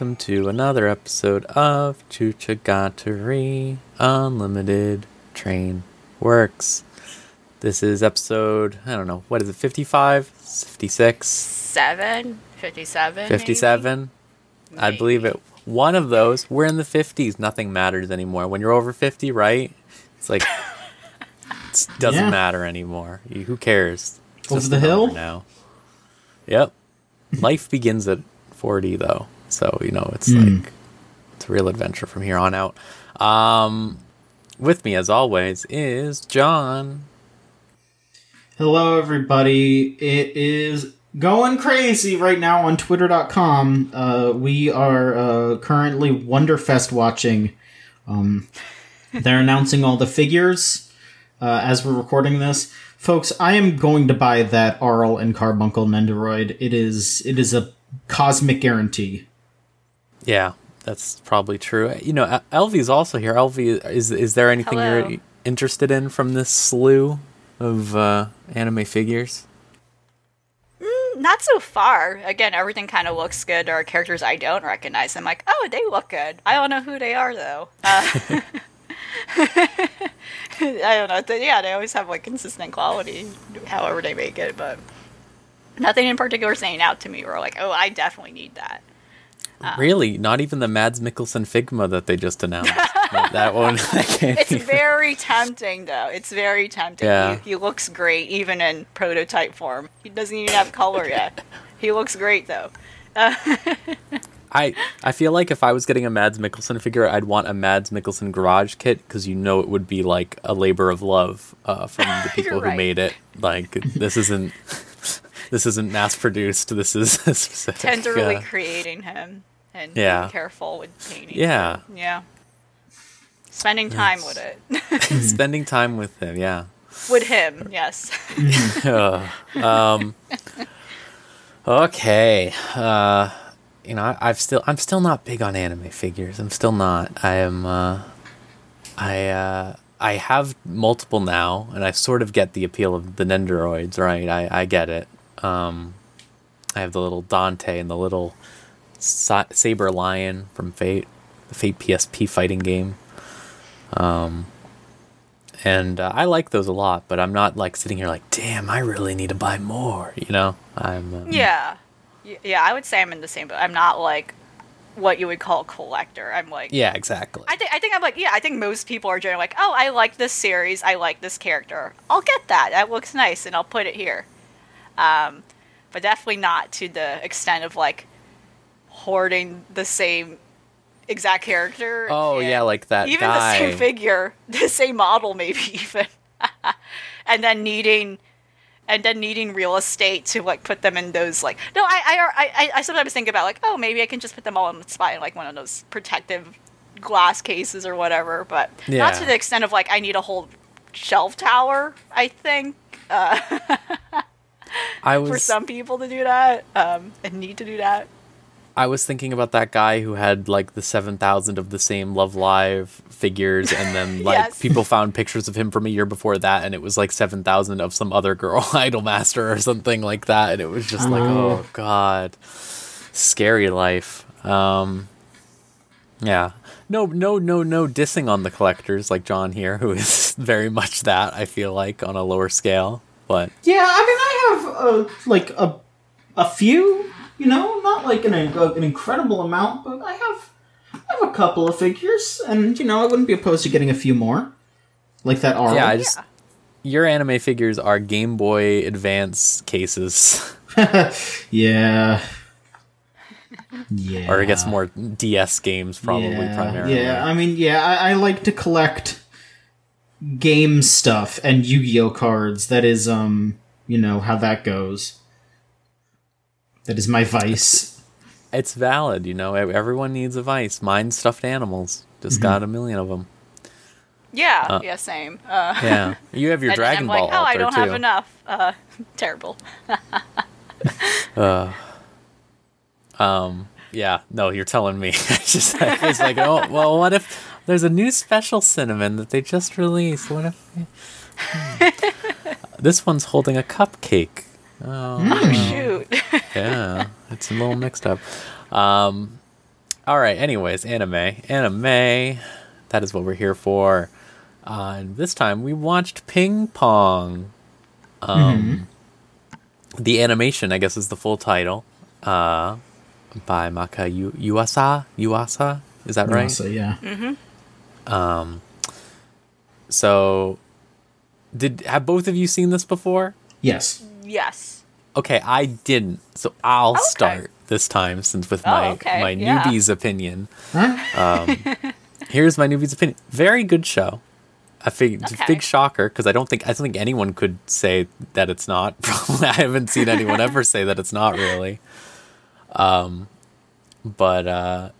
Welcome to another episode of Chuchagatari Unlimited Train Works. This is episode, I don't know, what is it, 55? 56? Seven, 57. 57? I believe it. One of those, we're in the 50s. Nothing matters anymore. When you're over 50, right? It's like, it doesn't Yeah. matter anymore. Who cares? It's Over just the hill? Now. Yep. Life begins at 40, though. So, you know, it's Hmm. like, it's a real adventure from here on out. Um, with me, as always, is John. Hello, everybody. It is going crazy right now on Twitter.com. Uh, we are uh, currently Wonderfest watching. Um, they're announcing all the figures uh, as we're recording this. Folks, I am going to buy that Arle and Carbuncle Nendoroid. It is it is a cosmic guarantee. Yeah, that's probably true. You know, El- Elvie's also here. Elvie, is is there anything Hello. you're interested in from this slew of uh, anime figures? Not so far. Again, everything kind of looks good. There are characters I don't recognize. I'm like, oh, they look good. I don't know who they are, though. Uh, I don't know. They- Yeah, they always have like consistent quality, however they make it, but nothing in particular saying out to me where like, oh, I definitely need that. Really, not even the Mads Mikkelsen Figma that they just announced. that one, It's even- very tempting, though. It's very tempting. Yeah. He, he looks great, even in prototype form. He doesn't even have color yet. he looks great, though. I I feel like if I was getting a Mads Mikkelsen figure, I'd want a Mads Mikkelsen garage kit because you know it would be like a labor of love uh, from the people You're who right. made it. Like this isn't this isn't mass produced. This is specific. tenderly uh, creating him and Yeah. being careful with painting. Yeah. Yeah. Spending time with it. spending time with him. Yeah. with him, yes. Um, okay. Uh, you know, I, I've still, I'm still not big on anime figures. I'm still not. I am. Uh, I uh, I have multiple now, and I sort of get the appeal of the Nendoroids. Right? I I get it. Um, I have the little Dante and the little Sa- Saber Lion from Fate, the Fate PSP fighting game. Um, and uh, I like those a lot, but I'm not like sitting here like, damn, I really need to buy more. You know, I'm uh, yeah. Yeah, I would say I'm in the same boat. I'm not like what you would call a collector. I'm like yeah, exactly. I think I think I'm like yeah. I think most people are generally like, oh, I like this series. I like this character. I'll get that. That looks nice, and I'll put it here. Um, but definitely not to the extent of like hoarding the same exact character. oh yeah, like that even guy. the same figure, the same model, maybe even, and then needing. And then needing real estate to like put them in those like no I I, I I sometimes think about like oh maybe I can just put them all in the spot in like one of those protective glass cases or whatever but not to the extent of like I need a whole shelf tower I think I was for some people to do that um and need to do that I was thinking about that guy who had like the seven thousand of the same Love Live figures, and then like Yes. people found pictures of him from a year before that, and it was like seven thousand of some other girl, Idol Master or something like that, and it was just like, Oh. oh god, scary life. Um, yeah, no, no, no, no dissing on the collectors like John here, who is very much that. I feel like on a lower scale, but Yeah, I mean, I have uh, like a a few, you know, not like an an incredible amount, but I have I have a couple of figures, and you know, I wouldn't be opposed to getting a few more. like that Arle. Yeah, I just Yeah. your anime figures are Game Boy Advance cases, yeah. Yeah. or I guess more DS games probably yeah, primarily. Yeah, I mean, yeah, I, I like to collect game stuff and Yu-Gi-Oh cards. That is, um, you know how that goes. That is my vice. It's valid, you know. Everyone needs a vice. Mine stuffed animals. Just Mm-hmm. got a million of them. Yeah, yeah, same. Uh, Yeah, you have your Dragon I'm Ball like, oh, I don't too. have enough. Uh, terrible. Yeah, no, you're telling me. it's just like, it's like, oh, well, what if there's a new special cinnamon that they just released? What if Hmm. this one's holding a cupcake? Oh, Shoot. yeah, it's a little mixed up. Um, all right. Anyways, anime, anime. That is what we're here for. Uh, and this time we watched Ping Pong. Um, the animation, I guess, is the full title. Uh, by Maka Yu- Yuasa. Yuasa, is that right? So yeah, Um. So, did have both of you seen this before? yes. Yes. Okay, I didn't. So I'll Okay. start this time since with Oh, my okay, my yeah. newbie's opinion. Huh? Here's my newbie's opinion. Very good show. A big, Okay. big shocker because I don't think I don't think anyone could say that it's not. Probably I haven't seen anyone ever say that it's not really. Um, but uh,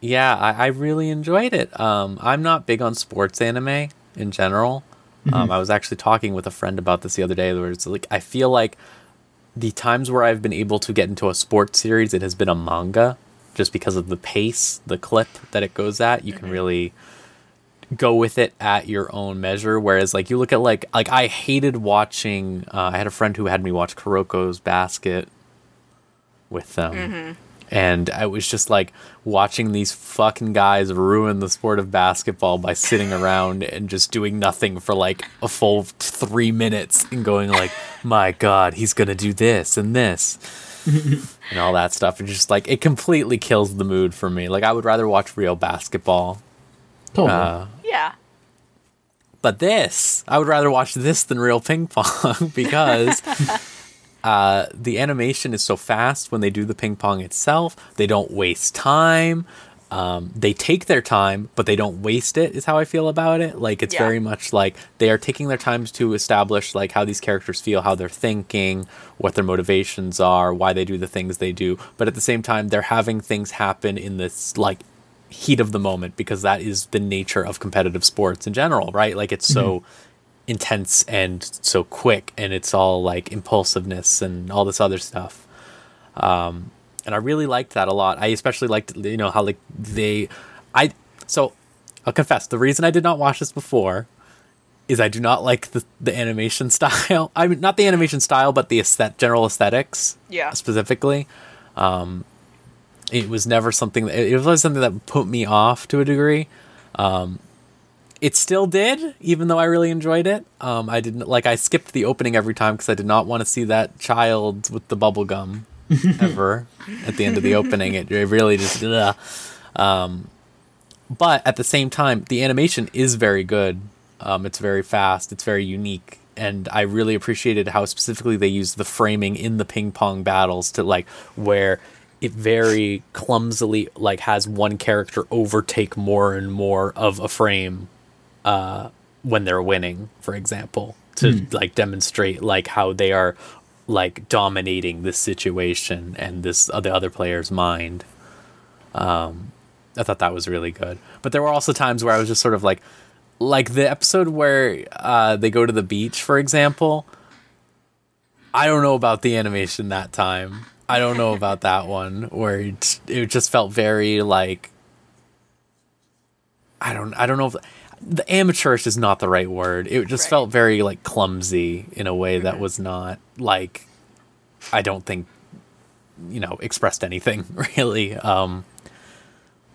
yeah, I, I really enjoyed it. Um, I'm not big on sports anime in general. Um, I was actually talking with a friend about this the other day. Where it's like I feel like the times where I've been able to get into a sports series, it has been a manga, just because of the pace, the clip that it goes at. You can really go with it at your own measure. Whereas, like you look at like like I hated watching. Uh, I had a friend who had me watch Kuroko's Basket with them. And I was just like watching these fucking guys ruin the sport of basketball by sitting around and just doing nothing for like a full three minutes and going like, "My God, he's gonna do this and this." and all that stuff. And just like it completely kills the mood for me. Like I would rather watch real basketball. Totally. Uh, Yeah. but this, I would rather watch this than real ping pong because uh, the animation is so fast when they do the ping pong itself. They don't waste time. Um, they take their time, but they don't waste it. Is how I feel about it. Like it's Yeah. very much like they are taking their times to establish like how these characters feel, how they're thinking, what their motivations are, why they do the things they do. But at the same time, they're having things happen in this like heat of the moment because that is the nature of competitive sports in general, right? Like it's so intense and so quick and it's all like impulsiveness and all this other stuff. Um and I really liked that a lot. I especially liked you know how like they I so I'll confess the reason I did not watch this before is I do not like the, the animation style. I mean not the animation style but the aesthet- general aesthetics Yeah. specifically. Um, it was never something that it was something that put me off to a degree. Um, it still did, even though I really enjoyed it. Um, I didn't like I skipped the opening every time because I did not want to see that child with the bubble gum ever at the end of the opening. It, it really just ugh. Um, but at the same time, the animation is very good. Um, it's very fast. It's very unique, and I really appreciated how specifically they used the framing in the ping pong battles to like where it very clumsily like has one character overtake more and more of a frame uh, when they're winning, for example, to like demonstrate like how they are like dominating this situation and this the other player's mind. Um, I thought that was really good, but there were also times where I was just sort of like, like the episode where uh, they go to the beach, for example. I don't know about the animation that time. I don't know about that one where it, it just felt very like I don't I don't know if the amateurish is not the right word. It just Right. felt very like clumsy in a way that was not like I don't think you know expressed anything really. Um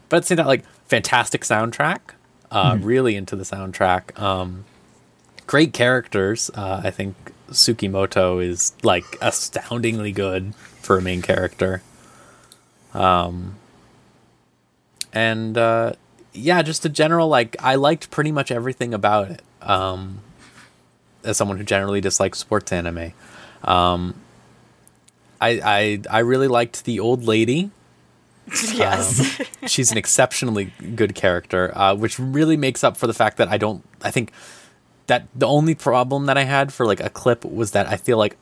but at the same time like fantastic soundtrack. Uh really into the soundtrack. Um great characters. Uh I think Tsukimoto is like astoundingly good for a main character. Um and uh yeah, just a general like I liked pretty much everything about it. um, as someone who generally dislikes sports anime. Um, I, I I really liked the old lady. yes. She's an exceptionally good character, uh, which really makes up for the fact that I don't. I think that the only problem that I had for like a clip was that I feel like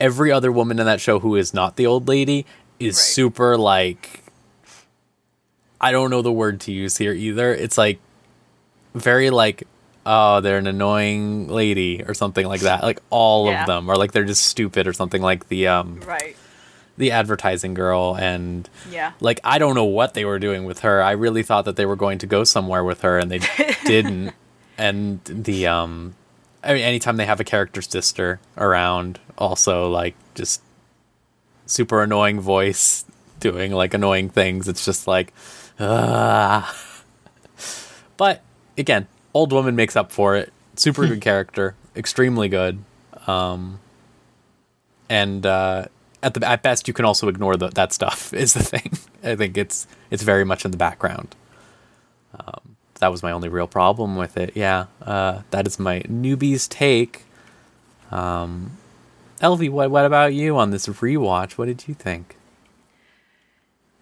every other woman in that show who is not the old lady is Right. super like. I don't know the word to use here either. It's like very like oh they're an annoying lady or something like that like all Yeah. of them or like they're just stupid or something like the um right. the advertising girl and Yeah. like I don't know what they were doing with her. I really thought that they were going to go somewhere with her and they didn't. And the um I mean anytime they have a character sister around also like just super annoying voice doing like annoying things. It's just like ah. But again, old woman makes up for it. Super good character, extremely good. Um and uh at the at best you can also ignore the, that stuff is the thing. I think it's it's very much in the background. Um, that was my only real problem with it. Yeah, uh, that is my newbie's take. Um, Elvie, what what about you on this rewatch? What did you think?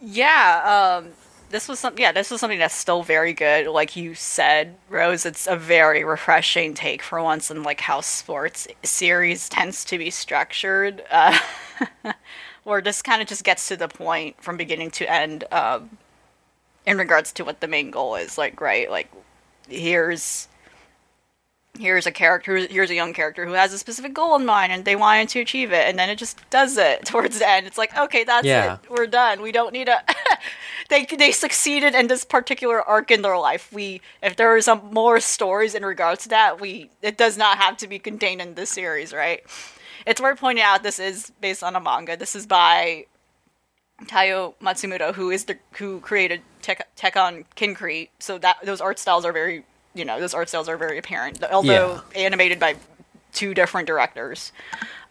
Yeah, um, this was some. Yeah, this was something that's still very good. Like you said, Rose, it's a very refreshing take for once in like how sports series tends to be structured, uh, where this kind of just gets to the point from beginning to end, um, in regards to what the main goal is. Like, right, like here's here's a character here's a young character who has a specific goal in mind and they wanted to achieve it. And then it just does it towards the end. It's like okay that's Yeah. it we're done. We don't need a they they succeeded in this particular arc in their life. We if there are some more stories in regards to that we it does not have to be contained in this series right? It's worth pointing out this is based on a manga. This is by Taiyo Matsumoto, who is the who created Tek- Tekkon Kinkreet, so that those art styles are very, you know, those art styles are very apparent. Although animated by two different directors,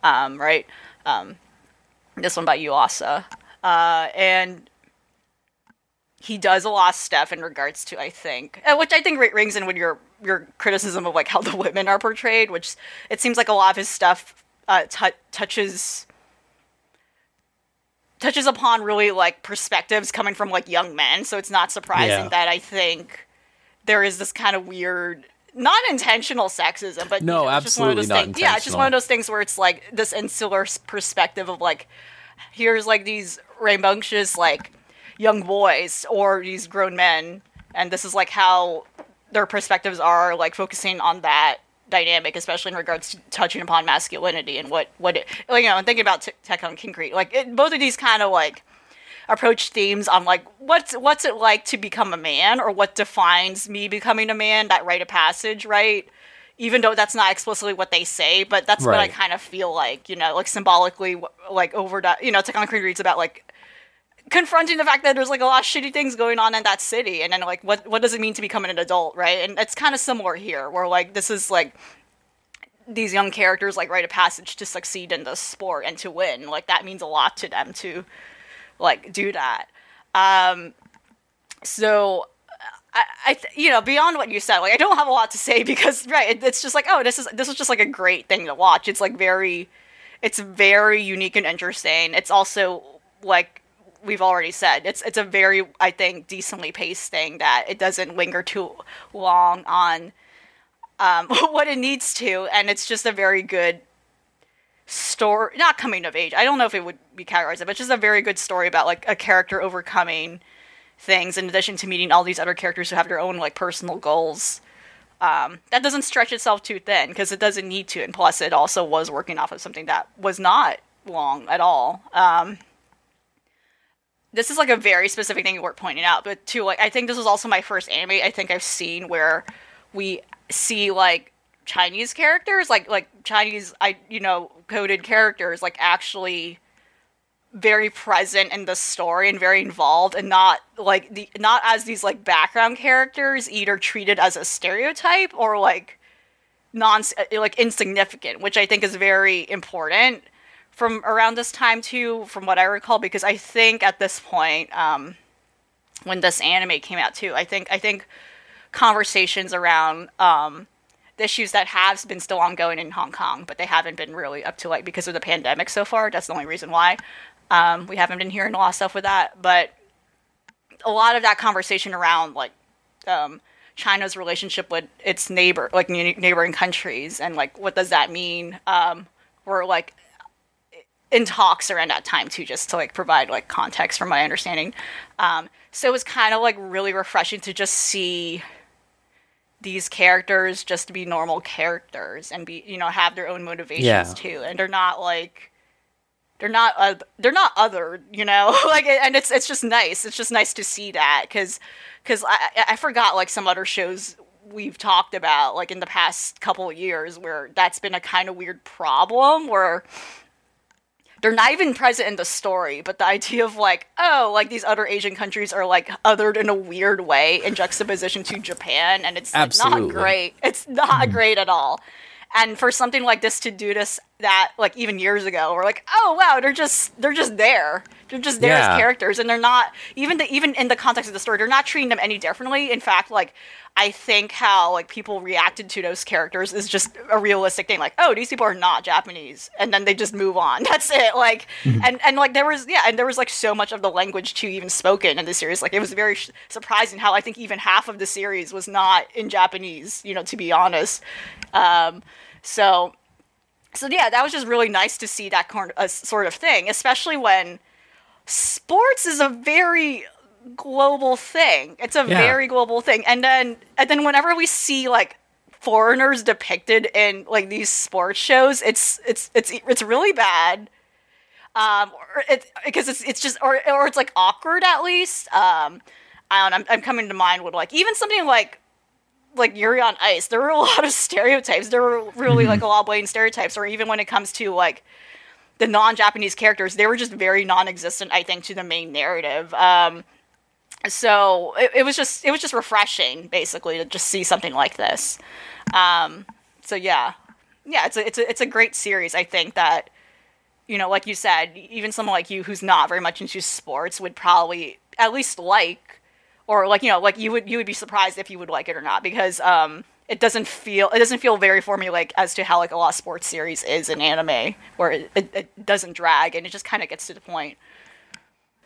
um, right? Um, this one by Yuasa, uh, and he does a lot of stuff in regards to I think, uh, which I think rings in with your your criticism of like how the women are portrayed, which it seems like a lot of his stuff uh, tou touches touches upon really like perspectives coming from like young men so it's not surprising Yeah. that i think there is this kind of weird not intentional sexism but No, you know, it's just one of those absolutely not things yeah it's just one of those things where it's like this insular perspective of like here's like these rambunctious like young boys or these grown men and this is like how their perspectives are like focusing on that dynamic especially in regards to touching upon masculinity and what what it like you know and thinking about T- Tekkon Kinkreet like it, both of these kind of like approach themes on like what's what's it like to become a man or what defines me becoming a man that rite of passage right? Even though that's not explicitly what they say but that's what i kind of feel like you know like symbolically like over that you know Tekkon Kinkreet's about like confronting the fact that there's like a lot of shitty things going on in that city and then like what what does it mean to become an adult right? And it's kind of similar here where like this is like these young characters like rite of passage to succeed in the sport and to win like that means a lot to them to like do that. Um so I, I th- you know beyond what you said like i don't have a lot to say because right it, it's just like oh this is this is just like a great thing to watch. It's like very it's very unique and interesting. It's also like we've already said it's it's a very i think decently paced thing that it doesn't linger too long on um, what it needs to. And it's just a very good story not coming of age. I don't know if it would be categorized but it's just a very good story about like a character overcoming things in addition to meeting all these other characters who have their own like personal goals. Um, that doesn't stretch itself too thin because it doesn't need to and plus it also was working off of something that was not long at all. Um, this is like a very specific thing worth pointing out but too like i think this was also my first anime i think i've seen where we see like chinese characters? Like like chinese i you know coded characters like actually very present in the story and very involved and not like the not as these like background characters either treated as a stereotype or like non like insignificant which i think is very important from around this time too from what i recall because i think at this point um when this anime came out too i think i think conversations around um issues that have been still ongoing in Hong Kong, but they haven't been really up to like because of the pandemic so far. That's the only reason why um, we haven't been hearing a lot of stuff with that. But a lot of that conversation around like um, China's relationship with its neighbor, like neighboring countries, and like what does that mean? Um, were like in talks around that time too, just to like provide like context from my understanding. Um, so it was kind of like really refreshing to just see these characters just to be normal characters and be you know have their own motivations Yeah. too, and they're not like they're not uh, they're not other you know? Like and it's it's just nice. It's just nice to see that because because I, I I forgot like some other shows we've talked about like in the past couple of years where that's been a kind of weird problem where they're not even present in the story, but the idea of like, oh, like these other Asian countries are like othered in a weird way in juxtaposition to Japan, and it's like, not great. It's not mm-hmm. great at all. And for something like this to do this, that like even years ago, we're like, oh wow, they're just they're just there. They're just there Yeah. as characters, and they're not even the even in the context of the story, they're not treating them any differently. In fact, like I think how like people reacted to those characters is just a realistic thing. Like, oh, these people are not Japanese, and then they just move on. That's it. Like, and and like there was yeah, and there was like so much of the language too even spoken in the series. Like it was very sh- surprising how I think even half of the series was not in Japanese. You know, to be honest. Um, so so yeah, that was just really nice to see that corn- uh, sort of thing, especially when sports is a very global thing. It's a Yeah. very global thing, and then and then whenever we see like foreigners depicted in like these sports shows, it's it's it's it's really bad. Um, or it because it's it's just or or it's like awkward at least. Um, I don't know. I'm, I'm coming to mind with like even something like like Yuri on Ice, there were a lot of stereotypes. There were really like a lot of blatant stereotypes, or even when it comes to like the non-Japanese characters, they were just very non-existent. I think to the main narrative. Um, so it, it was just it was just refreshing, basically, to just see something like this. Um, so yeah, yeah, it's a it's a it's a great series. I think that you know, like you said, even someone like you who's not very much into sports would probably at least like, or like you know, like you would you would be surprised if you would like it or not because um, it doesn't feel it doesn't feel very formulaic as to how like a lot of sports series is in anime, where it, it, it doesn't drag and it just kind of gets to the point.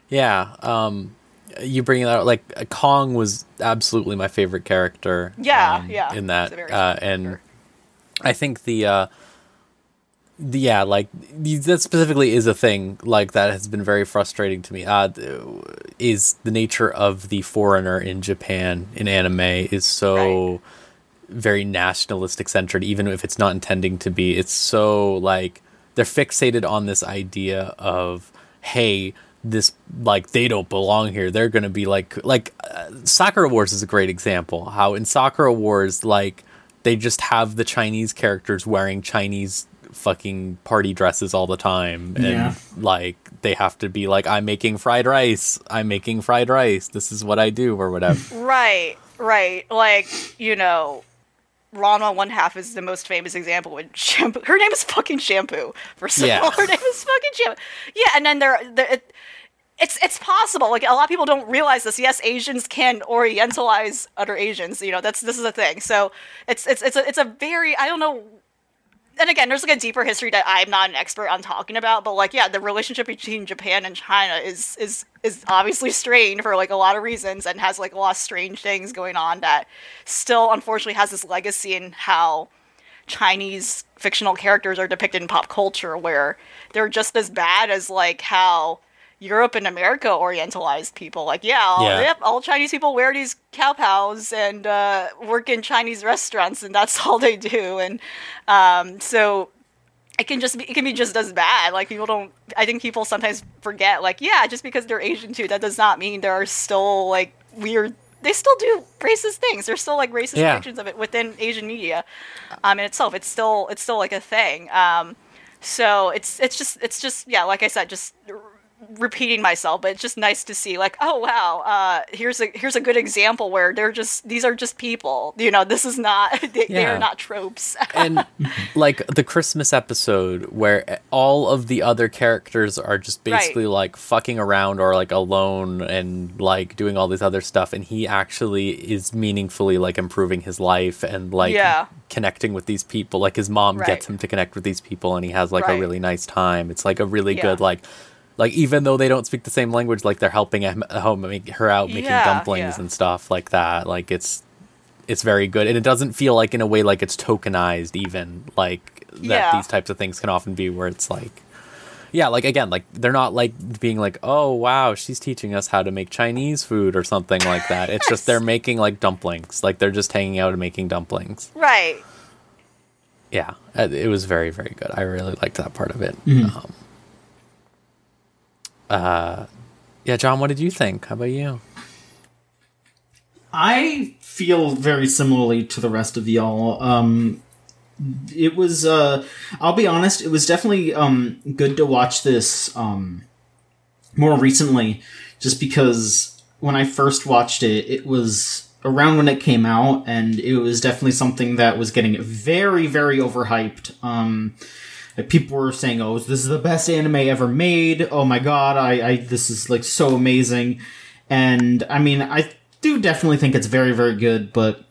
Yeah. Um, you bring that up, like Kong was absolutely my favorite character. Yeah, um, yeah, In that, uh, and. I think the, uh, the yeah, like that specifically is a thing like that has been very frustrating to me. Uh, is the nature of the foreigner in Japan in anime is so. Right. very nationalistic centered even if it's not intending to be it's so like they're fixated on this idea of hey this like they don't belong here they're gonna be like like uh, soccer wars is a great example how in soccer wars like they just have the chinese characters wearing chinese fucking party dresses all the time and Yeah. like they have to be like i'm making fried rice i'm making fried rice this is what i do or whatever Right, right. Like, you know, Ranma One Half is the most famous example when shampoo. Her name is fucking Shampoo. for of Yeah. her name is fucking Shampoo. Yeah, and then there, there it, it's it's possible. Like a lot of people don't realize this. Yes, Asians can Orientalize other Asians. You know, that's this is a thing. So it's it's it's a it's a very I don't know and again, there's like a deeper history that I'm not an expert on talking about, but like, yeah, the relationship between Japan and China is is is obviously strained for like a lot of reasons, and has like a lot of strange things going on that still, unfortunately, has this legacy in how Chinese fictional characters are depicted in pop culture, where they're just as bad as like how Europe and America orientalized people. Like, yeah, all, Yeah. yep, all Chinese people wear these cow pows and uh, work in Chinese restaurants, and that's all they do. And um, so it can just be it can be just as bad. Like people don't. I think people sometimes forget. Like, yeah, just because they're Asian too, that does not mean there are still like weird. They still do racist things. There's still like racist Yeah. depictions of it within Asian media. Um, in itself, it's still it's still like a thing. Um, so it's it's just it's just yeah, like I said, just repeating myself, but it's just nice to see like, oh wow, uh, here's a here's a good example where they're just these are just people. You know, this is not they, they Yeah. are not tropes. and like the Christmas episode where all of the other characters are just Right. basically like fucking around or like alone and like doing all this other stuff and he actually is meaningfully like improving his life and like Yeah. connecting with these people like his mom Right. gets him to connect with these people and he has like a really nice time it's like a really Yeah. good like like even though they don't speak the same language like they're helping him, home make her out making Yeah, dumplings yeah. and stuff like that. Like it's it's very good. And it doesn't feel like in a way like it's tokenized even like that Yeah. these types of things can often be where it's like yeah like again like they're not like being like oh wow she's teaching us how to make chinese food or something like that. It's just they're making like dumplings. Like they're just hanging out and making dumplings. Right. yeah. Uh, it was very very good. I really liked that part of it. Um, uh yeah john what did you think how about you I feel very similarly to the rest of y'all. Um, it was, uh, I'll be honest, it was definitely um, good to watch this um, more recently, just because when I first watched it, it was around when it came out, and it was definitely something that was getting very, very overhyped. Um, like people were saying, "Oh, this is the best anime ever made." Oh my god, I, I this is like so amazing. And I mean, I do definitely think it's very, very good, but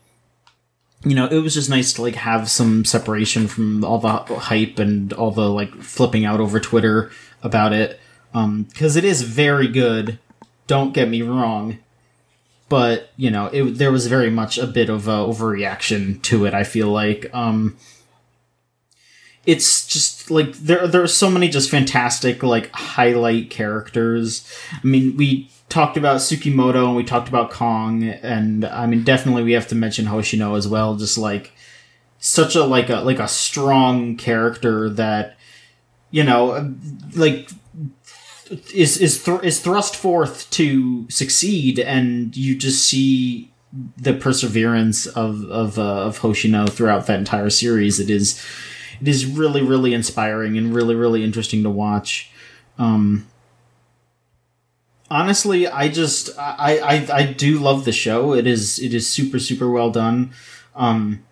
you know, it was just nice to like have some separation from all the hype and all the like flipping out over Twitter about it. Um, because it is very good. Don't get me wrong, but you know, it there was very much a bit of a overreaction to it. I feel like um, it's just like there there are so many just fantastic like highlight characters. I mean, we talked about Tsukimoto and we talked about Kong, and I mean, definitely we have to mention Hoshino as well. Just like such a like a like a strong character that you know like is is thr is thrust forth to succeed, and you just see the perseverance of of uh, of Hoshino throughout that entire series. It is it is really really inspiring and really really interesting to watch. Um, honestly, I just I, I I do love the show. It is it is super super well done. Um,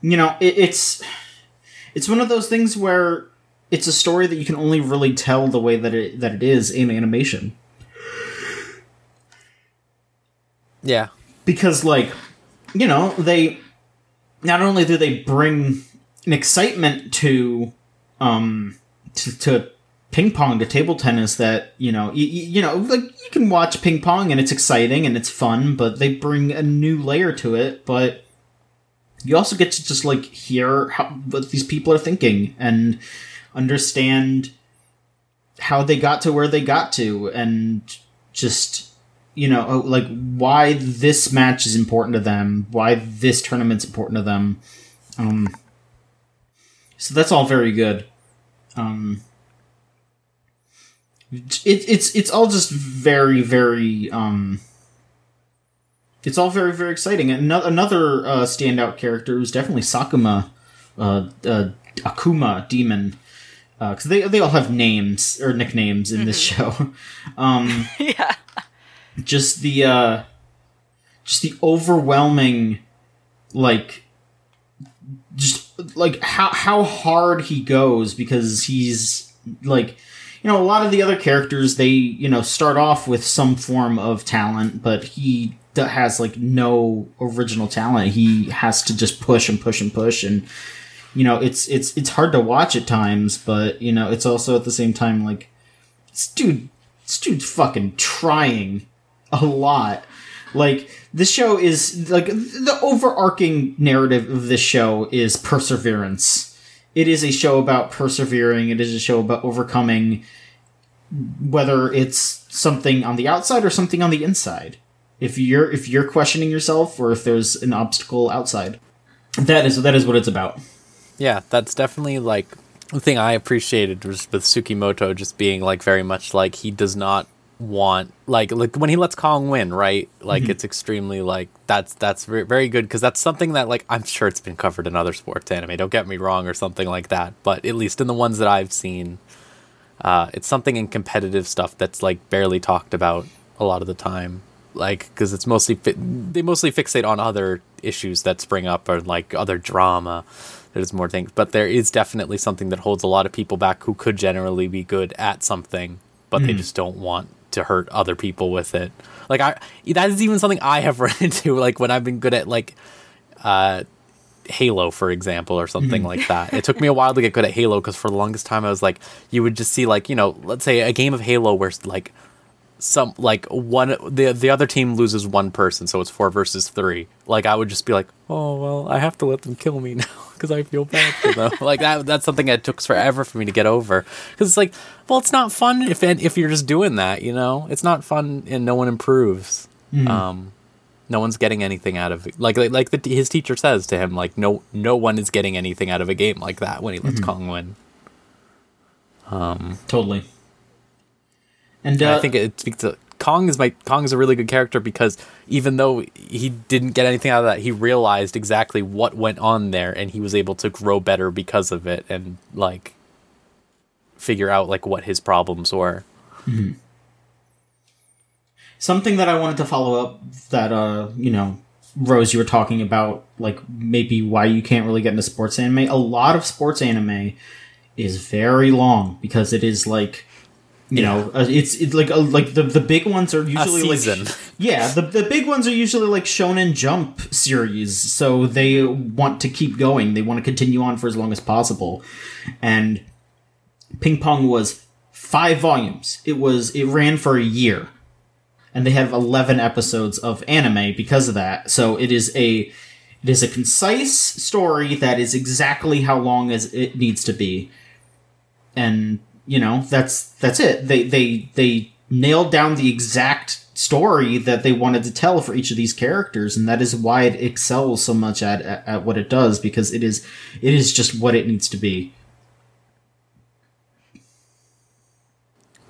you know, it, it's it's one of those things where it's a story that you can only really tell the way that it that it is in animation. yeah because like you know they not only do they bring an excitement to um to, to ping pong to table tennis that you know you, you know like you can watch ping pong and it's exciting and it's fun but they bring a new layer to it but you also get to just like hear how what these people are thinking and understand how they got to where they got to and just you know oh, like why this match is important to them why this tournament's important to them. Um so that's all very good. Um it, it's it's all just very very um it's all very very exciting. Another uh, standout character was definitely sakuma uh, uh akuma demon because they they all have names or nicknames in this show. Um yeah. just the uh just the overwhelming like just like how how hard he goes because he's like you know a lot of the other characters they you know start off with some form of talent but he has like no original talent he has to just push and push and push and you know it's it's it's hard to watch at times but you know it's also at the same time like this dude this dude's fucking trying a lot. Like this show is like the overarching narrative of this show is perseverance. It is a show about persevering. It is a show about overcoming whether it's something on the outside or something on the inside. If you're if you're questioning yourself or if there's an obstacle outside. That is that is what it's about. Yeah, that's definitely like the thing I appreciated was with Tsukimoto just being like very much like he does not want like like when he lets Kong win, right? Like it's extremely like that's that's very, very good because that's something that like I'm sure it's been covered in other sports anime. Don't get me wrong or something like that, but at least in the ones that I've seen, Uh, it's something in competitive stuff that's like barely talked about a lot of the time, like because it's mostly fi- they mostly fixate on other issues that spring up or like other drama. There's more things, but there is definitely something that holds a lot of people back who could generally be good at something, but they just don't want to hurt other people with it. Like I, that is even something I have run into. Like when I've been good at like uh, Halo, for example, or something like that. It took me a while to get good at Halo because for the longest time I was like, you would just see like you know, let's say a game of Halo where like some like one the the other team loses one person, so it's four versus three. Like I would just be like, oh well, I have to let them kill me now because I feel bad for them. like that that's something that took forever for me to get over because it's like, well, it's not fun if if you're just doing that, you know, it's not fun and no one improves. Um, no one's getting anything out of it. Like like, like the, his teacher says to him, like no no one is getting anything out of a game like that when he lets Kong win. Um, totally. And uh, I think it speaks to Kong is my Kong is a really good character because even though he didn't get anything out of that, he realized exactly what went on there, and he was able to grow better because of it, and like figure out like what his problems were. something that I wanted to follow up that uh you know Rose you were talking about like maybe why you can't really get into sports anime. A lot of sports anime is very long because it is like you know uh, it's it's like uh, like the the big ones are usually like yeah the the big ones are usually like Shonen Jump series so they want to keep going. They want to continue on for as long as possible. And Ping Pong was five volumes. It was it ran for a year. And they have 11 episodes of anime because of that. So it is a it is a concise story that is exactly how long as it needs to be. And you know, that's that's it. They they they nailed down the exact story that they wanted to tell for each of these characters and that is why it excels so much at, at, at what it does because it is it is just what it needs to be.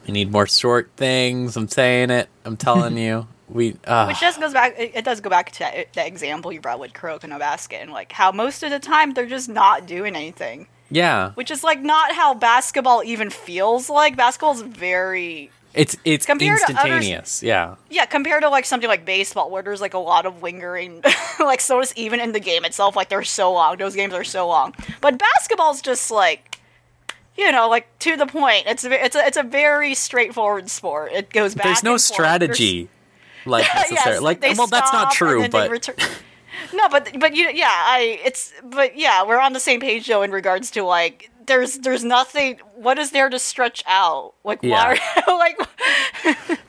We need more short things. I'm saying it. I'm telling you. We uh, Which just goes back. It, it does go back to that, that example you brought with Kuroko no Basket, and like how most of the time they're just not doing anything. Yeah. Which is like not how basketball even feels like. Basketball's very It's it's Compared to others- instantaneous. yeah. yeah compared to like something like baseball where there's like a lot of lingering. like so does even in the game itself. Like they're so long. Those games are so long. But basketball's just like. You know, like to the point. It's a, it's a it's a very straightforward sport. It goes back. There's no and forth. There's- strategy. Like necessarily. yes, like well, that's not true, but no, but but you yeah, I it's but yeah, we're on the same page though in regards to like there's there's nothing. What is there to stretch out? Like why? like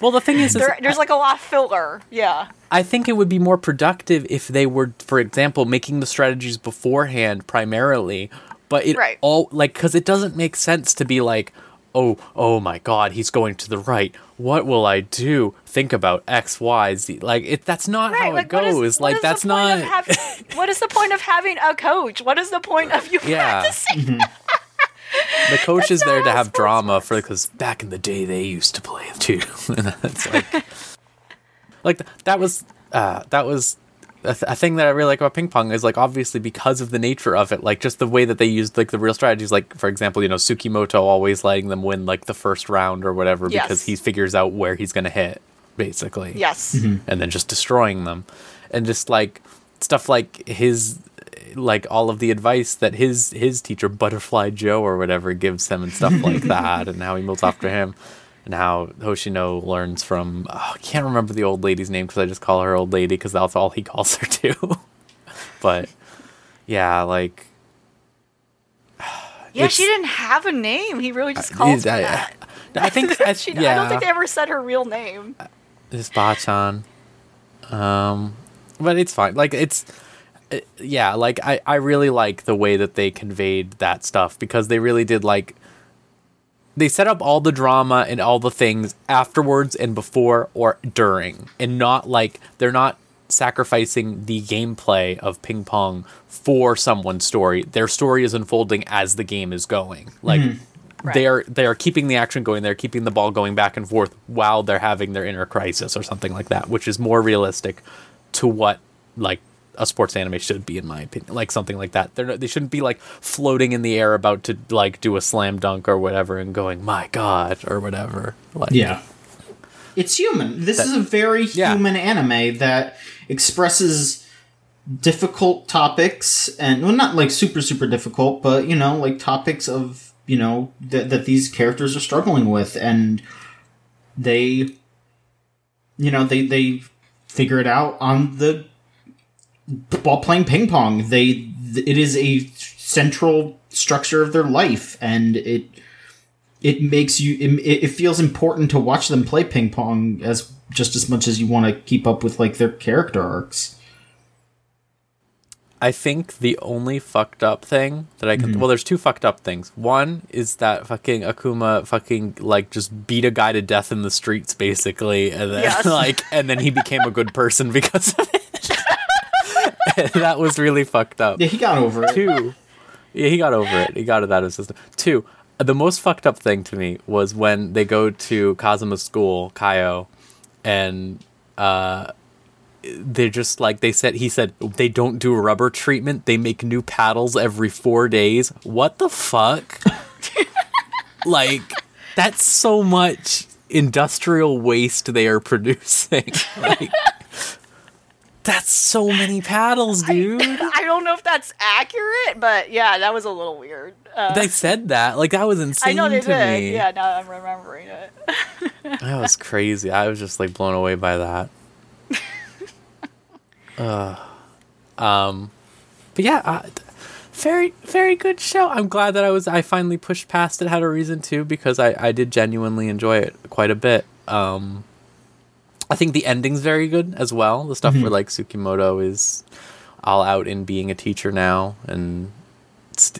well, the thing is, is there, there's like a lot of filler. Yeah. I think it would be more productive if they were, for example, making the strategies beforehand primarily, but it Right. all like because it doesn't make sense to be like, oh, oh my God, he's going to the right. What will I do? Think about X, Y, Z. Like it. That's not Right, how like it goes. what like that's not. having- what is the point of having a coach? What is the point of you Yeah. practicing? the coach is there to have sports drama for because back in the day they used to play too. and it's like, like that was uh, that was a, th- a thing that I really like about ping pong is like obviously because of the nature of it, like just the way that they used like the real strategies. Like for example, you know Tsukimoto always letting them win like the first round or whatever Yes. because he figures out where he's gonna hit basically yes. Mm-hmm. and then just destroying them and just like stuff like his like all of the advice that his his teacher butterfly joe or whatever gives him and stuff like that and how he moves after him and how hoshino learns from oh, i can't remember the old lady's name because i just call her old lady because that's all he calls her too but yeah like Yeah, she didn't have a name. He really just called her I, that. I think I, She, yeah I don't think they ever said her real name. It's Bachan. Um, but it's fine. Like it's, uh, yeah. Like I, I really like the way that they conveyed that stuff because they really did like. They set up all the drama and all the things afterwards and before or during, and not like they're not sacrificing the gameplay of ping pong for someone's story. Their story is unfolding as the game is going. Like hmm. Right. they are they are keeping the action going. They're keeping the ball going back and forth while they're having their inner crisis or something like that, which is more realistic to what like a sports anime should be, in my opinion. Like something like that. They're they shouldn't be like floating in the air about to like do a slam dunk or whatever and going, my god, or whatever. Like, Yeah. It's human. This is a very Yeah. human anime that expresses difficult topics and well not like super super difficult, but you know, like topics of, you know, that that these characters are struggling with and they you know, they they figure it out on the while playing ping pong. They it is a central structure of their life and it it makes you it, it feels important to watch them play ping pong as just as much as you want to keep up with like their character arcs. I think the only fucked up thing that I can mm-hmm. well, there's two fucked up things. One is that fucking Akuma fucking like just beat a guy to death in the streets basically, and then Yes. like and then he became a good person because of it. That was really fucked up. Yeah, he got over it. Two, yeah, he got over it. He got it out of his system. Two, the most fucked up thing to me was when they go to Kazama's school, Kaio, and uh, they're just like they said. He said they don't do a rubber treatment. They make new paddles every four days. What the fuck? like that's so much industrial waste they are producing. like. That's so many paddles, dude. I don't know if that's accurate, but yeah, that was a little weird. Uh, they said that. Like that was insane I know they to did. me. Yeah, now I'm remembering it. That was crazy. I was just like blown away by that. uh, um, but yeah, uh, very very good show. I'm glad that I was I finally pushed past it. Had a reason to because I I did genuinely enjoy it quite a bit. Um, I think the ending's very good as well. The stuff where like Tsukimoto is all out in being a teacher now and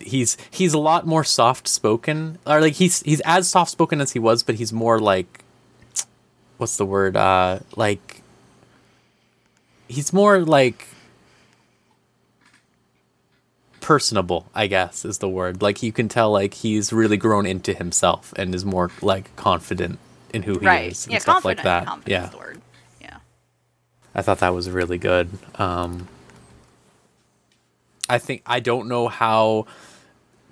he's he's a lot more soft spoken or like he's he's as soft spoken as he was but he's more like what's the word uh like he's more like personable i guess is the word like you can tell like he's really grown into himself and is more like confident in who he right. is and Yeah, stuff like that yeah the word. Yeah. I thought that was really good. Um, I think I don't know how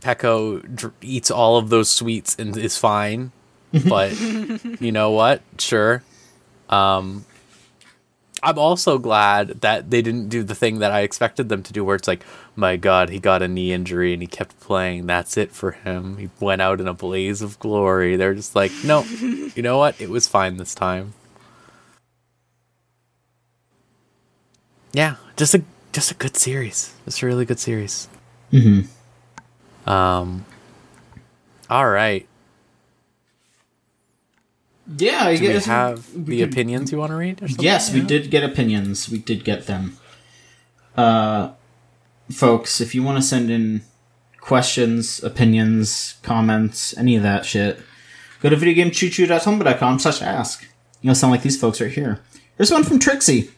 Pecco dr- eats all of those sweets and is fine, but you know what? Sure. Um, I'm also glad that they didn't do the thing that I expected them to do, where it's like, my God, he got a knee injury and he kept playing. That's it for him. He went out in a blaze of glory. They're just like, no, you know what? It was fine this time. yeah, just a just a good series. It's a really good series. Mm-hmm. Um. All right. Yeah, I Do we have we the could- opinions you want to read? Or something? Yes, we did get opinions. We did get them. Uh, folks, if you want to send in questions, opinions, comments, any of that shit, go to videogamechoochoo.tumblr.com slash ask. You know, sound like these folks right here. Here's one from Trixie.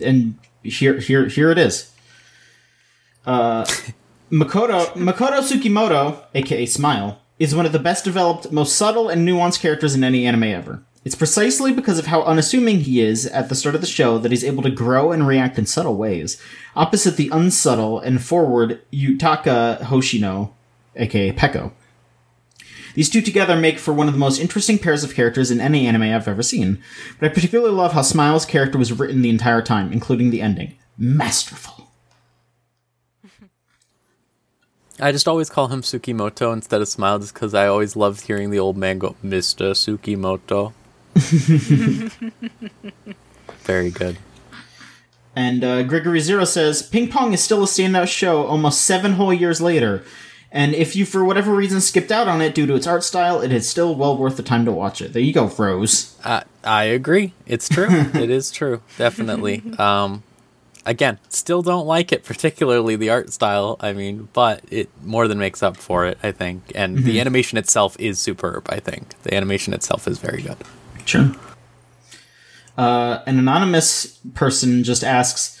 And here, here, here it is. Uh, Makoto, Makoto Tsukimoto, aka Smile, is one of the best developed, most subtle and nuanced characters in any anime ever. It's precisely because of how unassuming he is at the start of the show that he's able to grow and react in subtle ways, opposite the unsubtle and forward Yutaka Hoshino, aka Peko. These two together make for one of the most interesting pairs of characters in any anime I've ever seen, but I particularly love how Smile's character was written the entire time, including the ending. Masterful. I just always call him Tsukimoto instead of Smile, just because I always loved hearing the old man go, "Mister Tsukimoto." Very good. And uh, Gregory Zero says Ping Pong is still a standout show almost seven whole years later. And if you, for whatever reason, skipped out on it due to its art style, it is still well worth the time to watch it. There you go, Rose. I I agree. It's true. it is true. Definitely. Um, again, still don't like it, particularly the art style. I mean, but it more than makes up for it. I think, and the animation itself is superb. I think the animation itself is very good. Sure. Uh, an anonymous person just asks,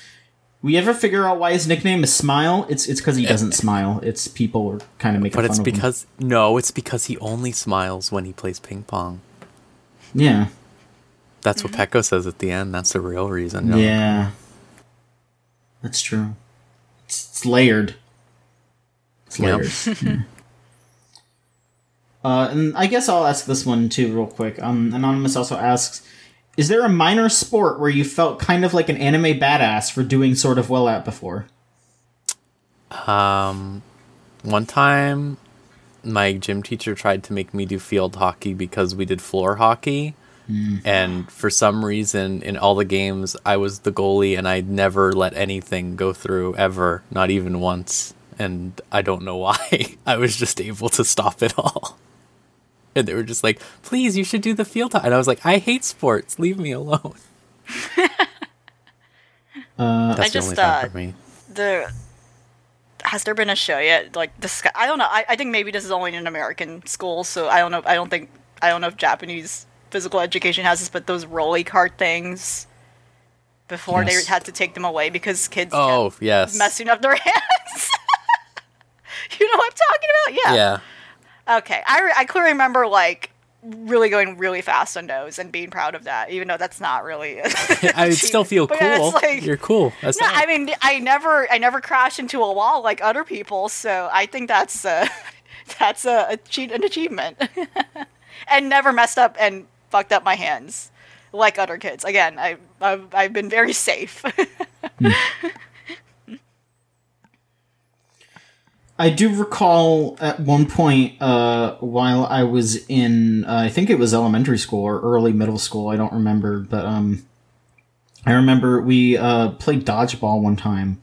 "We ever figure out why his nickname is Smile? It's it's because he doesn't smile. It's people are kind of making But fun it's of him. because no, it's because he only smiles when he plays ping pong. yeah, That's what Pecco says at the end. That's the real reason. no. yeah. That's true. It's, it's layered. It's Yep. layered. uh, and I guess I'll ask this one too, real quick. Um, Anonymous also asks Is there a minor sport where you felt kind of like an anime badass for doing sort of well at before? Um, one time, my gym teacher tried to make me do field hockey because we did floor hockey. And for some reason, in all the games, I was the goalie and I never let anything go through ever, not even once. And I don't know why. I was just able to stop it all. And they were just like, please, you should do the field hockey. And I was like, I hate sports. Leave me alone. Uh, That's I just, the only time uh, for me. The has there been a show yet? Like this, I don't know. I, I think maybe this is only in American schools, so I don't know. I don't think I don't know if Japanese physical education has this, but those rolly cart things before Yes. they had to take them away because kids Oh, yes. messing up their hands. you know what I'm talking about? Yeah. Yeah. Okay. I, re- I clearly remember like really going really fast on those and being proud of that, even though that's not really. I still feel But cool. like- You're cool. That's No, not- I mean, I never, I never crashed into a wall like other people, so I think that's uh, that's a, a cheat, an achievement, and never messed up and fucked up my hands like other kids. Again, I, I've, I've been very safe. I do recall at one point uh, while I was in, uh, I think it was elementary school or early middle school. I don't remember, but um, I remember we uh, played dodgeball one time,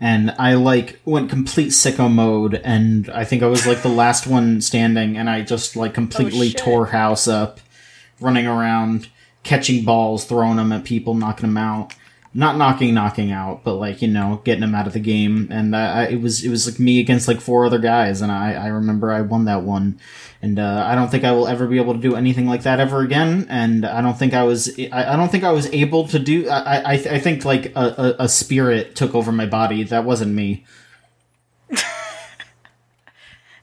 and I like went complete sicko mode, and I think I was like the last one standing, and I just like completely shit. tore house up, running around, catching balls, throwing them at people, knocking them out not knocking knocking out, but like you know, getting him out of the game. And I, I, it was it was like me against like four other guys, and I I remember I won that one. And uh, I don't think I will ever be able to do anything like that ever again. And I don't think I was I, I don't think I was able to do. I I, I think like a, a, a spirit took over my body. That wasn't me.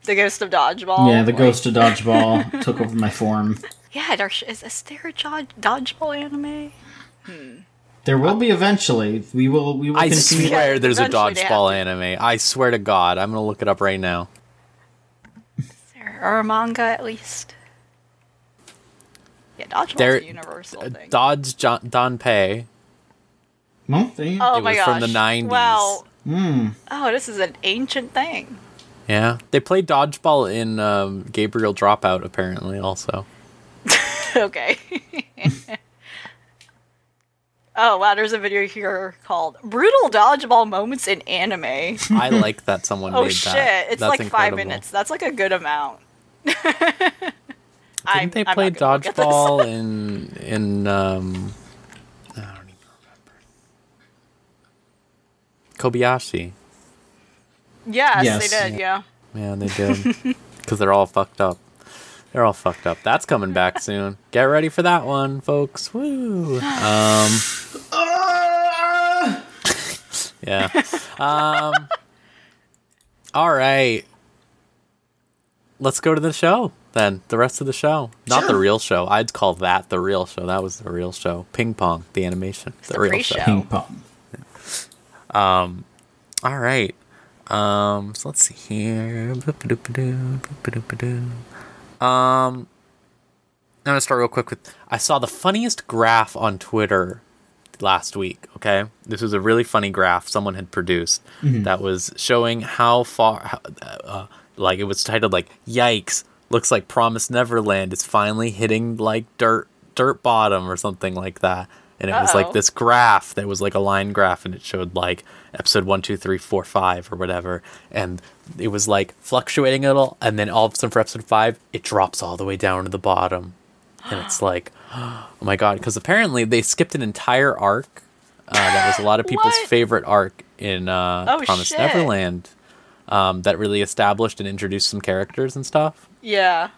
the ghost of dodgeball. yeah, the like- ghost of dodgeball took over my form. Yeah, there, sh- is, is there a dodge, dodgeball anime? There will be eventually. We will. We will I continue. swear there's a Eventually they have dodgeball to. anime. I swear to God. I'm going to look it up right now. There, or a manga at least. Yeah, dodgeball's There, a universal uh, thing. Dodge John, Danpei. Well, there oh it my was gosh! from the 90s. Wow. Hmm. Oh, this is an ancient thing. Yeah. They play dodgeball in um, Gabriel Dropout, apparently, also. okay. oh wow, there's a video here called "Brutal Dodgeball Moments in Anime." I like that someone made that. oh shit! that. It's That's like five minutes. That's like a good amount. Didn't they play dodgeball in in um I don't even remember. Kobayashi. Yes, Yes. they did. Yeah. Yeah, they did. Because they're all fucked up. They're all fucked up. That's coming back soon. Get ready for that one, folks. Woo. Um, Ah! yeah. Um, all right. Let's go to the show then. The rest of the show. Not the real show. I'd call that the real show. That was the real show. Ping pong, the animation. The, the real pre-show. show. Ping pong. Um, All right. Um, so let's see here. Um, I'm gonna start real quick with I saw the funniest graph on Twitter last week. Okay, this was a really funny graph someone had produced that was showing how far, how, uh, like it was titled like "Yikes!" Looks like Promise Neverland is finally hitting like dirt dirt bottom or something like that. And it was like this graph that was like a line graph, and it showed like episode one, two, three, four, five, or whatever. And it was like fluctuating a little, and then all of a sudden for episode five, it drops all the way down to the bottom and it's like, oh my god! Because apparently they skipped an entire arc. Uh, that was a lot of people's favorite arc in uh, Oh, Promise shit. Neverland. Um, that really established and introduced some characters and stuff. Yeah.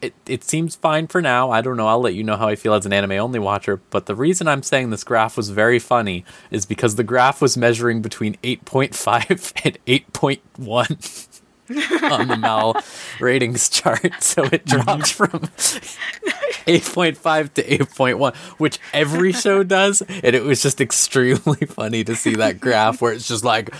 It it seems fine for now. I don't know. I'll let you know how I feel as an anime only watcher. But the reason I'm saying this graph was very funny is because the graph was measuring between 8.5 and 8.1 on the Mal ratings chart. So it mm-hmm. dropped from 8.5 to 8.1, which every show does. And it was just extremely funny to see that graph where it's just like,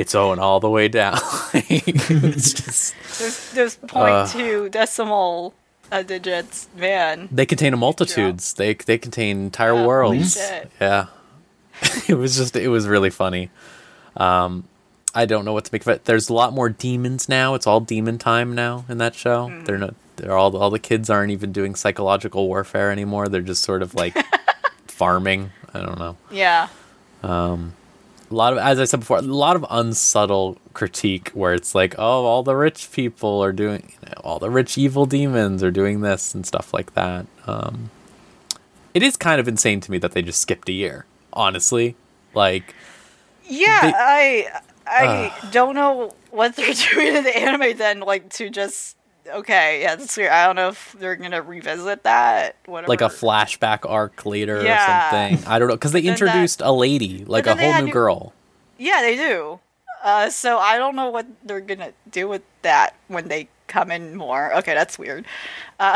it's going all the way down. it's just, There's there's point two decimal uh, digits, man. they contain a multitudes. They they contain entire Holy worlds. shit. Yeah. it was just it was really funny. Um I don't know what to make of it. There's a lot more demons now. It's all demon time now in that show. Hmm. They're not they're all all the kids aren't even doing psychological warfare anymore. They're just sort of like farming. I don't know. Yeah. A lot of as I said before, a lot of unsubtle critique where it's like, "Oh, all the rich people are doing you know, all the rich evil demons are doing this and stuff like that." Um it is kind of insane to me that they just skipped a year. Honestly, like Yeah, They- I I don't know what they're doing in the anime then, like to just okay, yeah, that's weird. I don't know if they're gonna revisit that. Whatever. like a flashback arc later Yeah. or something. I don't know because they then that- introduced a lady, like a whole new to- girl. Yeah, they do. Uh, so I don't know what they're gonna do with that when they come in more. Okay, that's weird.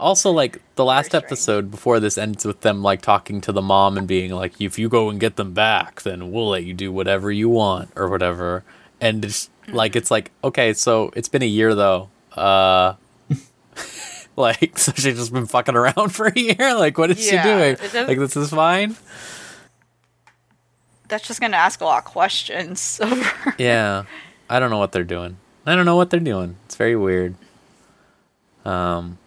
Also, like the last episode before this ends with them like talking to the mom and being like, "If you go and get them back, then we'll let you do whatever you want or whatever." And it's like it's like okay, so it's been a year though. Uh, like so she's just been fucking around for a year. Like what is Yeah, she doing? it Like this is fine. That's just gonna ask a lot of questions. yeah i don't know what they're doing i don't know what they're doing it's very weird um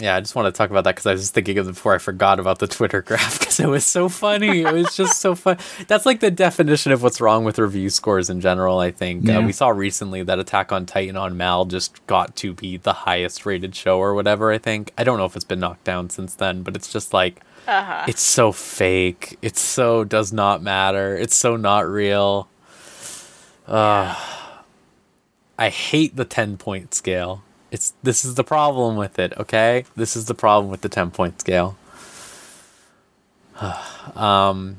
yeah i just want to talk about that because i was just thinking of it before i forgot about the twitter graph because it was so funny it was just so fun that's like the definition of what's wrong with review scores in general i think Yeah. uh, we saw recently that attack on titan on mal just got to be the highest rated show or whatever i think i don't know if it's been knocked down since then but it's just like uh-huh. it's so fake. It's so does not matter. It's so not real. Uh, I hate the 10 point scale. It's this is the problem with it, okay? This is the problem with the 10 point scale. um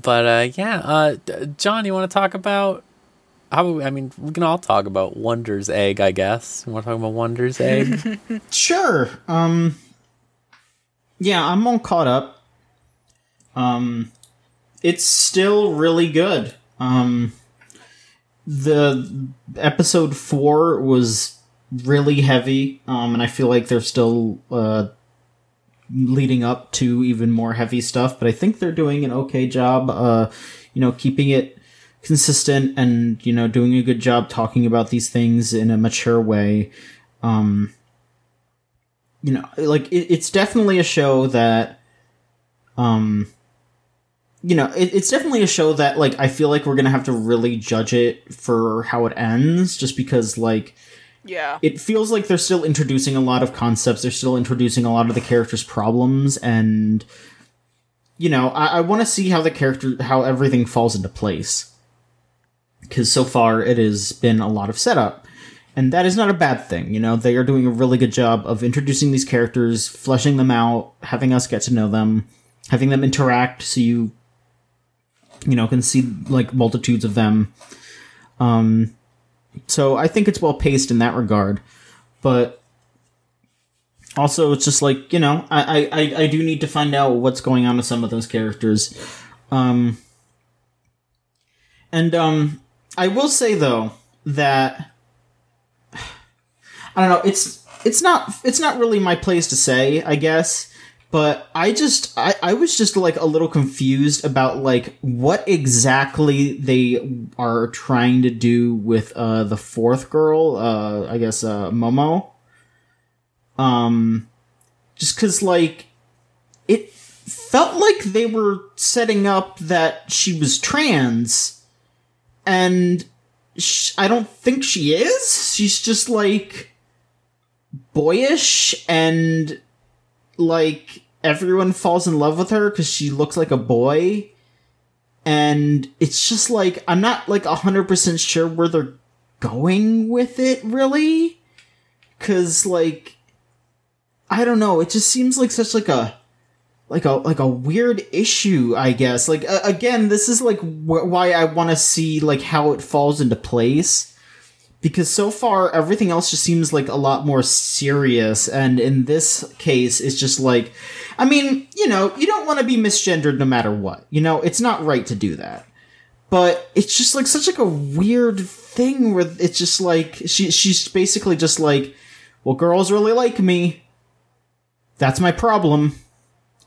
but uh yeah, uh John, you want to talk about how about we- I mean, we can all talk about Wonder's egg, I guess. You want to talk about Wonder's egg? Sure. Um Yeah, I'm all caught up. Um it's still really good. Um the episode 4 was really heavy um and I feel like they're still uh leading up to even more heavy stuff, but I think they're doing an okay job uh you know keeping it consistent and you know doing a good job talking about these things in a mature way. Um you know like it, it's definitely a show that um you know it, it's definitely a show that like i feel like we're gonna have to really judge it for how it ends just because like yeah. it feels like they're still introducing a lot of concepts. They're still introducing a lot of the characters problems and you know i, I want to see how the character how everything falls into place. Because so far it has been a lot of setup and that is not a bad thing you know? They are doing a really good job of introducing these characters fleshing them out having us get to know them having them interact so you you know can see like multitudes of them. Um so I think it's well paced in that regard, but also it's just like you know I, I I do need to find out what's going on with some of those characters, um, and um I will say though that I don't know it's it's not it's not really my place to say I guess but I just I, I was just like a little confused about like what exactly they are trying to do with uh the fourth girl uh I guess uh Momo. Um just cuz like it felt like they were setting up that she was trans and sh- I don't think she is. She's just like boyish and like everyone falls in love with her because she looks like a boy. And it's just like i'm not like 100% sure where they're going with it really. Because like i don't know. It just seems like such like a like a like a weird issue i guess. Like uh, again this is like wh- why i want to see like how it falls into place because so far everything else just seems like a lot more serious and in this case it's just like i mean you know you don't want to be misgendered no matter what you know? It's not right to do that. But it's just like such like a weird thing where it's just like she she's basically just like well girls really like me. That's my problem.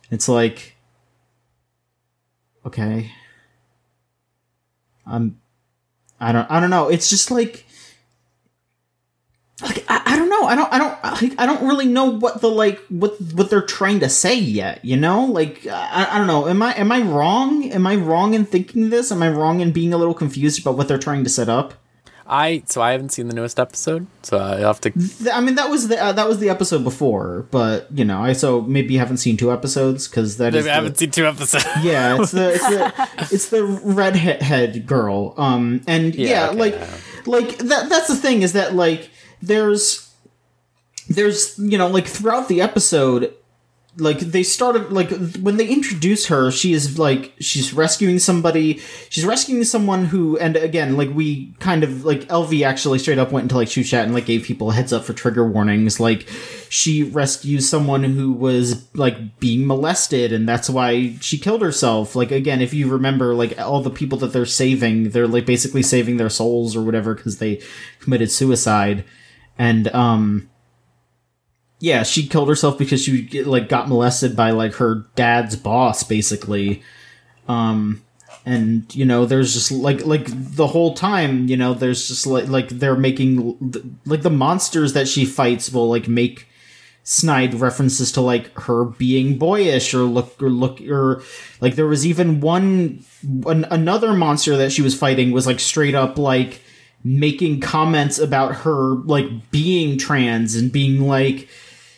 It's like okay. I'm i don't i don't know. It's just like like I, I don't know. I don't i don't like, i don't really know what the like what what they're trying to say yet you know? Like I, I don't know. Am i am i wrong? Am i wrong in thinking this? Am i wrong in being a little confused about what they're trying to set up? I so I haven't seen the newest episode, so I have to. I mean that was the uh, that was the episode before but you know i so maybe you haven't seen two episodes because that is I the- haven't seen two episodes. yeah it's the it's the it's the redhead girl um and yeah, Yeah, okay, like like that that's the thing is that like there's there's you know like throughout the episode like they started like when they introduce her she is like she's rescuing somebody. She's rescuing someone who and again like we kind of like lv actually straight up went into like shoot chat and like gave people a heads up for trigger warnings. Like she rescues someone who was like being molested and that's why she killed herself. Like again if you remember like all the people that they're saving they're like basically saving their souls or whatever because they committed suicide and um yeah, she killed herself because she like got molested by like her dad's boss, basically. Um, and you know, there's just like like the whole time, you know, there's just like like they're making like the monsters that she fights will like make snide references to like her being boyish or look or look or like there was even one an, another monster that she was fighting was like straight up like making comments about her like being trans and being like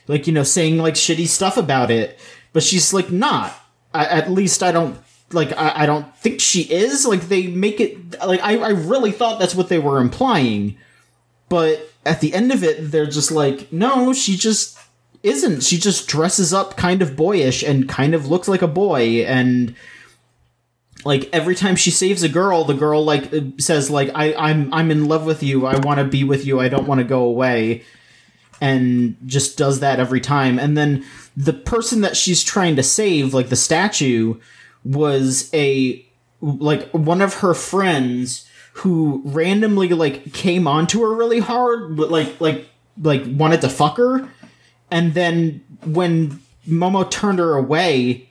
like you know saying like shitty stuff about it. But she's like not. I, at least i don't like I, I don't think she is. Like they make it like I, I really thought that's what they were implying. But at the end of it they're just like no she just isn't. She just dresses up kind of boyish and kind of looks like a boy and like every time she saves a girl the girl like uh, says like I, i'm i'm in love with you. I want to be with you. I don't want to go away. And just does that every time. And then the person that she's trying to save like the statue was a like one of her friends who randomly like came onto her really hard but like like like wanted to fuck her. And then when momo turned her away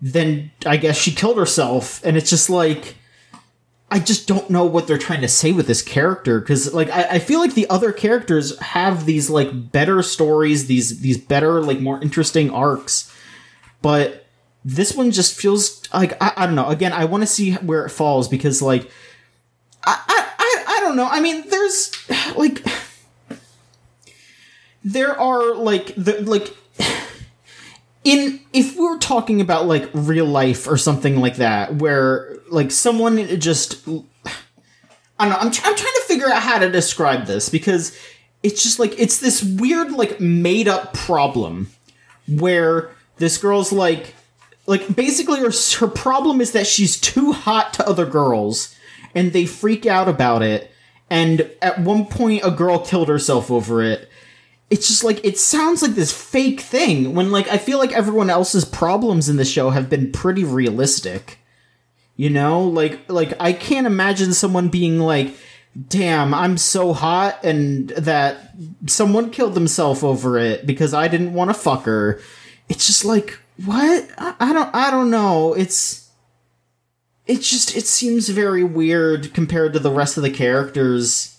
then i guess she killed herself and it's just like I just don't know what they're trying to say with this character because like I, I feel like the other characters have these like better stories, these these better like more interesting arcs, but this one just feels like I, I don't know. Again, I want to see where it falls because like I, I I I don't know. I mean, there's like there are like the like in if we were talking about like real life or something like that where like someone just I don't know I'm, tr- I'm trying to figure out how to describe this because it's just like it's this weird like made up problem where this girl's like like basically her, her problem is that she's too hot to other girls and they freak out about it. And at one point a girl killed herself over it it's just like it sounds like this fake thing when like I feel like everyone else's problems in the show have been pretty realistic. You know, like like I can't imagine someone being like, "Damn, I'm so hot," and that someone killed themselves over it because I didn't want to fuck her. It's just like what I, I don't I don't know. It's it just it seems very weird compared to the rest of the characters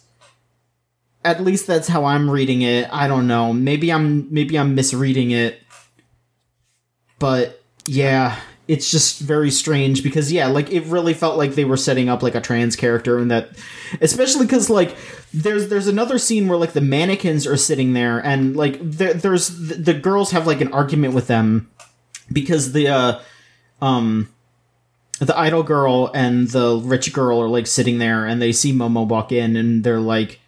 at least that's how I'm reading it. I don't know. Maybe I'm maybe I'm misreading it. But yeah, it's just very strange because yeah, like it really felt like they were setting up like a trans character and that especially cuz like there's there's another scene where like the mannequins are sitting there and like there, there's the, the girls have like an argument with them because the uh um the idol girl and the rich girl are like sitting there and they see Momo walk in and they're like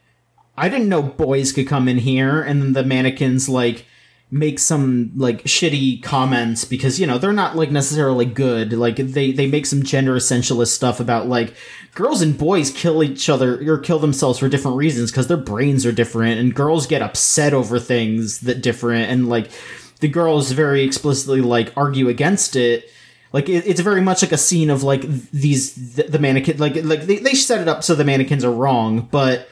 I didn't know boys could come in here. And then the mannequins like make some like shitty comments because you know they're not like necessarily good like they they make some gender essentialist stuff about like girls and boys kill each other or kill themselves for different reasons because their brains are different and girls get upset over things that different and like the girls very explicitly like argue against it like it, it's very much like a scene of like these the, the mannequin like like they, they set it up so the mannequins are wrong but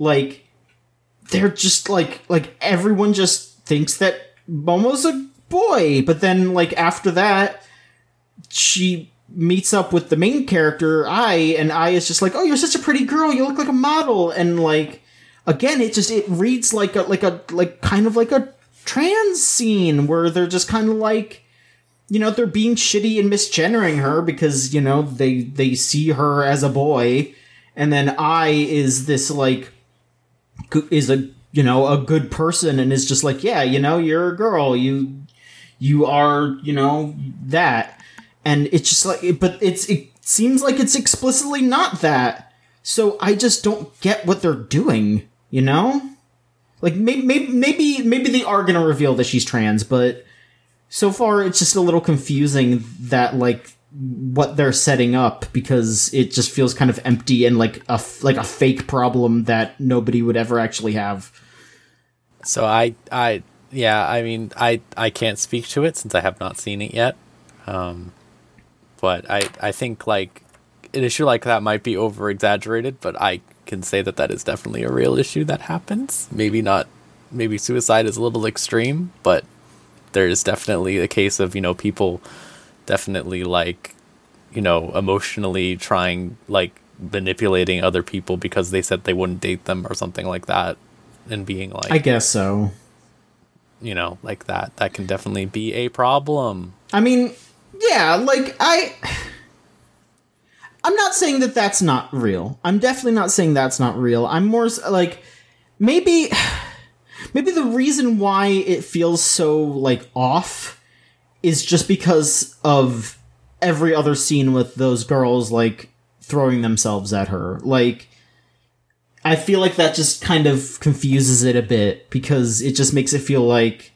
like they're just like like everyone just thinks that Momo's a boy, but then like after that, she meets up with the main character, Ai, and Ai is just like, "Oh, you're such a pretty girl. You look like a model." And like again, it just it reads like a like a like kind of like a trans scene where they're just kind of like you know, they're being shitty and misgendering her because, you know, they they see her as a boy and then Ai is this like is a you know a good person and is just like yeah you know you're a girl you you are you know that. And it's just like but it's it seems like it's explicitly not that. So i just don't get what they're doing you know? Like maybe maybe maybe, they are gonna reveal that she's trans but so far it's just a little confusing that like what they're setting up because it just feels kind of empty and like a like a fake problem that nobody would ever actually have. So I I yeah, I mean I I can't speak to it since I have not seen it yet. Um but I I think like an issue like that might be over exaggerated, but I can say that that is definitely a real issue that happens. Maybe not maybe suicide is a little extreme, but there is definitely a case of, you know, people definitely like you know emotionally trying like manipulating other people because they said they wouldn't date them or something like that and being like I guess so. You know, like that that can definitely be a problem. I mean, yeah, like I I'm not saying that that's not real. I'm definitely not saying that's not real. I'm more like maybe maybe the reason why it feels so like off is just because of every other scene with those girls like throwing themselves at her. Like I feel like that just kind of confuses it a bit because it just makes it feel like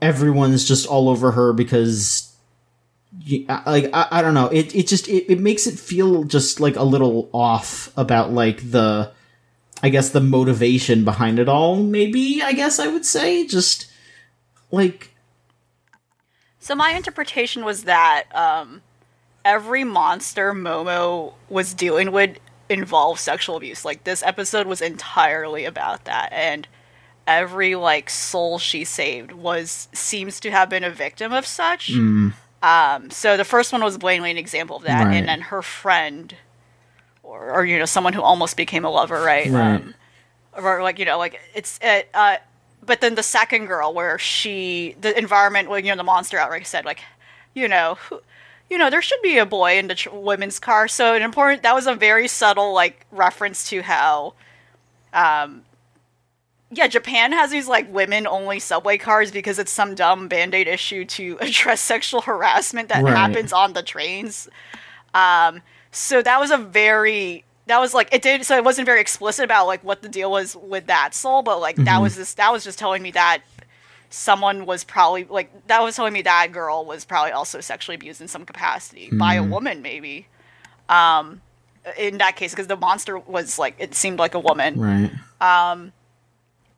everyone's just all over her because like I, I don't know it it just it, it makes it feel just like a little off about like the I guess the motivation behind it all maybe I guess I would say just like so my interpretation was that um, every monster Momo was dealing with involved sexual abuse. Like this episode was entirely about that, and every like soul she saved was seems to have been a victim of such. Mm. Um, so the first one was blatantly an example of that, right. and then her friend, or, or you know someone who almost became a lover, right? Right. Um, or like you know like it's uh, uh but then the second girl where she the environment well you know the monster outright said like you know you know there should be a boy in the tr- women's car so an important that was a very subtle like reference to how um yeah japan has these like women only subway cars because it's some dumb band-aid issue to address sexual harassment that right. happens on the trains um so that was a very that was like it did so it wasn't very explicit about like what the deal was with that soul but like mm-hmm. that was this that was just telling me that someone was probably like that was telling me that girl was probably also sexually abused in some capacity mm-hmm. by a woman maybe um in that case because the monster was like it seemed like a woman right um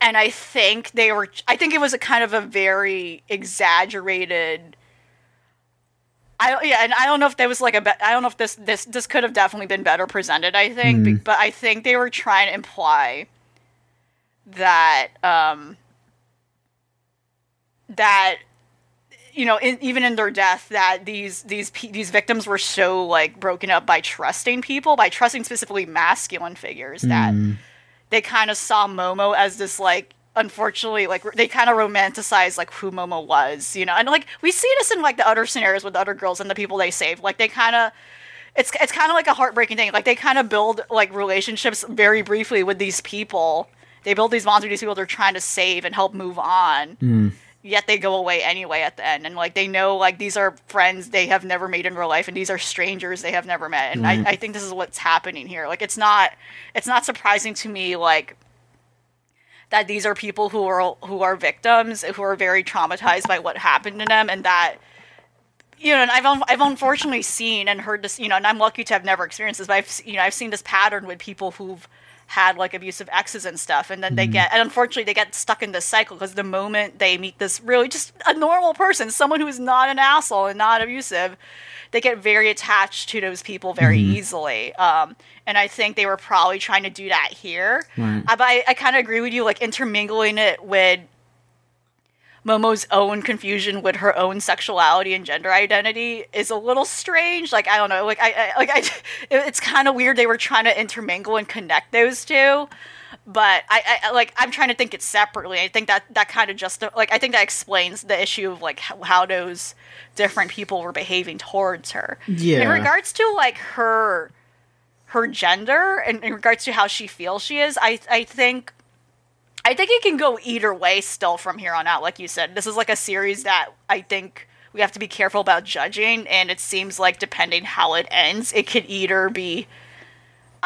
and i think they were i think it was a kind of a very exaggerated I yeah, and I don't know if there was like a be- I don't know if this this this could have definitely been better presented. I think, mm. but I think they were trying to imply that um that you know in, even in their death that these these these victims were so like broken up by trusting people by trusting specifically masculine figures mm. that hmm. they kind of saw Momo as this like unfortunately like they kind of romanticize like who Momo was, you know. And like we see this in like the other scenarios with the other girls and the people they save. Like they kind of it's it's kind of like a heartbreaking thing. Like they kind of build like relationships very briefly with these people. They build these bonds with these people they're trying to save and help move on. Mm. Yet they go away anyway at the end, and like they know like these are friends they have never made in real life, and these are strangers they have never met. And mm. I, I think this is what's happening here. Like it's not it's not surprising to me like that these are people who are who are victims who are very traumatized by what happened to them and that you know and I've un- I've unfortunately seen and heard this you know and I'm lucky to have never experienced this but I've you know I've seen this pattern with people who've had like abusive exes and stuff and then they get and unfortunately they get stuck in this cycle because the moment they meet this really just a normal person someone who is not an asshole and not abusive they get very attached to those people very easily um, and i think they were probably trying to do that here Right. Uh, but i, I kind of agree with you like intermingling it with Momo's own confusion with her own sexuality and gender identity is a little strange. Like I don't know, like I, I like I, it's kind of weird they were trying to intermingle and connect those two. But I, I like I'm trying to think it separately. I think that that kind of just like I think that explains the issue of like how, how those different people were behaving towards her. Yeah. In regards to like her her gender and in regards to how she feels she is, I I think I think it can go either way still from here on out. Like you said, this is like a series that I think we have to be careful about judging, and it seems like depending how it ends, it could either be,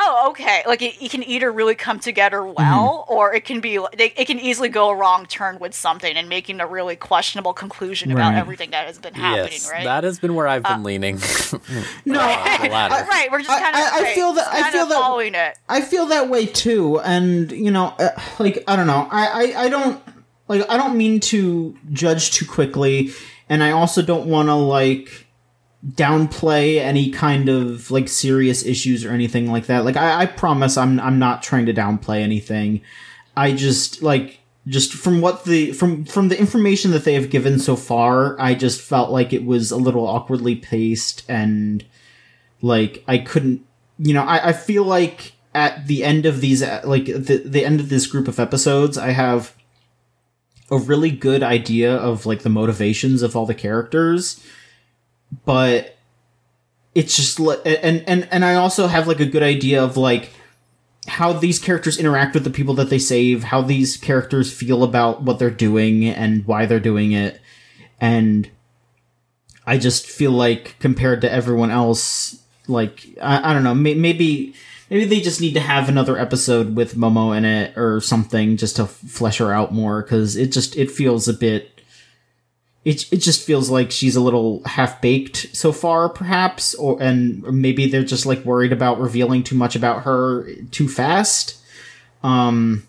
oh, okay, like it, it can either really come together well, or it can be, they, it can easily go a wrong turn with something and making a really questionable conclusion about everything that has been happening, yes, right? that has been where I've been leaning. No, the I, right, we're just kind of, I- I feel that- I feel that- following it. I feel that way too, and you know, uh, like I don't know, I, I I don't like I don't mean to judge too quickly, and I also don't want to like downplay any kind of like serious issues or anything like that. Like I, I promise, I'm I'm not trying to downplay anything. I just like just from what the from from the information that they have given so far, I just felt like it was a little awkwardly paced and like I couldn't you know, I, I feel like at the end of these, like the the end of this group of episodes, I have a really good idea of like the motivations of all the characters, but it's just like, and and and I also have like a good idea of like how these characters interact with the people that they save, how these characters feel about what they're doing and why they're doing it, and I just feel like compared to everyone else, like I, I don't know, may, maybe maybe they just need to have another episode with Momo in it or something just to flesh her out more because it just it feels a bit. It, it just feels like she's a little half baked so far, perhaps, or and maybe they're just like worried about revealing too much about her too fast. Um,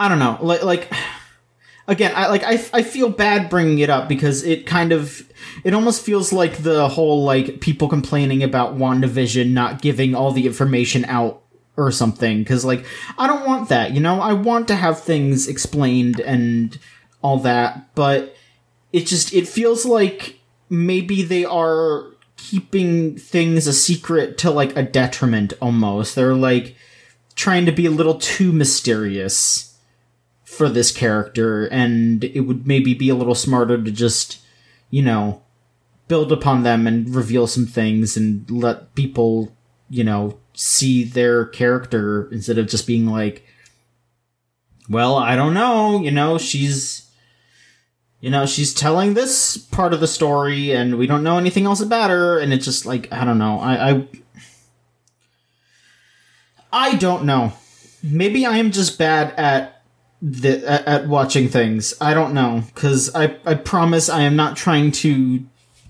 I don't know, like like again, I like I, I feel bad bringing it up because it kind of it almost feels like the whole like people complaining about WandaVision not giving all the information out or something cuz like I don't want that, you know? I want to have things explained and all that, but it just it feels like maybe they are keeping things a secret to like a detriment almost. They're like trying to be a little too mysterious for this character and it would maybe be a little smarter to just you know build upon them and reveal some things and let people you know see their character instead of just being like well i don't know you know she's you know she's telling this part of the story and we don't know anything else about her and it's just like i don't know i i, I don't know maybe i am just bad at the at, at watching things. I don't know because I I promise I am not trying to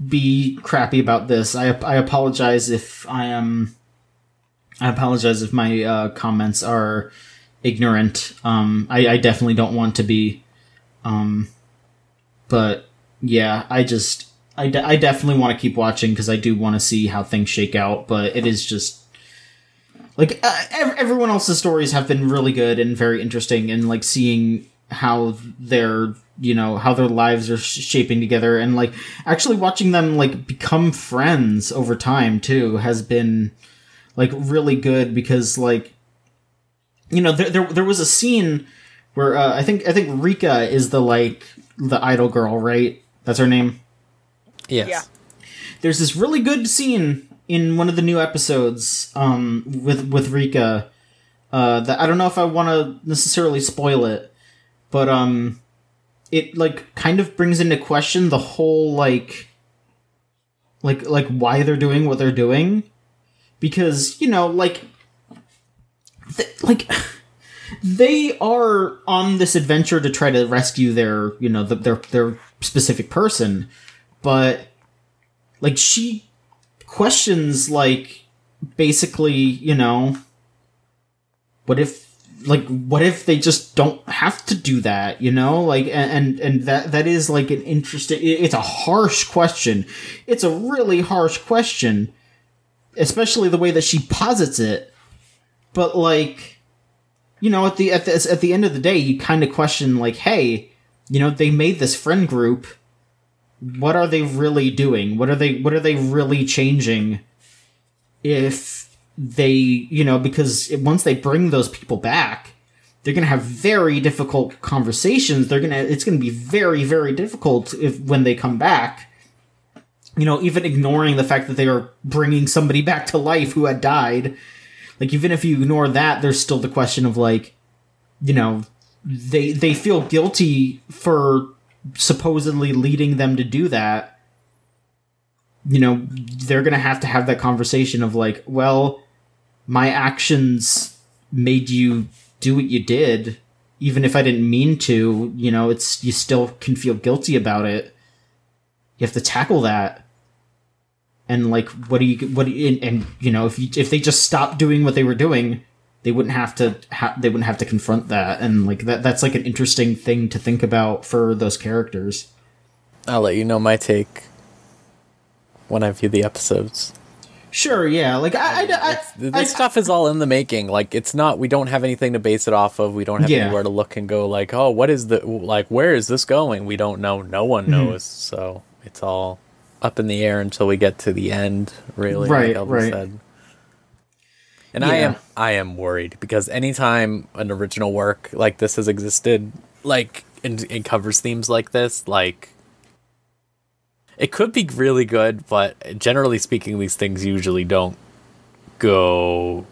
be crappy about this. I I apologize if I am. I apologize if my uh, comments are ignorant. Um, I I definitely don't want to be. Um, but yeah, I just I, de- I definitely want to keep watching because I do want to see how things shake out. But it is just like uh, ev- everyone else's stories have been really good and very interesting and like seeing how their you know how their lives are sh- shaping together and like actually watching them like become friends over time too has been like really good because like you know there there, there was a scene where uh, I think I think Rika is the like the idol girl right that's her name yes. Yeah. there's this really good scene in one of the new episodes um, with with Rika. Uh, that I don't know if I want to necessarily spoil it, but um, it like kind of brings into question the whole like, like like why they're doing what they're doing, because you know like, th- like. They are on this adventure to try to rescue their, you know, the, their their specific person, but like she questions like basically, you know, what if like what if they just don't have to do that you know? Like and and, that that is like an interesting it's a harsh question. It's a really harsh question especially the way that she posits it. But like you know at the at the, at the end of the day you kind of question like hey you know they made this friend group. What are they really doing? What are they what are they really changing if they you know because once they bring those people back they're going to have very difficult conversations. They're going to it's going to be very very difficult if when they come back you know even ignoring the fact that they are bringing somebody back to life who had died like even if you ignore that there's still the question of like you know they they feel guilty for supposedly leading them to do that. You know they're going to have to have that conversation of like well my actions made you do what you did even if i didn't mean to you know it's you still can feel guilty about it. You have to tackle that and like what do you what do you, and, and you know if you if they just stopped doing what they were doing they wouldn't have to ha- they wouldn't have to confront that and like that that's like an interesting thing to think about for those characters I'll let you know my take when I view the episodes. sure yeah like i i, I, this I- stuff is all in the making. Like it's not. We don't have anything to base it off of. We don't have Yeah. anywhere to look and go. Like, oh, what is the like? Where is this going? We don't know. No one Mm-hmm. knows. So it's all up in the air until we get to the end. Really, Right, like right. said. And I am I am worried because anytime an original work like this has existed, like and it covers themes like this, like it could be really good, but generally speaking, these things usually don't go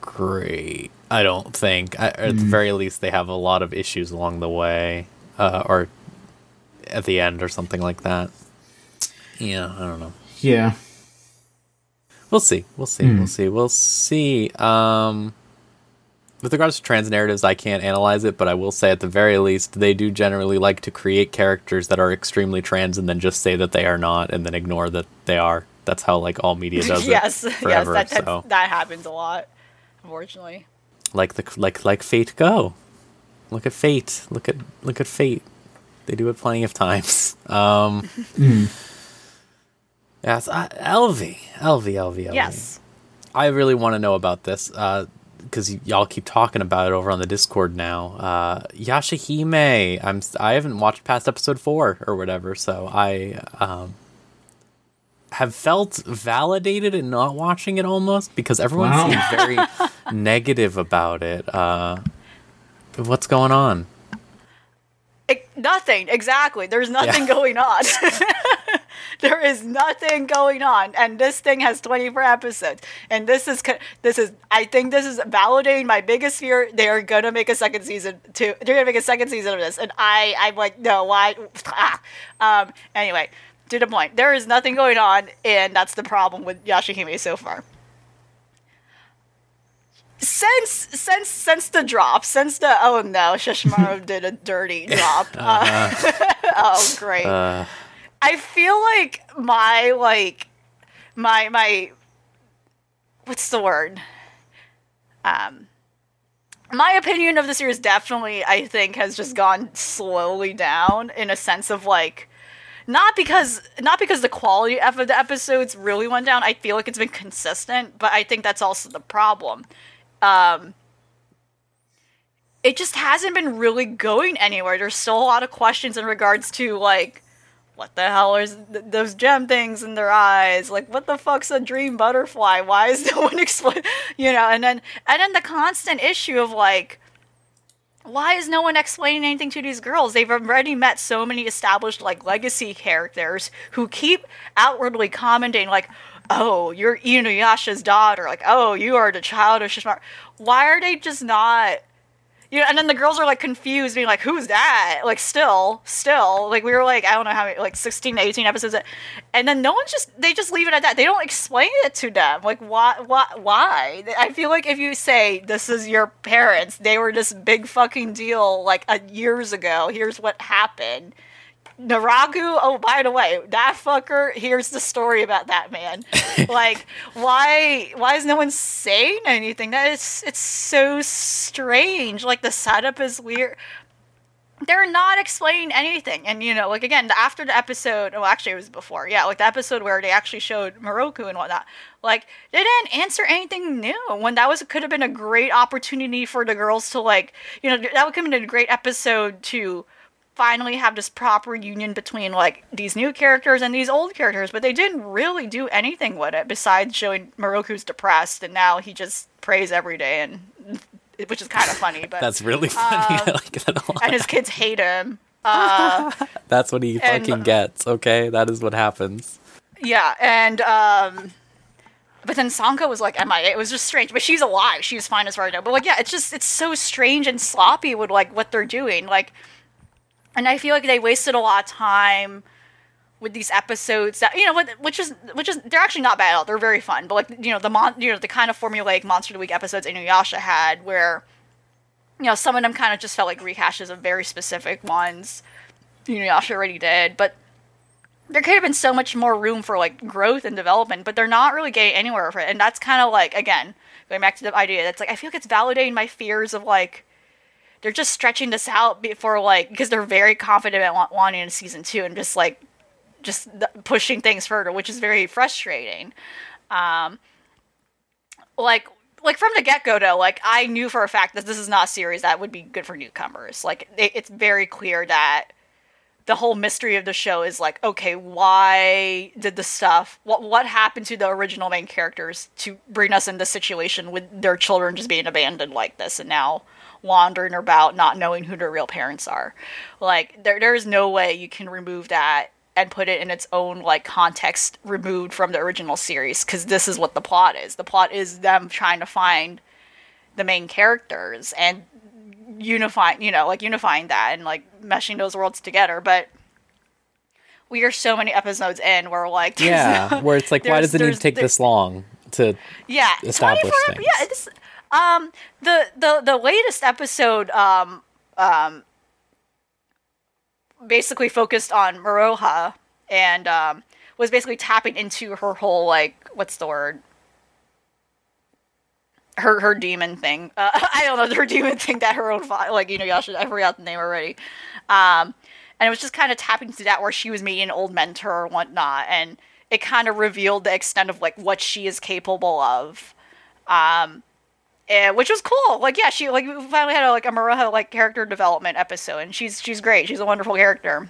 great. I don't think. I, at the very least, they have a lot of issues along the way, uh, or at the end, or something like that. Yeah, I don't know. yeah We'll see. We'll see. We'll see. We'll see. Um, with regards to trans narratives, I can't analyze it, but I will say at the very least, they do generally like to create characters that are extremely trans and then just say that they are not, and then ignore that they are. That's how like all media does yes, it yes, forever. that so, that happens a lot, unfortunately. like the like like Fate Go. Look at Fate. Look at look at Fate. They do it plenty of times. Um, Yes, uh, Elvie, Elvie, Elvie, Elvie. Yes. I really want to know about this because y- y'all keep talking about it over on the Discord now. Uh, Yashahime, I'm s- I haven't watched past episode four or whatever, so I um, have felt validated in not watching it almost because everyone Wow. seems very negative about it. Uh, what's going on? It, nothing exactly. There's nothing Yeah. going on. there is nothing going on, and this thing has 24 episodes. And this is this is I think this is validating my biggest fear. They are gonna make a second season too. They're gonna make a second season of this, and I I'm like no why. Ah. Um. Anyway, to the point. There is nothing going on, and that's the problem with Yashahime so far. Since since since the drop, since the oh no, Sesshomaru did a dirty drop. Uh, oh great. I feel like my like my my what's the word? Um my opinion of the series definitely I think has just gone slowly down in a sense of like not because not because the quality of the episodes really went down. I feel like it's been consistent, but I think that's also the problem. Um it just hasn't been really going anywhere. There's still a lot of questions in regards to like what the hell is th- those gem things in their eyes? Like, what the fuck's a dream butterfly? Why is no one explain? You know, and then and then the constant issue of like, why is no one explaining anything to these girls? They've already met so many established like legacy characters who keep outwardly commenting like, "Oh, you're Inuyasha's daughter." Like, "Oh, you are the child of Sesshomaru." Why are they just not? you know, and then the girls are like confused, being like, "Who's that?" Like, still, still, like we were like, I don't know how many, like sixteen to eighteen episodes, and then no one's just they just leave it at that. They don't explain it to them. Like, why? Why? Why? I feel like if you say this is your parents, they were this big fucking deal like years ago. Here's what happened. Naraku, oh, by the way, that fucker, here's the story about that man. like, why why is no one saying anything? That is it's so strange. Like the setup is weird. They're not explaining anything. And you know, like again, after the episode well actually it was before, yeah, like the episode where they actually showed Miroku and whatnot. Like, they didn't answer anything new when that was could have been a great opportunity for the girls to like, you know, that would have been a great episode to finally have this proper union between like these new characters and these old characters, but they didn't really do anything with it besides showing Miroku's depressed and now he just prays every day and which is kind of funny, but That's really funny. I like that a lot. and his kids hate him. Uh, That's what he and- fucking gets. Okay, that is what happens. yeah, and um but then Sango was like MIA. It was just strange, but she's alive. She's fine as far as I know. But like, yeah, it's just it's so strange and sloppy with like what they're doing. Like, and I feel like they wasted a lot of time with these episodes that you know which is which is they're actually not bad at all. They're very fun. But like you know the mon you know the kind of formulaic monster of the week episodes inuyasha had where you know some of them kind of just felt like rehashes of very specific ones inuyasha already did. But there could have been so much more room for like growth and development but they're not really getting anywhere for it. And that's kind of like again going back to the idea that's like i feel like it's validating my fears of like they're just stretching this out before like because they're very confident at wanting a season two and just like just pushing things further, which is very frustrating. Um, like like from the get go though, like I knew for a fact that this is not a series that would be good for newcomers. Like it, it's very clear that the whole mystery of the show is like, okay, why did the stuff what what happened to the original main characters to bring us in this situation with their children just being abandoned like this and now wandering about not knowing who their real parents are. Like there there is no way you can remove that and put it in its own like context removed from the original series because this is what the plot is. The plot is them trying to find the main characters and unifying, you know, like unifying that and like meshing those worlds together. But we are so many episodes in where like Yeah, no- where it's like, why does it need to take this long to? yeah, establish things. Yeah, it's um the the the latest episode um um basically focused on Moroha and um was basically tapping into her whole like what's the word her her demon thing. Uh, I don't know her demon thing that her own like you know Yasha I forgot the name already. Um, and it was just kind of tapping into that where she was meeting an old mentor or whatnot, and it kind of revealed the extent of like what she is capable of. Um, and, which was cool. Like yeah, she like we finally had a, like a Moroha like character development episode, and she's she's great. She's a wonderful character.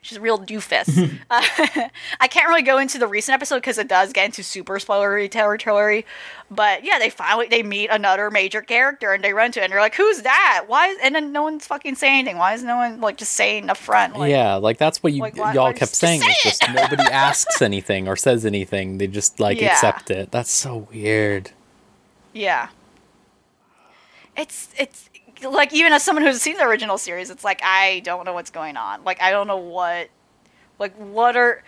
She's a real doofus. uh, I can't really go into the recent episode because it does get into super spoilery territory. But yeah, they finally they meet another major character and they run to it and they're like, "Who's that? Why?" Is, and then no one's fucking saying anything. Why is no one like just saying up front? Like, yeah, like that's what you like, why- y'all why kept just saying. say It's just nobody asks anything or says anything. They just like Yeah. accept it. That's so weird. Yeah. It's it's like even as someone who's seen the original series, it's like I don't know what's going on. Like I don't know what like what are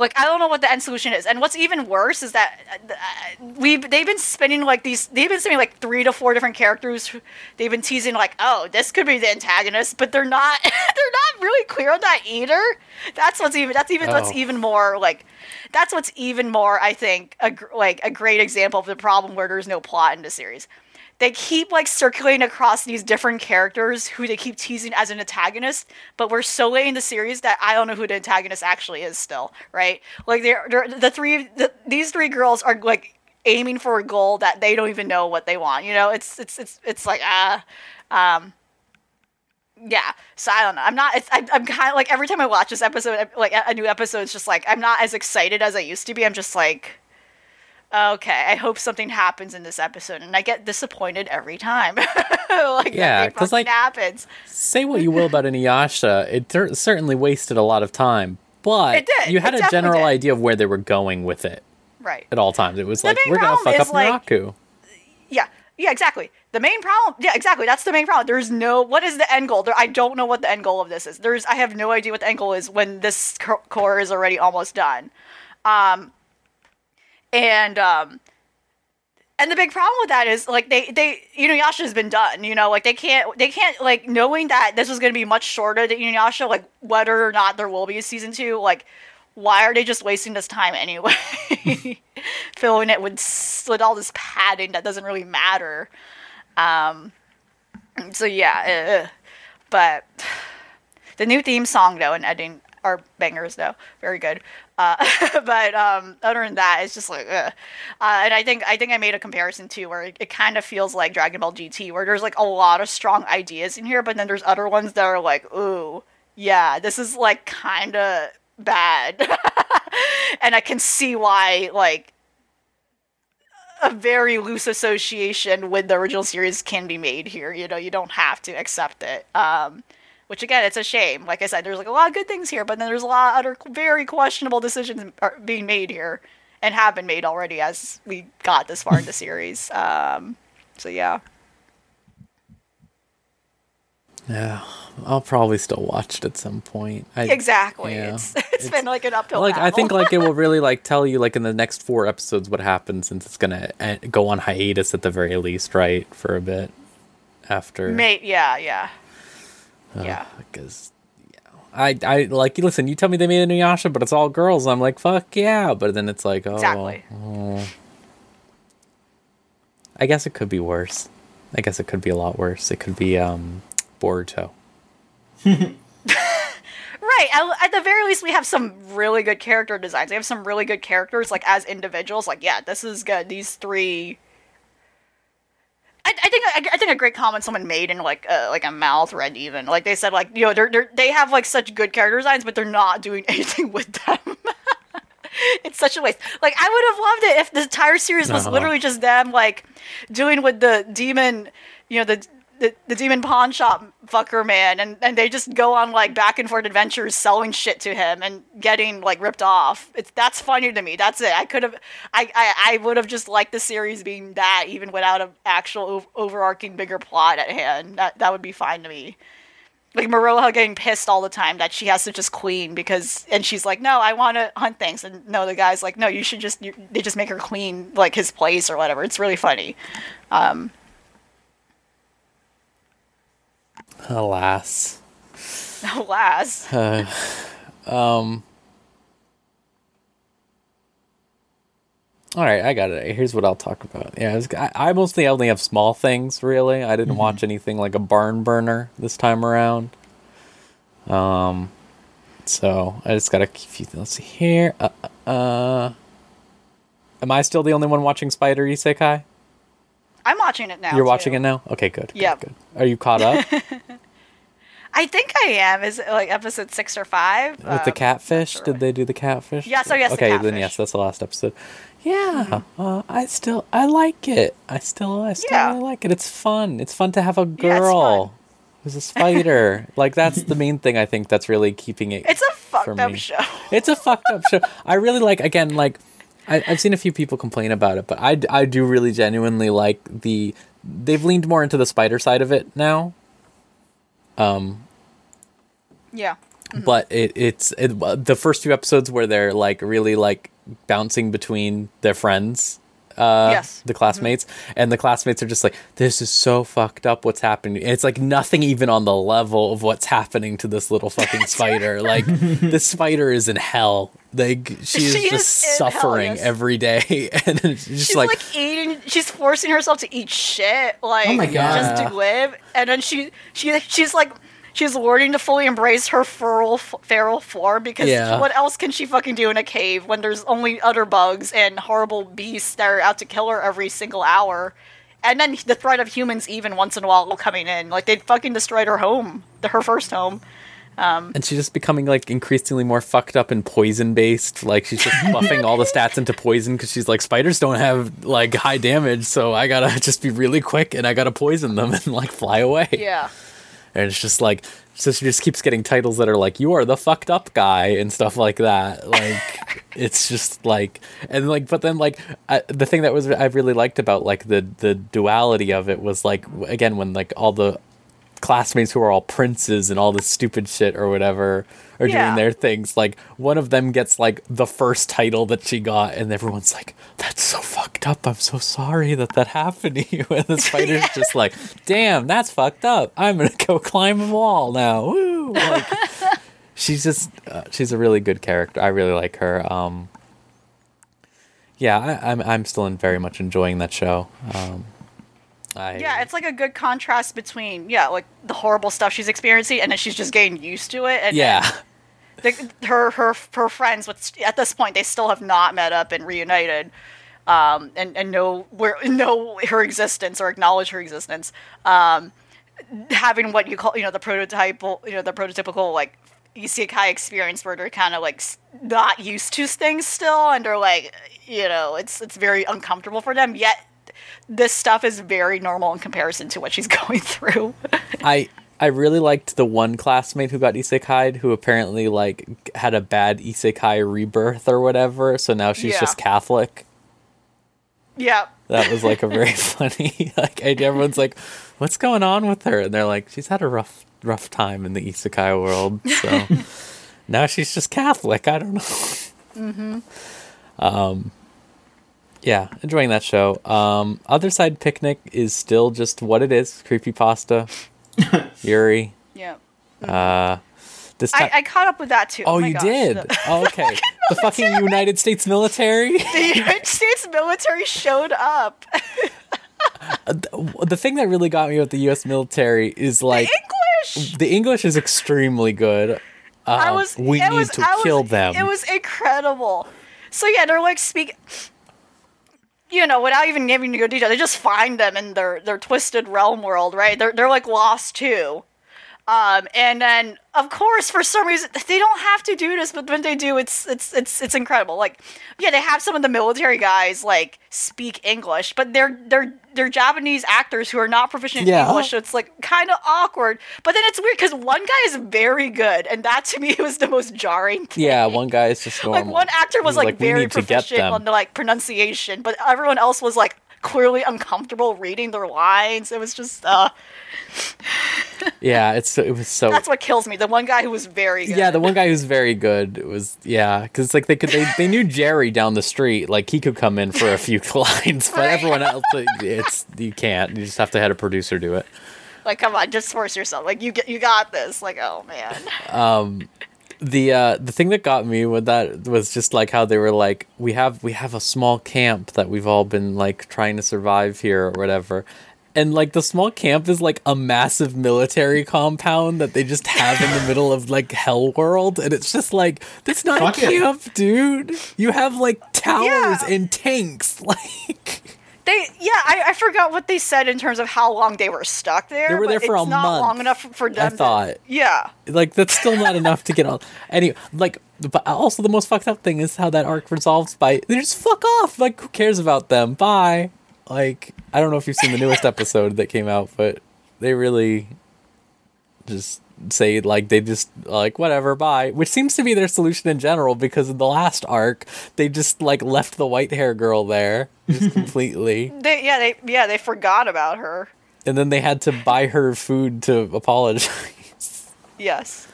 like I don't know what the end solution is. And what's even worse is that uh, we they've been spinning like these they've been spinning like three to four different characters. They've been teasing like, "Oh, this could be the antagonist," but they're not they're not really clear on that either. That's what's even that's even what's Oh. even more like that's what's even more I think a, like a great example of the problem where there's no plot in the series. They keep like circulating across these different characters who they keep teasing as an antagonist, but we're so late in the series that I don't know who the antagonist actually is still, right? Like they're, they're the three the, these three girls are like aiming for a goal that they don't even know what they want. You know, it's it's it's it's like ah um yeah so i don't know i'm not it's, I, i'm kind of like every time i watch this episode like a, a new episode it's just like i'm not as excited as i used to be i'm just like okay i hope something happens in this episode and i get disappointed every time. Like Yeah, nothing 'cause, fucking like- happens. Say what you will about Inuyasha, it cer- certainly wasted a lot of time. But you had it a general did. idea of where they were going with it right. at all times. It was The like we're gonna fuck up like, yeah yeah exactly. The main problem yeah exactly that's the main problem. There's no what is the end goal? There i don't know what the end goal of this is. There's i have no idea what the end goal is when this core is already almost done. Um and um and the big problem with that is like they they Inuyasha has been done you know like they can't they can't like knowing that this was going to be much shorter than Inuyasha like whether or not there will be a season two like why are they just wasting this time anyway? Filling it with, with all this padding that doesn't really matter. Um, so yeah, uh, but the new theme song though and editing are bangers though, very good. Uh, but um, other than that, it's just like, uh. And I think I think I made a comparison too, where it, it kind of feels like Dragon Ball GT, where there's like a lot of strong ideas in here, but then there's other ones that are like, ooh, yeah, this is like kind of bad, and I can see why like a very loose association with the original series can be made here. You know, you don't have to accept it. Um, which again, it's a shame. Like I said, there's like a lot of good things here, but then there's a lot of other very questionable decisions are being made here, and have been made already as we got this far in the series. Um, so yeah, Yeah, I'll probably still watch it at some point. I, exactly. yeah. It's, it's been like an uphill. like I think like it will really like tell you like in the next four episodes what happens since it's gonna go on hiatus at the very least, right, for a bit after. Mate, yeah, yeah, yeah. because I I like listen. You tell me they made a new Yasha, but it's all girls. I'm like fuck yeah, but then it's like oh, Exactly. I guess it could be worse. I guess it could be a lot worse. It could be um Boruto. Right. At, at the very least, we have some really good character designs. We have some really good characters, like as individuals. Like, yeah, this is good. These three. I, I think I, I think a great comment someone made in like uh, like a mal thread even like they said like you know they're, they're they have like such good character designs but they're not doing anything with them. it's such a waste. Like I would have loved it if the entire series was Uh-huh. literally just them like doing with the demon, you know, the the, demon pawn shop fucker man and, and they just go on like back and forth adventures selling shit to him and getting like ripped off. It's that's funny to me. That's it. I could have I, I, I would have just liked the series being that even without an actual ov- overarching bigger plot at hand. That that would be fine to me like Moroha getting pissed all the time that she has to just clean because and she's like no I want to hunt things and no the guy's like no you should just you, they just make her clean like his place or whatever it's really funny um Alas. alas All right, I got it. Here's what I'll talk about. Yeah, I, was, I, I mostly only have small things. Really, I didn't watch anything like a barn burner this time around. Um, so I just got a few. Things. Let's see here. Uh, uh, uh, am I still the only one watching Spider Isekai? I'm watching it now You're watching it now. Okay, good. good, Good. Are you caught up I think I am is it like episode six or five with the Um, catfish? sure. Did they do the catfish? Yes, oh, yes, the Okay, then yes, that's the last episode. Yeah, uh, I still I like it. I still I still Yeah. really like it. It's fun. It's fun to have a Yeah, girl fun. who's a spider. like that's the main thing I think that's really keeping it. it's a fucked up show It's a fucked up show. I really like again like I, I've seen a few people complain about it, but I, I do really genuinely like the they've leaned more into the spider side of it now. Um. yeah but it, it's it, the first few episodes where they're like really like bouncing between their friends uh Yes. the classmates and the classmates are just like this is so fucked up what's happening and it's like nothing even on the level of what's happening to this little fucking spider like this spider is in hell like she is She is just hell, suffering yes. every day and it's just she's like, like, eating she's forcing herself to eat shit like Oh my God. just to live and then she she she's like she's learning to fully embrace her feral feral form because Yeah. what else can she fucking do in a cave when there's only other bugs and horrible beasts that are out to kill her every single hour and then the threat of humans even once in a while coming in like they fucking destroyed her home the, her first home um, and she's just becoming like increasingly more fucked up and poison based. Like she's just buffing all the stats into poison because she's like spiders don't have like high damage, so I gotta just be really quick and I gotta poison them and like fly away. yeah And it's just like so she just keeps getting titles that are like you are the fucked up guy and stuff like that. Like it's just like and like but then like I, the thing that was i really liked about like the the duality of it was like again when like all the classmates who are all princes and all this stupid shit or whatever are Yeah. doing their things like one of them gets like the first title that she got and everyone's like that's so fucked up i'm so sorry that that happened to you and the spider's just like damn that's fucked up i'm gonna go climb a wall now Woo! like she's just uh, she's a really good character. I really like her. Um, yeah, I, I'm I'm still in very much enjoying that show. Um, I, Yeah, it's like a good contrast between yeah, like the horrible stuff she's experiencing, and then she's just getting used to it. And yeah, the, her her her friends, which at this point they still have not met up and reunited, um, and and know where know her existence or acknowledge her existence. Um, having what you call you know the prototypal you know the prototypical like isekai experience where they're kind of like not used to things still and they're like you know it's it's very uncomfortable for them yet this stuff is very normal in comparison to what she's going through I I really liked the one classmate who got isekai who apparently like had a bad isekai rebirth or whatever. So now she's Yeah. just Catholic. yeah That was like a very funny like idea. Everyone's like, "What's going on with her?" And they're like, "She's had a rough rough time in the isekai world." So now she's just Catholic. I don't know. Mm-hmm. Um, yeah, enjoying that show. Um, Other Side Picnic is still just what it is: creepy pasta, Yuri. yeah Uh, this time. I, I caught up with that too oh, my you gosh, did. the- Oh, okay. the fucking United States military. the United States military showed up. the thing that really got me with the U.S. military is like The English. the English is extremely good. Uh, I was. we it need was, to I was- kill them. It was incredible. So yeah, they're like speak. You know, without even giving you detail, they just find them in their their twisted realm world, right? They're they're like lost too. Um, and then of course, for some reason, they don't have to do this, but when they do, it's it's it's it's incredible. Like, yeah, they have some of the military guys like speak English, but they're they're they're Japanese actors who are not proficient in Yeah. English, so it's like kind of awkward. But then it's weird because one guy is very good, and that to me was the most jarring. Thing. yeah, one guy is just normal. like one actor was like, "We very need to get proficient on the like pronunciation, but everyone else was like clearly uncomfortable reading their lines. It was just uh, Yeah, it's it was so. that's what kills me. The one guy who was very good. yeah, the one guy who's very good was yeah, because like they could they, they knew Jerry down the street, like he could come in for a few lines, but Right. everyone else it's you can't. You just have to have a producer do it. like come on, just force yourself. Like you get you got this. Like oh man. The uh the thing that got me with that was just like how they were like we have we have a small camp that we've all been like trying to survive here or whatever and like the small camp is like a massive military compound that they just have in the middle of like hell world and it's just like that's not Fuck a it. camp dude you have like towers Yeah. and tanks like They yeah, I, I forgot what they said in terms of how long they were stuck there. They were there for it's a not month, long enough for them. I thought. yeah. like that's still not enough to get on anyway like but also the most fucked up thing is how that arc resolves by they just fuck off like who cares about them bye like i don't know if you've seen the newest episode that came out but they really just say like they just like whatever bye which seems to be their solution in general because in the last arc they just like left the white hair girl there just completely They yeah they yeah they forgot about her. and then they had to buy her food to apologize Yes.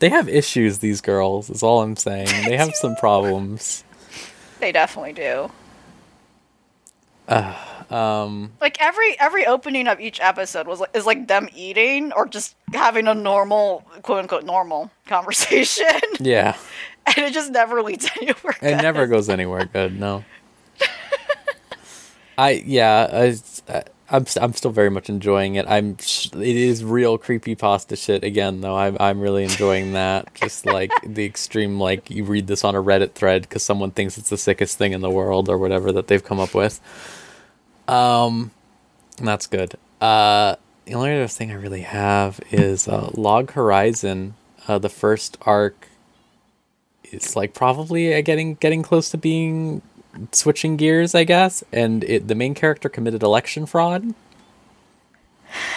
They have issues, these girls, is all I'm saying. They have some problems. They definitely do. Um, Like every every opening of each episode was like is like them eating or just having a normal quote unquote normal conversation, yeah. and it just never leads anywhere. It never goes anywhere good, no. I, yeah, I, I'm, I'm still very much enjoying it. I'm, it is real creepy pasta shit again, though. I'm, I'm really enjoying that. Just like the extreme, like, you read this on a Reddit thread because someone thinks it's the sickest thing in the world or whatever that they've come up with. Um, that's good. Uh, the only other thing I really have is uh, Log Horizon. Uh, the first arc is like probably uh, getting getting close to being switching gears, I guess. And it, the main character committed election fraud.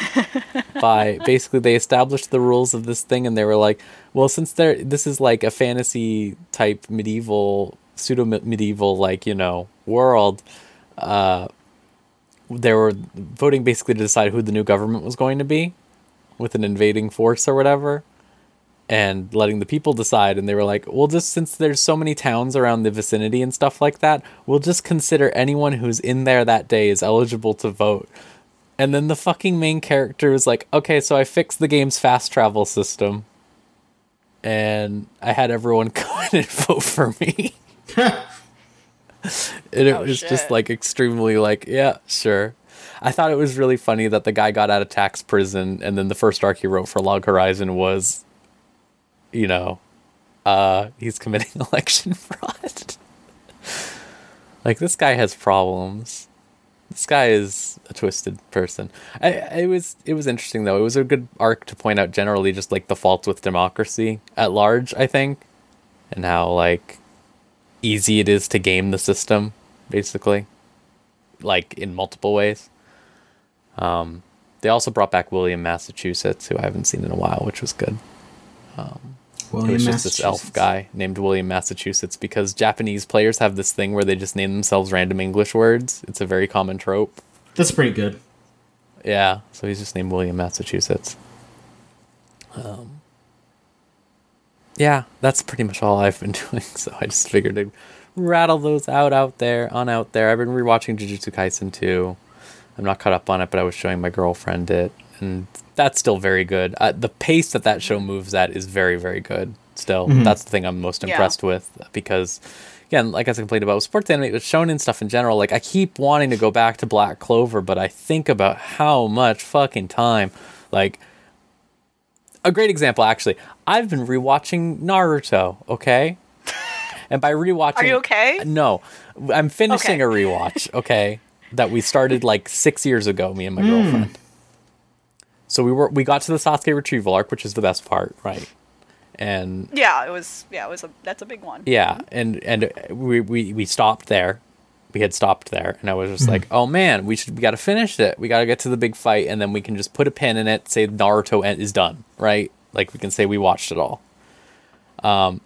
by basically they established the rules of this thing and they were like, well, since there this is like a fantasy type medieval pseudo medieval like you know world, uh, they were voting basically to decide who the new government was going to be, with an invading force or whatever and letting the people decide. And they were like well just since there's so many towns around the vicinity and stuff like that we'll just consider anyone who's in there that day is eligible to vote. And then the fucking main character was like okay so i fixed the game's fast travel system and i had everyone come and vote for me and it Oh, was just like extremely like yeah sure i thought it was really funny that the guy got out of tax prison and then the first arc he wrote for log horizon was you know, uh, he's committing election fraud. like this guy has problems. This guy is a twisted person. I, it was it was interesting though. It was a good arc to point out generally just like the faults with democracy at large. I think, and how like easy it is to game the system, basically, like in multiple ways. Um, they also brought back William Massachusetts, who I haven't seen in a while, which was good. William It was just this elf guy named William Massachusetts because Japanese players have this thing where they just name themselves random English words. It's a very common trope. That's pretty good. Yeah, so he's just named William Massachusetts. Um, yeah, that's pretty much all I've been doing. So I just figured to rattle those out out there on out there. I've been rewatching Jujutsu Kaisen too. I'm not caught up on it, but I was showing my girlfriend it, and that's still very good. Uh, the pace that that show moves at is very, very good. Still, that's the thing I'm most Yeah. impressed with because, again, like I complained about with sports anime, with shonen stuff in general. Like I keep wanting to go back to Black Clover, but I think about how much fucking time, like a great example actually. I've been rewatching Naruto. Okay. And by rewatching, Are you okay? No, I'm finishing Okay. a rewatch. Okay, that we started like six years ago. Me and my hmm. girlfriend. So we were we got to the Sasuke retrieval arc, which is the best part, right? And Yeah, it was. Yeah, it was a. That's a big one. yeah, and and we we we stopped there. We had stopped there, and I was just like, "Oh man, we should we got to finish it. We got to get to the big fight, and then we can just put a pin in it. Say Naruto is done, right? Like we can say we watched it all." Um,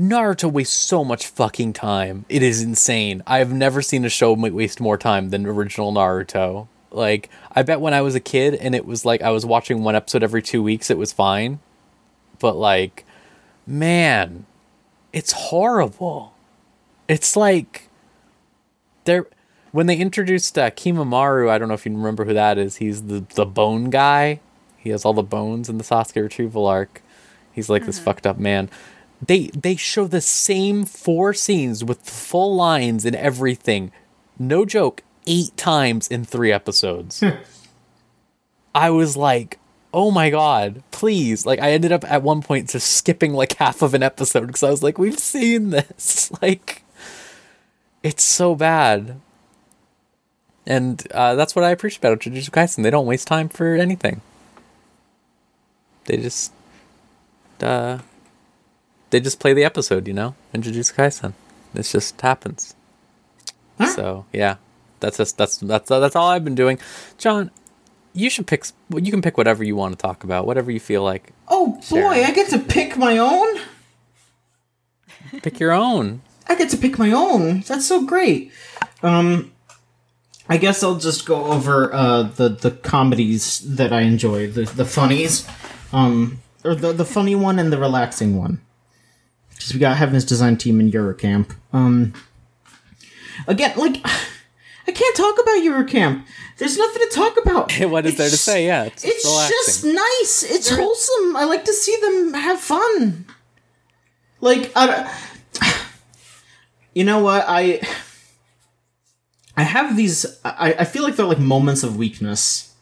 Naruto wastes so much fucking time. It is insane. I've never seen a show waste more time than original Naruto. Like, I bet when I was a kid and it was like I was watching one episode every two weeks, it was fine. But like, man, it's horrible. It's like they're when they introduced uh, Kimimaro. I don't know if you remember who that is. He's the the bone guy. He has all the bones in the Sasuke retrieval arc. He's like this fucked up man. They they show the same four scenes with full lines and everything. No joke, eight times in three episodes. I was like, oh my god, please. Like, I ended up at one point just skipping like half of an episode because I was like, we've seen this. Like, it's so bad. And uh, that's what I appreciate about Jujutsu Kaisen. They don't waste time for anything. They just, uh, they just play the episode, you know, in Jujutsu Kaisen. This just happens. Huh? So yeah, that's just that's that's that's all I've been doing. John, you should pick. You can pick whatever you want to talk about, whatever you feel like. Oh boy, Sure. I get to pick my own. Pick your own. I get to pick my own. That's so great. Um, I guess I'll just go over uh, the the comedies that I enjoy, the the funnies, um, or the the funny one and the relaxing one. Because we got Heaven's Design Team and Yuru Camp. Um, again, like I can't talk about Yuru Camp. There's nothing to talk about. what is It's there to just- say? Yeah, it's, It's relaxing. just nice. It's wholesome. I like to see them have fun. Like I, don't- you know what I. I have these. I, I feel like they're like moments of weakness.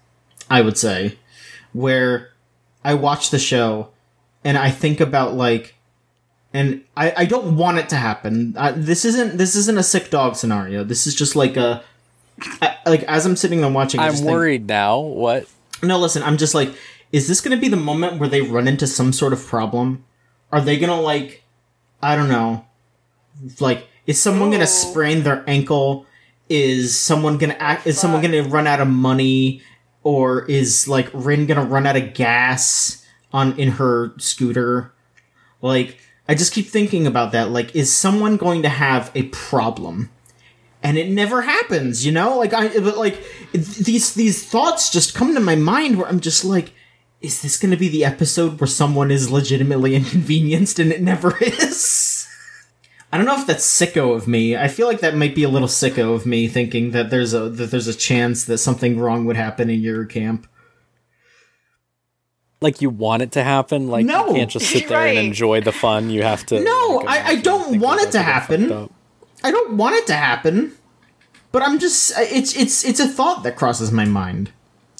I would say, where I watch the show, and I think about like, and I, I don't want it to happen. I, this isn't this isn't a sick dog scenario. This is just like a. I, like as I'm sitting and watching, I'm just think- worried now. What? no, listen, I'm just like, is this going to be the moment where they run into some sort of problem? Are they going to, like, I don't know, like, is someone going Oh. to sprain their ankle? Is someone going to act, is someone to run out of money? or is like Rin gonna run out of gas on in her scooter? Like, I just keep thinking about that. Like, is someone going to have a problem? And it never happens, you know. Like I, but like these these thoughts just come to my mind where I'm just like, is this going to be the episode where someone is legitimately inconvenienced and it never is? I don't know if that's sicko of me. I feel like that might be a little sicko of me thinking that there's a that there's a chance that something wrong would happen in Yuru Camp. Like you want it to happen. Like No. you can't just sit there Right. and enjoy the fun. You have to. No, like, I- I don't want it to happen. I don't want it to happen, but I'm just it's it's it's a thought that crosses my mind.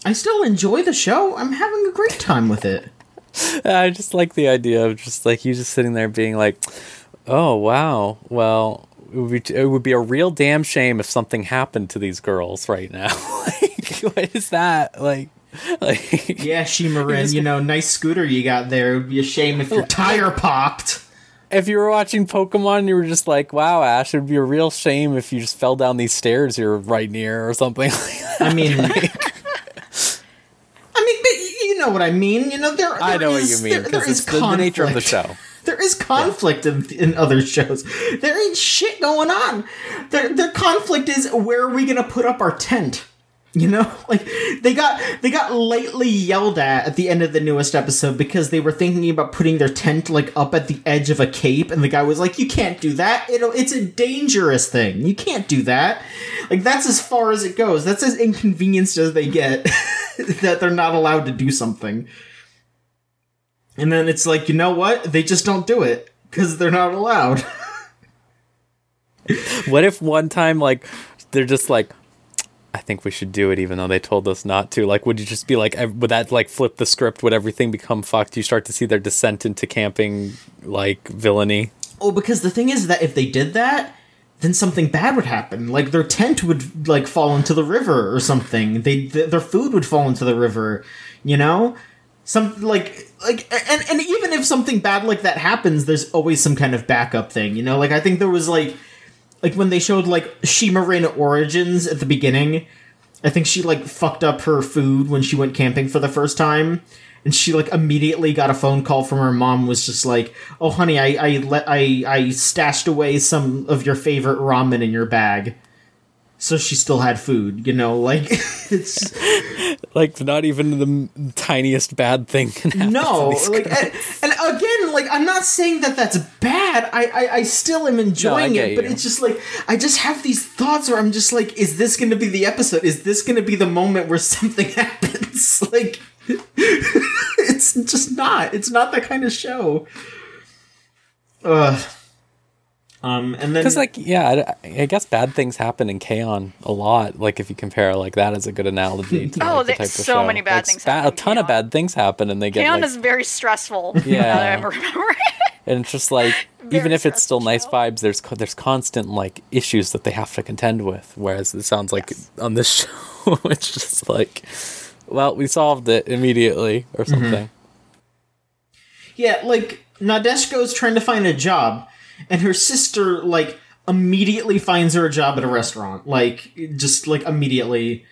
I still enjoy the show. I'm having a great time with it. I just like the idea of just like you just sitting there being like, "Oh wow, well, it would be, it would be a real damn shame if something happened to these girls right now." like, what is that? Like, like Yeah, Shimarin, you know, nice scooter you got there. It would be a shame if your tire popped. if you were watching Pokemon, you were just like, "Wow, Ash, it'd be a real shame if you just fell down these stairs you're right near or something." like that. I mean, I mean, but you know what I mean. You know, there. I know is- what you mean there- there because it's the, the nature of the show. There is conflict in, in other shows. There ain't shit going on. Their their conflict is where are we gonna put up our tent? You know, like they got they got lightly yelled at at the end of the newest episode because they were thinking about putting their tent like up at the edge of a cape, and the guy was like, "You can't do that. It'll it's a dangerous thing. You can't do that." Like that's as far as it goes. That's as inconvenienced as they get that they're not allowed to do something. And then it's like, you know what? They just don't do it because they're not allowed. What if one time like they're just like I think we should do it even though they told us not to. Like would you just be like would that like flip the script? Would everything become fucked? You start to see their descent into camping like villainy. oh, because the thing is that if they did that, then something bad would happen. Like their tent would like fall into the river or something. They th- their food would fall into the river. You know, some like like and and even if something bad like that happens, there's always some kind of backup thing. You know, like I think there was like like when they showed like Shimarin origins at the beginning. I think she like fucked up her food when she went camping for the first time. And she like immediately got a phone call from her mom was just like, "Oh honey, I I let I I stashed away some of your favorite ramen in your bag." So she still had food, you know, like it's Like not even the tiniest bad thing can happen. no, like and, and again, like I'm not saying that that's bad. I I, I still am enjoying get it, but you. it's just like I just have these thoughts where I'm just like, is this going to be the episode? Is this going to be the moment where something happens? Like, it's just not. It's not that kind of show. Ugh. Um, and then Because like yeah, I, I guess bad things happen in K-On! a lot. Like if you compare like that as a good analogy. To, Oh, like, the there's type of so show. many bad Like, things ba- happen A ton of K-On! bad things happen, and they get K-On like, is very stressful. Yeah. I'm remembering. and it's just like even if it's still nice show. vibes, there's co- there's constant like issues that they have to contend with. Whereas it sounds like Yes. on this show, it's just like, well, we solved it immediately or Mm-hmm. something. Yeah, like Nadeshiko's trying to find a job, and her sister like immediately finds her a job at a restaurant, like just like immediately.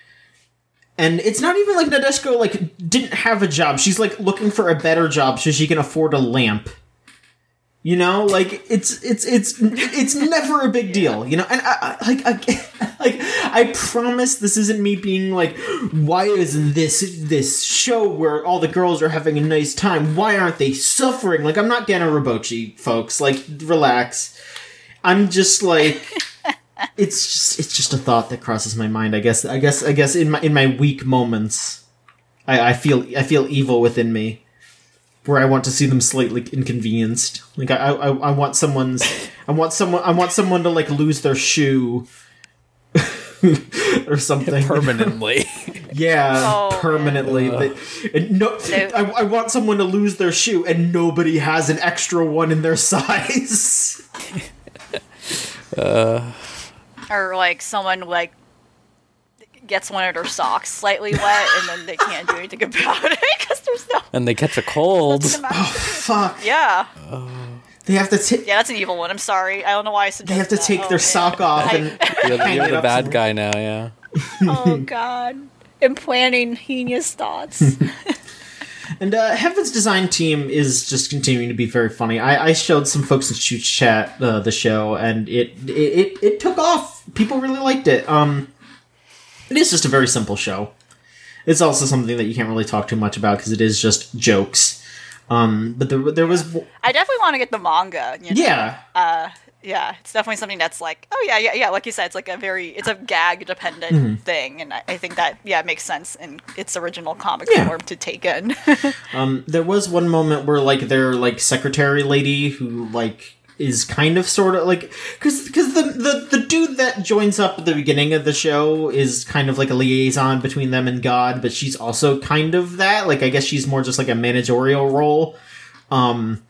And it's not even like Nadeshiko like didn't have a job. She's like looking for a better job so she can afford a lamp. You know, like it's it's it's it's never a big deal, you know. And I, I like I, like I promise this isn't me being like, why isn't this this show where all the girls are having a nice time? Why aren't they suffering? Like I'm not Gen Urobuchi, folks. Like relax. I'm just like it's just it's just a thought that crosses my mind. I guess I guess I guess in my in my weak moments, I, I feel I feel evil within me where I want to see them slightly inconvenienced. Like I, I, I want someone's, I want someone, I want someone to like lose their shoe or something. Permanently. yeah, Oh, permanently. They- and no, I, I want someone to lose their shoe, and nobody has an extra one in their size. Uh. or like someone like gets one of their socks slightly wet and then they can't do anything about it because there's no and they catch a cold. nothing about it. Fuck. yeah They have to take. yeah that's an evil one i'm sorry i don't know why i said. They have to that. take Oh, their man. sock off and You're, the- you're the bad somewhere. guy now, yeah. oh god implanting heinous thoughts. And uh, Heaven's design team is just continuing to be very funny. I, I showed some folks in Shoot Chat uh, the show, and it, it it it took off. People really liked it. Um, it is just a very simple show. It's also something that you can't really talk too much about because it is just jokes. Um, but there there was I definitely want to get the manga. You know? yeah yeah, it's definitely something that's like, oh yeah, yeah, yeah. Like you said, it's like a very, it's a gag dependent Mm-hmm. thing, and I, I think that yeah makes sense in its original comic Yeah. form to take in. Um, there was one moment where like their like secretary lady who like is kind of sort of like because because the, the the dude that joins up at the beginning of the show is kind of like a liaison between them and God, but she's also kind of that. Like I guess she's more just like a managerial role. Um,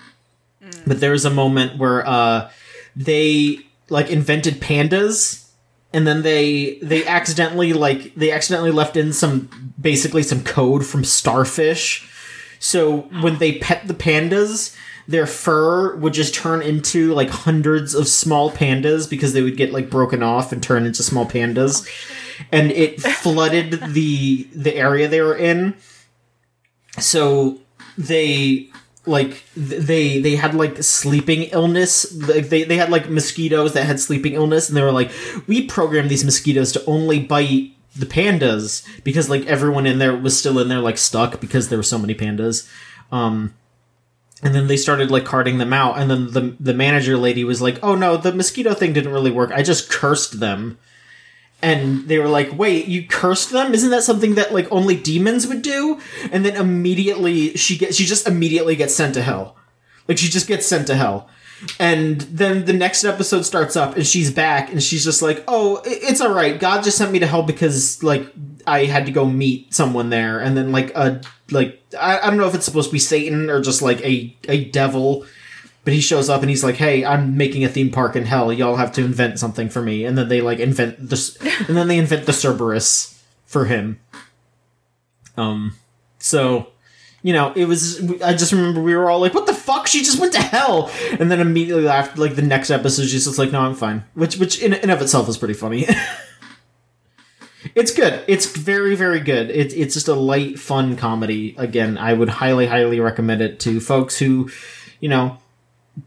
but there was a moment where uh they like invented pandas and then they they accidentally like they accidentally left in some basically some code from starfish so when they pet the pandas their fur would just turn into like hundreds of small pandas because they would get like broken off and turn into small pandas. And it flooded the the area they were in. So they like they they had like sleeping illness like they, they had like mosquitoes that had sleeping illness and they were like we programmed these mosquitoes to only bite the pandas because like everyone in there was still in there like stuck because there were so many pandas. Um and then they started like carting them out and then the the manager lady was like oh no the mosquito thing didn't really work. I just cursed them. And they were like wait you cursed them? Isn't that something that like only demons would do? And then immediately she gets she just immediately gets sent to hell. Like she just gets sent to hell and then the next episode starts up and she's back and she's just like oh it's all right god just sent me to hell because like i had to go meet someone there and then like a like i, I don't know if it's supposed to be satan or just like a a devil but he shows up and he's like, "Hey, I'm making a theme park in hell. Y'all have to invent something for me." And then they like invent this, and then they invent the Cerberus for him. Um, so you know, it was. I just remember we were all like, "What the fuck? She just went to hell!" And then immediately after, like the next episode, she's just like, "No, I'm fine," which, which in and of itself is pretty funny. it's good. It's very, very good. It, it's just a light, fun comedy. Again, I would highly, highly recommend it to folks who, you know,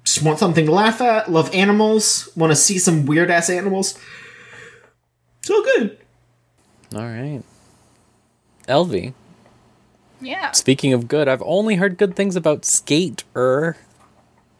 just want something to laugh at, love animals, want to see some weird ass animals. So good. All right. Elvie, yeah. speaking of good, I've only heard good things about Skater,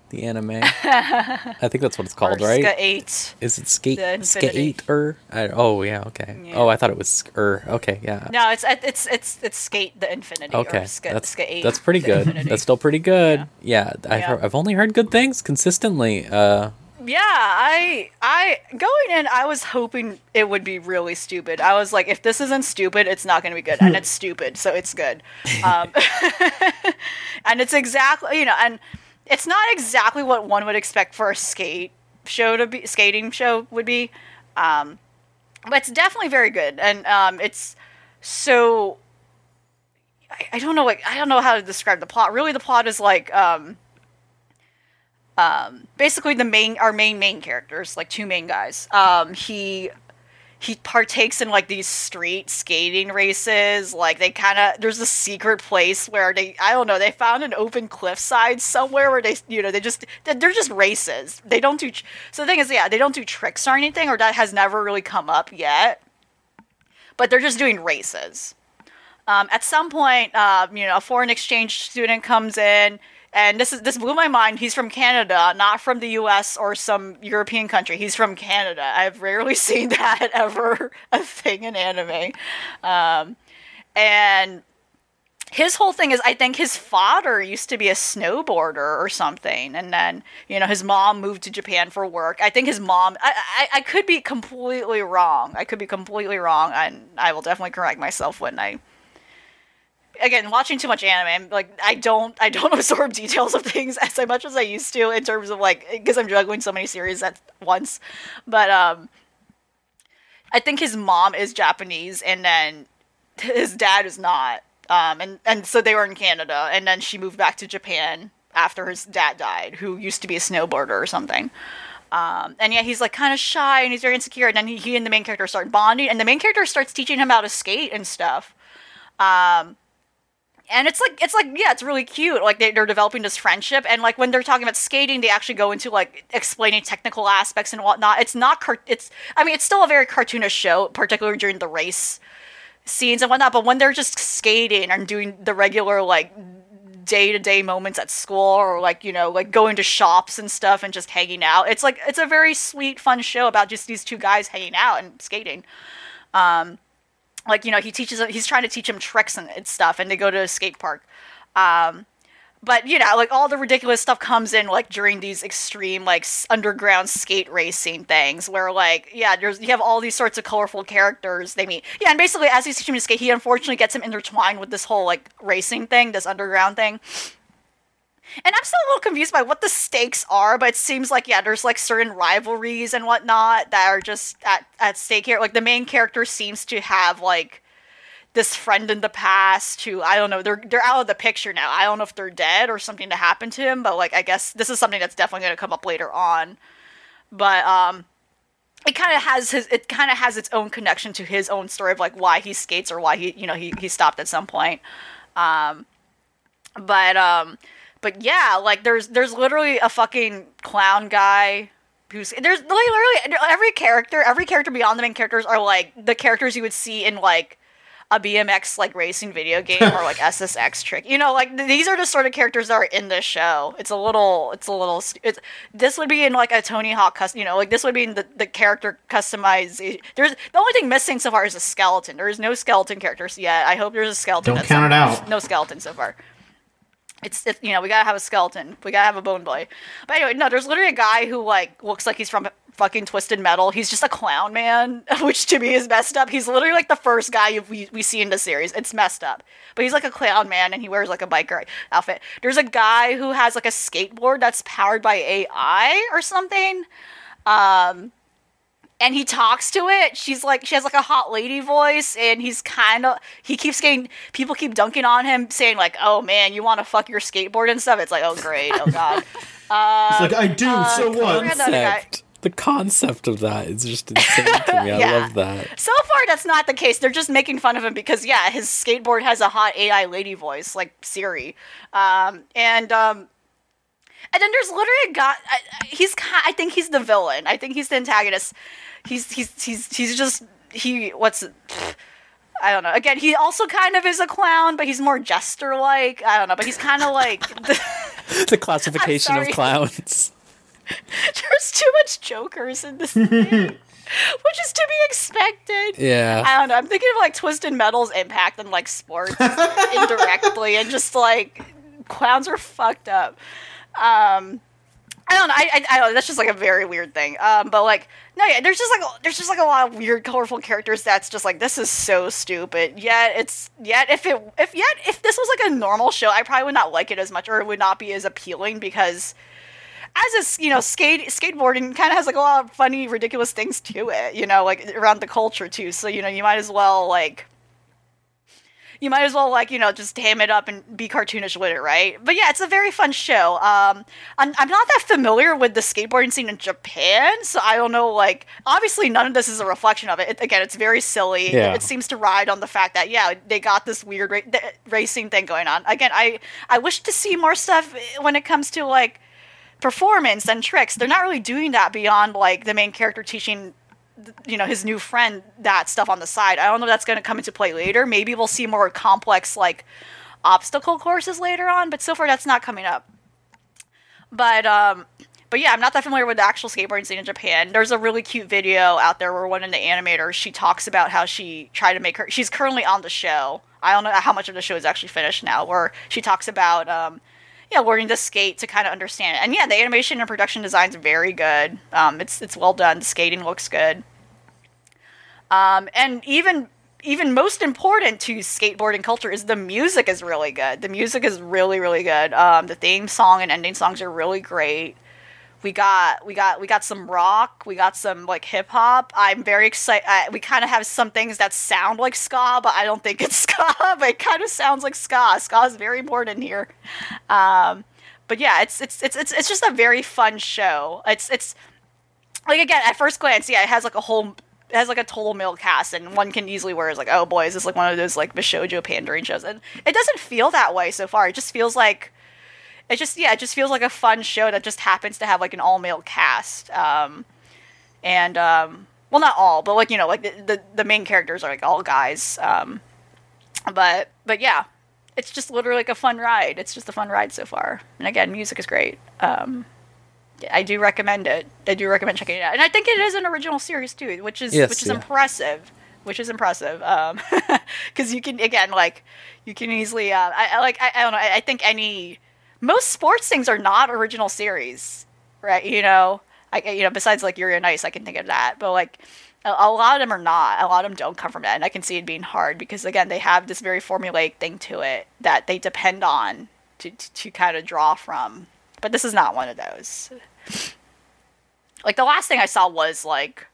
the anime. I think that's what it's called, Or right? Ska Eight. Is it skate skater? I, oh yeah, okay. Yeah. Oh, I thought it was sker. Okay, yeah. No, it's it's it's it's Skate the Infinity. Okay, Or Ska, that's Ska 8 that's pretty good. Infinity. That's still pretty good. Yeah, I've Yeah. heard, I've only heard good things consistently. Uh, Yeah, I I going in, I was hoping it would be really stupid. I was like, if this isn't stupid, it's not going to be good, and it's stupid, so it's good. Um, and it's exactly you know, and it's not exactly what one would expect for a skate show to be skating show would be, um, but it's definitely very good, and um, it's so. I, I don't know like I don't know how to describe the plot. Really, the plot is like um, um, basically the main our main main characters like two main guys. Um he he partakes in like these street skating races. Like they kind of there's a secret place where they i don't know they found an open cliffside somewhere where they you know they just they're just races. They don't do so the thing is yeah they don't do tricks or anything or that has never really come up yet. But they're just doing races. Um, at some point, um, you know, a foreign exchange student comes in, and this is this blew my mind. He's from Canada, not from the U.S. or some European country. He's from Canada. I've rarely seen that ever a thing in anime, um, and his whole thing is I think his father used to be a snowboarder or something, and then you know his mom moved to Japan for work. I think his mom. I I, I could be completely wrong. I could be completely wrong, and I will definitely correct myself when I again watching too much anime I'm like i don't i don't absorb details of things as much as i used to in terms of like because i'm juggling so many series at once but um i think his mom is japanese and then his dad is not um and and so they were in canada and then she moved back to japan after his dad died who used to be a snowboarder or something Um, and yeah, he's like kind of shy and he's very insecure. And then he, he and the main character start bonding, and the main character starts teaching him how to skate and stuff. Um, and it's like it's like yeah, it's really cute. Like they, they're developing this friendship, and like when they're talking about skating, they actually go into like explaining technical aspects and whatnot. It's not car- it's I mean it's still a very cartoonish show, particularly during the race scenes and whatnot. But when they're just skating and doing the regular like day to day moments at school or like you know like going to shops and stuff and just hanging out, it's like it's a very sweet, fun show about just these two guys hanging out and skating. Um, like you know he teaches him, he's trying to teach him tricks and, and stuff and they go to a skate park. Um but you know like all the ridiculous stuff comes in like during these extreme like underground skate racing things where like yeah there's you have all these sorts of colorful characters they meet. Yeah and basically as he's teaching him to skate he unfortunately gets him intertwined with this whole like racing thing this underground thing and I'm still a little confused by what the stakes are, but it seems like yeah, there's like certain rivalries and whatnot that are just at, at stake here. Like the main character seems to have like this friend in the past who I don't know, they're they're out of the picture now. I don't know if they're dead or something to happen to him, but like I guess this is something that's definitely gonna come up later on. But um it kind of has his it kind of has its own connection to his own story of like why he skates or why he you know he, he stopped at some point um but um but yeah like there's there's literally a fucking clown guy who's there's literally every character every character beyond the main characters are like the characters you would see in like a BMX like racing video game or like SSX trick. You know, like these are the sort of characters that are in this show. It's a little, it's a little, it's this would be in like a Tony Hawk custom. You know, like this would be in the the character customized. There's the only thing missing so far is a skeleton. There is no skeleton characters yet. I hope there's a skeleton. Don't count it out. No skeleton so far. It's, you know we gotta have a skeleton. We gotta have a bone boy. But anyway, no, there's literally a guy who like looks like he's from fucking Twisted Metal. He's just a clown man, which to me is messed up. He's literally like the first guy we we see in the series. It's messed up. But he's like a clown man and he wears like a biker outfit. There's a guy who has like a skateboard that's powered by AI or something. Um and he talks to it. She's like she has like a hot lady voice, and he's kind of he keeps getting people keep dunking on him, saying like, "Oh man, you want to fuck your skateboard and stuff." It's like, oh great, oh god. It's like I do. so what? yeah, that guy- Concept. The concept of that is just insane to me. I Yeah. love that. So far, that's not the case. They're just making fun of him because yeah, his skateboard has a hot AI lady voice like Siri, um, and um, and then there's literally a guy. He's I think he's the villain. I think he's the antagonist. He's he's he's he's just he what's. I don't know. Again, he also kind of is a clown, but he's more jester like. I don't know, but he's kind of like the, The classification of clowns. there's too much jokers in this which is to be expected. Yeah. I don't know. I'm thinking of like Twisted Metal's impact on like sports indirectly, and just like clowns are fucked up. Um, I don't know. I, I, I don't. That's just like a very weird thing. Um, but like, no, yeah. There's just like there's just like a lot of weird, colorful characters. That's just like this is so stupid. Yet it's yet if it if yet if this was like a normal show, I probably would not like it as much, or it would not be as appealing because as a you know skate skateboarding kind of has like a lot of funny ridiculous things to it you know like around the culture too so you know you might as well like you might as well like you know just ham it up and be cartoonish with it right? But yeah it's a very fun show. Um i'm, I'm not that familiar with the skateboarding scene in japan so i don't know like obviously none of this is a reflection of it, it again it's very silly. Yeah. it seems to ride on the fact that yeah they got this weird ra- th- racing thing going on. Again i i wish to see more stuff when it comes to like performance and tricks. They're not really doing that beyond like the main character teaching you know his new friend that stuff on the side. I don't know if that's going to come into play later. Maybe we'll see more complex like obstacle courses later on, but so far that's not coming up. But um but yeah, I'm not that familiar with the actual skateboarding scene in Japan. There's a really cute video out there where one of the animators she talks about how she tried to make her. She's currently on the show. I don't know how much of the show is actually finished now. Where she talks about um, yeah, learning to skate to kind of understand it. And yeah, the animation and production design's very good. Um, it's it's well done. The skating looks good. Um, and even even most important to skateboarding culture is the music is really good. The music is really really good. Um, the theme song and ending songs are really great. We got we got we got some rock. We got some like hip hop. I'm very excited. We kind of have some things that sound like ska, but I don't think it's ska. But it kind of sounds like ska. Ska is very important here. Um, but yeah, it's it's it's it's it's just a very fun show. It's it's like again at first glance, yeah, it has like a whole has like a total male cast, and one can easily wear is like, oh boy, is this like one of those like bishojo pandering shows? And it doesn't feel that way so far. It just feels like it just yeah, it just feels like a fun show that just happens to have like an all male cast. Um, and um, well, not all, but like you know, like the the, the main characters are like all guys. Um, but but yeah, it's just literally like a fun ride. It's just a fun ride so far. And again, music is great. Um, I do recommend it. I do recommend checking it out. And I think it is an original series too, which is Yes, which is yeah. impressive. Which is impressive, because you can again like you can easily. Uh, I, I like I, I don't know. I, I think any most sports things are not original series, right? You know, I you know besides like Yuri on Ice, I can think of that, but like a, a lot of them are not. A lot of them don't come from that, and I can see it being hard because again they have this very formulaic thing to it that they depend on to to, to kind of draw from. But this is not one of those. Like the last thing I saw was like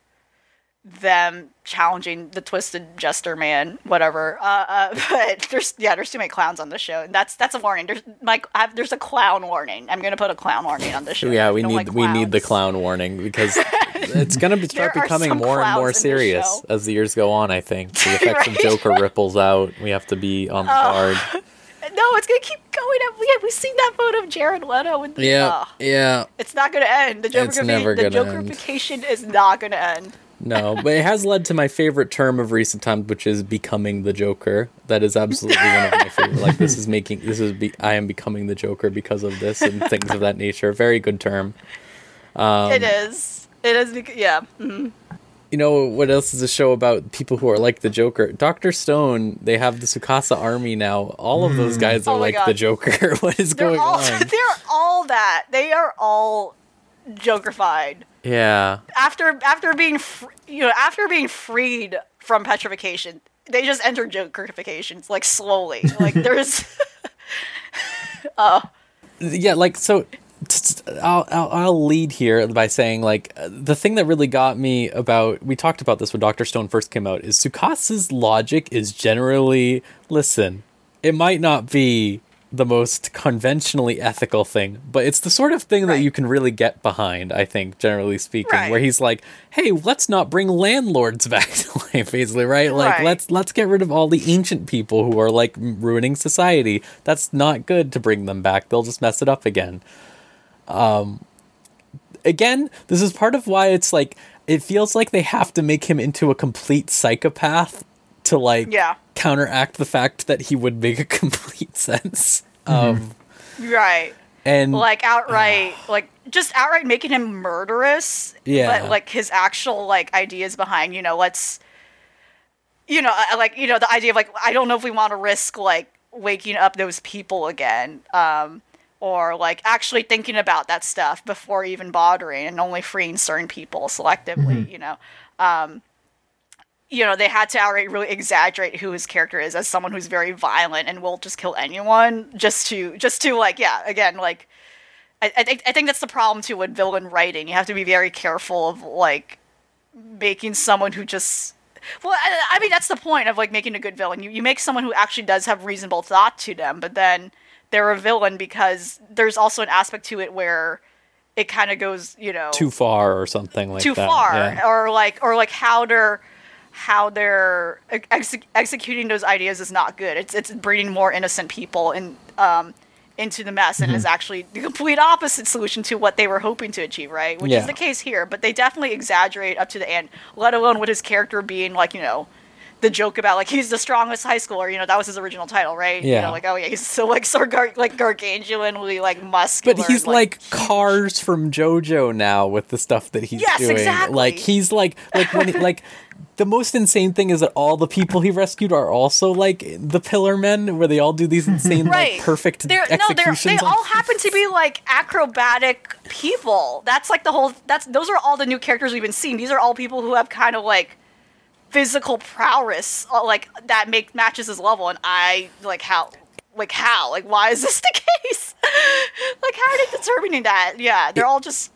them challenging the twisted jester man whatever uh, uh but there's yeah there's too many clowns on the show and that's that's a warning there's like I have, there's a clown warning i'm gonna put a clown warning on the show Yeah, we need like we need the clown warning because it's gonna be, start becoming more and more clowns in this serious show. as the years go on. I think the effects of Joker ripples out. We have to be on the guard. No it's gonna keep going up we, we've seen that photo of jared leto and Yeah, Ugh. yeah. it's not gonna end the It's never Joker the gonna end. jokerification is not gonna end No, but it has led to my favorite term of recent times, which is becoming the Joker. That is absolutely one of my favorite. Like this is making this is be, I am becoming the Joker because of this and things of that nature. Very good term. Um, it is it is bec- yeah mhm. You know what else is a show about people who are like the Joker? Doctor Stone. They have the Tsukasa army now. All of those hmm. guys are Oh like God. the Joker. what is they're going all on? they're all that they are all jokerified Yeah, after after being fr- you know after being freed from petrification they just enter jokerifications like slowly like there's uh. yeah. Like so. I'll, I'll I'll lead here by saying like the thing that really got me about we talked about this when Doctor Stone first came out is Tsukasa's logic is generally listen it might not be the most conventionally ethical thing but it's the sort of thing that you can really get behind I think generally speaking Right. where he's like hey let's not bring landlords back to life basically right? Like Right. let's let's get rid of all the ancient people who are like ruining society. That's not good to bring them back. They'll just mess it up again again, this is part of why it's like it feels like they have to make him into a complete psychopath to like Yeah. counteract the fact that he would make a complete sense. Um, right and like outright like just outright making him murderous Yeah. but like his actual like ideas behind you know let's you know uh, like you know the idea of like i don't know if we want to risk like waking up those people again um or like actually thinking about that stuff before even bothering and only freeing certain people selectively you know um you know, they had to outright really exaggerate who his character is as someone who's very violent and will just kill anyone just to just to like yeah again like I, I think I think that's the problem too with villain writing. You have to be very careful of like making someone who just well I, I mean that's the point of like making a good villain. You you make someone who actually does have reasonable thought to them, but then they're a villain because there's also an aspect to it where it kind of goes you know too far or something like that. too that. far yeah. or like or like how they're how they're ex- executing those ideas is not good it's it's bringing more innocent people in um into the mess and is Mm-hmm. actually the complete opposite solution to what they were hoping to achieve right which Yeah. is the case here but they definitely exaggerate up to the end let alone with his character being like you know the joke about like he's the strongest high schooler you know that was his original title right you Yeah. know like oh yeah he's so like so gar- like gargantuanly like muscular But he's and, like Kars from JoJo now with the stuff that he's Yes, doing. exactly. Like he's like like when he, like the most insane thing is that all the people he rescued are also like the Pillar Men, where they all do these insane right. like perfect They're, no, they're, they all happen to be like acrobatic people. That's like the whole. That's those are all the new characters we've been seeing. These are all people who have kind of like physical prowess, uh, like that make matches his level. And I like how, like how, like why is this the case? like how are they determining that? Yeah, they're all just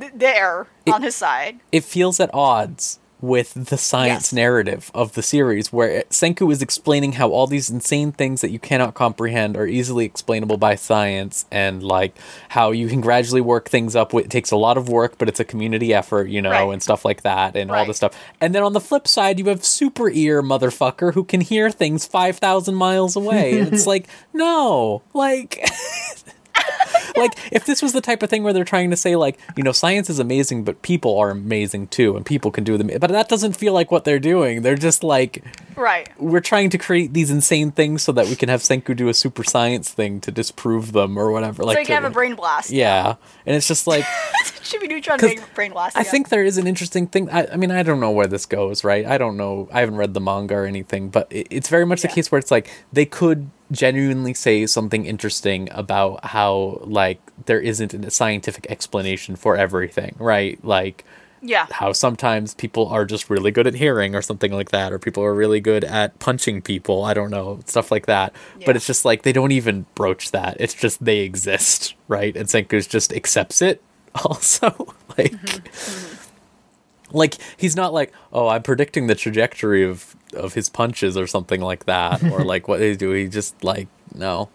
th- there on his side. it feels at odds with the science Yes. narrative of the series, where Senku is explaining how all these insane things that you cannot comprehend are easily explainable by science, and like how you can gradually work things up. It takes a lot of work, but it's a community effort, you know, Right. and stuff like that, and all this stuff. And then on the flip side, you have super ear motherfucker who can hear things five thousand miles away, and it's like, no, like. like if this was the type of thing where they're trying to say like you know science is amazing but people are amazing too and people can do them but that doesn't feel like what they're doing they're just like Right. we're trying to create these insane things so that we can have senku do a super science thing to disprove them or whatever like so you can to- have a brain blast. yeah and it's just like Jimmy Neutron 'Cause brain, brain blast. I think there is an interesting thing. I, I mean, I don't know where this goes, right? I don't know. I haven't read the manga or anything, but it, it's very much the case where it's like they could genuinely say something interesting about how like there isn't a scientific explanation for everything, right? Like Yeah. how sometimes people are just really good at hearing or something like that, or people are really good at punching people. I don't know, stuff like that. But it's just like they don't even broach that. It's just they exist, right? And Senku's just accepts it also. like mm-hmm. Mm-hmm. Like he's not like, oh, I'm predicting the trajectory of of his punches or something like that, or like what they do. He just like no.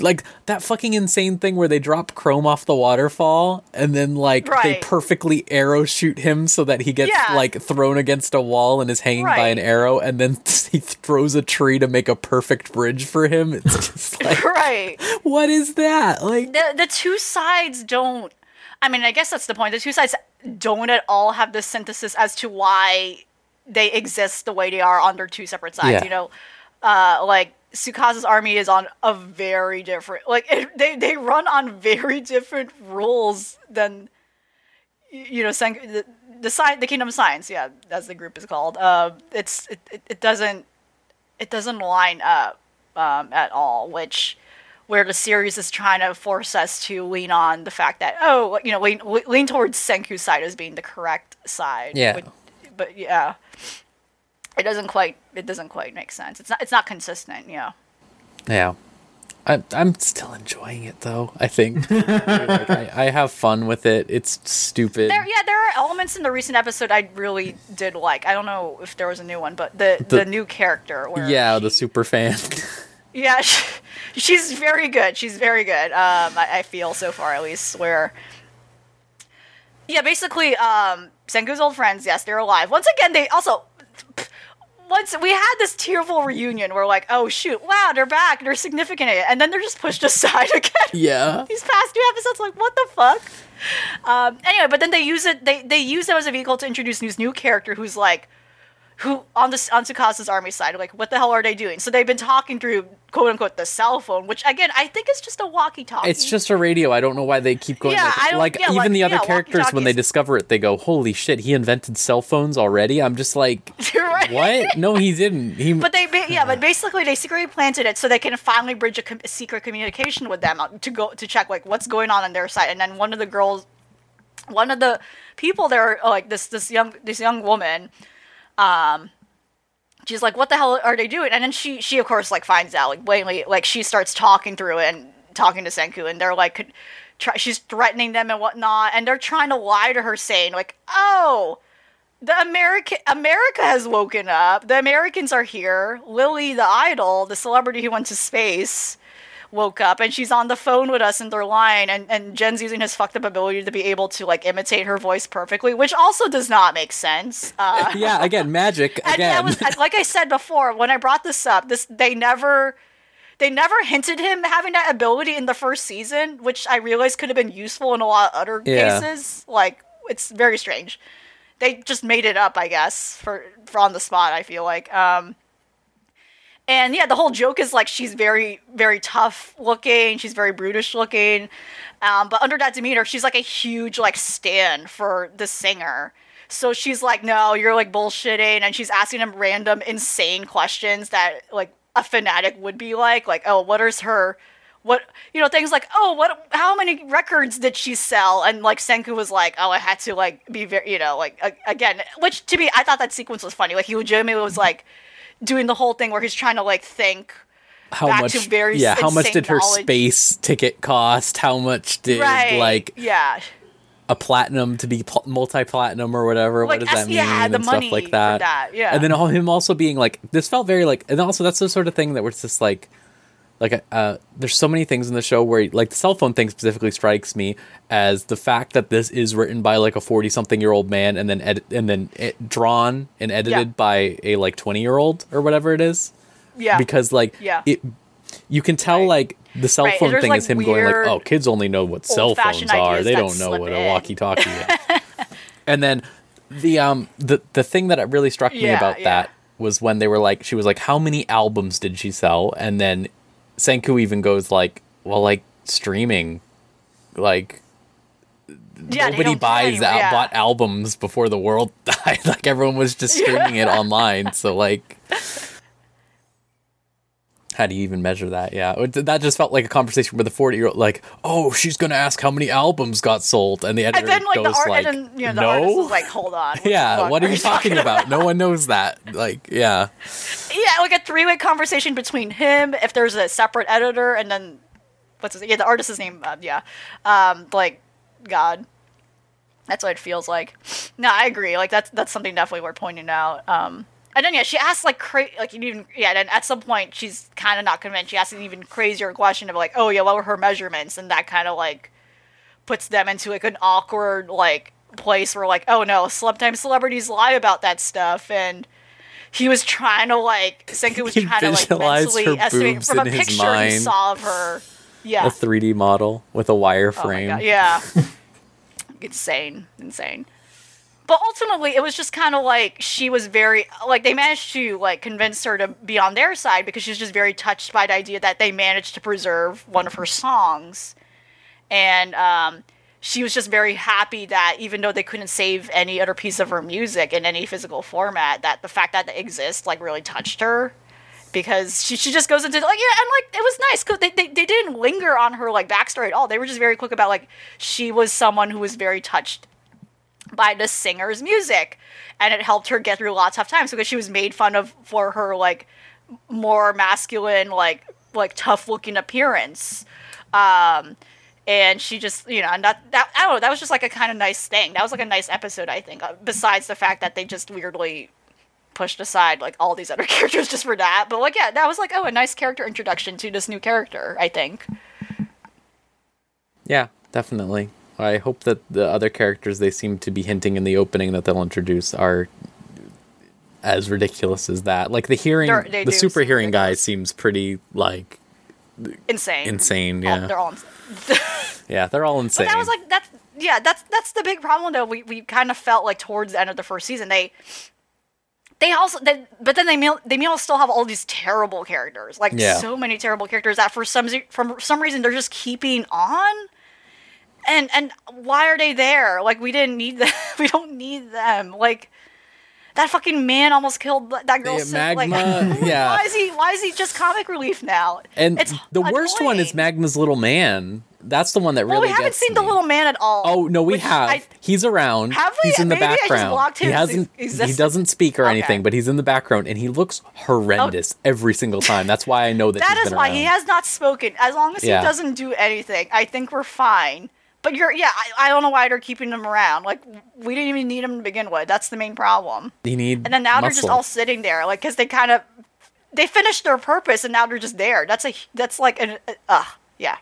Like that fucking insane thing where they drop Chrome off the waterfall and then like they perfectly arrow shoot him so that he gets Yeah. like thrown against a wall and is hanging by an arrow and then he throws a tree to make a perfect bridge for him. It's just like right. what is that? Like the the two sides don't I mean, I guess that's the point. The two sides don't at all have the synthesis as to why they exist the way they are on their two separate sides. Yeah. You know, uh, like Tsukasa's army is on a very different like it, they they run on very different rules than you know Sen- the the side the Kingdom of Science. Yeah, as the group is called. Uh, it's it, it, it doesn't it doesn't line up um, at all, which where the series is trying to force us to lean on the fact that oh you know lean lean towards Senku's side as being the correct side. Yeah. But, but yeah, it doesn't quite it doesn't quite make sense. It's not it's not consistent. Yeah. Yeah. I, I'm still enjoying it though. I think like, I, I have fun with it. It's stupid. There, yeah, there are elements in the recent episode I really did like. I don't know if there was a new one, but the the, The- new character. Where yeah, she- the super fan. Yeah, she, she's very good. She's very good. Um, I, I feel so far at least. Where, yeah, basically, um, Senku's old friends. Yes, they're alive. Once again, they also. Once we had this tearful reunion, we're like, oh shoot, wow, they're back, they're significant, and then they're just pushed aside again. yeah. These past two episodes, like, what the fuck? Um, anyway, but then they use it. They they use it as a vehicle to introduce this new character who's like, who on this on Tsukasa's army side, like, what the hell are they doing? So they've been talking through quote unquote the cell phone, which again I think is just a walkie-talkie. It's just a radio. I don't know why they keep going. Yeah, like, I don't- like yeah, even like- the other yeah, characters when they discover it, they go, "Holy shit, he invented cell phones already." I'm just like, Right. what? No, he didn't. He. But they, yeah, but basically they secretly planted it so they can finally bridge a, com- a secret communication with them uh, to go to check like what's going on on their side. And then one of the girls, one of the people there, like this this young this young woman, um, she's like, "What the hell are they doing?" And then she she of course like finds out like blatantly like she starts talking through it and talking to Senku, and they're like. Try, she's threatening them and whatnot, and they're trying to lie to her, saying like, "Oh, the American America has woken up. The Americans are here. Lily, the idol, the celebrity who went to space, woke up, and she's on the phone with us in their line. And and Gen's using his fucked up ability to be able to like imitate her voice perfectly, which also does not make sense. Uh, yeah, again, magic and again. was like I said before when I brought this up. This they never. They never hinted him having that ability in the first season, which I realized could have been useful in a lot of other Yeah. cases. Like it's very strange they just made it up, I guess, for, for on the spot. I feel like, um, and yeah, the whole joke is like she's very, very tough looking. She's very brutish looking, um, but under that demeanor, she's like a huge like stand for the singer. So she's like, no, you're like bullshitting, and she's asking him random, insane questions that like a fanatic would be like, like, oh, what is her what you know things like oh what how many records did she sell and like senku was like oh i had to like be very you know like again which to me i thought that sequence was funny like he legitimately was like doing the whole thing where he's trying to like think how back much? to very yeah, how much did her knowledge. space ticket cost? How much did right like? yeah a platinum to be pl- multi-platinum or whatever. Like, what does as- that mean? yeah, the and money stuff like that. that, yeah. And then all, him also being like, this felt very like, and also that's the sort of thing that was just like, like uh, there's so many things in the show where like the cell phone thing specifically strikes me as the fact that this is written by like a 40 something year old man and then edit and then it, drawn and edited Yeah. by a like 20 year old or whatever it is Yeah. because like Yeah. it you can tell Right. like the cell Right, phone thing like, is him going like oh kids only know what cell phones are they don't know what in. a walkie talkie is and then the um the the thing that really struck me Yeah, about that was when they were like she was like how many albums did she sell and then Senku even goes like well like streaming like Yeah, nobody buys al- yeah. bought albums before the world died like everyone was just streaming it online so like how do you even measure that yeah that just felt like a conversation with a 40 year old like oh she's gonna ask how many albums got sold and the editor And then like goes the art, like and then you know the no like, "Hold on, yeah what are you talking about no one knows that like yeah Yeah, like a three-way conversation between him, if there's a separate editor, and then what's his yeah the artist's name? Uh, yeah, um, like God, that's what it feels like. No, I agree. Like that's that's something definitely worth pointing out. Um, and then yeah, she asks like cra- like even yeah. Then at some point she's kind of not convinced. She asks an even crazier question of like, oh yeah, what were her measurements? And that kind of like puts them into like an awkward like place where like, oh no, sometimes celebrities lie about that stuff and. He was trying to like Senku was He trying to like mentally estimate from a picture he saw of her. Yeah. a 3d model with a Oh wireframe God, Yeah. insane. Insane. But ultimately it was just kind of like she was very like they managed to like convince her to be on their side because she was just very touched by the idea that they managed to preserve one of her songs. And um she was just very happy that even though they couldn't save any other piece of her music in any physical format, that the fact that they exist like really touched her because she, she just goes into like yeah and like it was nice because they, they, they didn't linger on her like backstory at all they were just very quick about like she was someone who was very touched by the singer's music and it helped her get through lots of times because she was made fun of for her like more masculine like like tough looking appearance um and she just you know and that that i don't know that was just like a kind of nice thing that was like a nice episode i think uh, besides the fact that they just weirdly pushed aside like all these other characters just for that. But like yeah, that was like oh a nice character introduction to this new character, I think. Yeah, definitely. I hope that the other characters they seem to be hinting in the opening that they'll introduce are as ridiculous as that. Like the hearing, They're- they the super hearing guy seems pretty like Insane. insane. All- Yeah, they're all insane. yeah, they're all insane. But that was like that's yeah, that's that's the big problem though. We we kind of felt like towards the end of the first season they they also they, but then they meal they meal still have all these terrible characters like Yeah. so many terrible characters that for some from some reason they're just keeping on and and why are they there like we didn't need them we don't need them like that fucking man almost killed that girl Yeah, so, like, Magma, yeah. why is he why is he just comic relief now and it's the worst one is. Magma's little man. That's the one that really. well we haven't seen the little man at all Oh no, we have. I- he's around. Have we? He's in the Maybe I just background. he hasn't. He doesn't speak or Okay. anything, but he's in the background, and he looks horrendous oh. every single time. That's why I know that. That is why around. he has not spoken. As long as Yeah. he doesn't do anything, I think we're fine. But you're, yeah, I, I don't know why they're keeping them around. Like, we didn't even need them to begin with. That's the main problem. He need. And then now they're just all sitting there, like, because they kind of, they finished their purpose and now they're just there. That's a, that's like an, uh, uh yeah.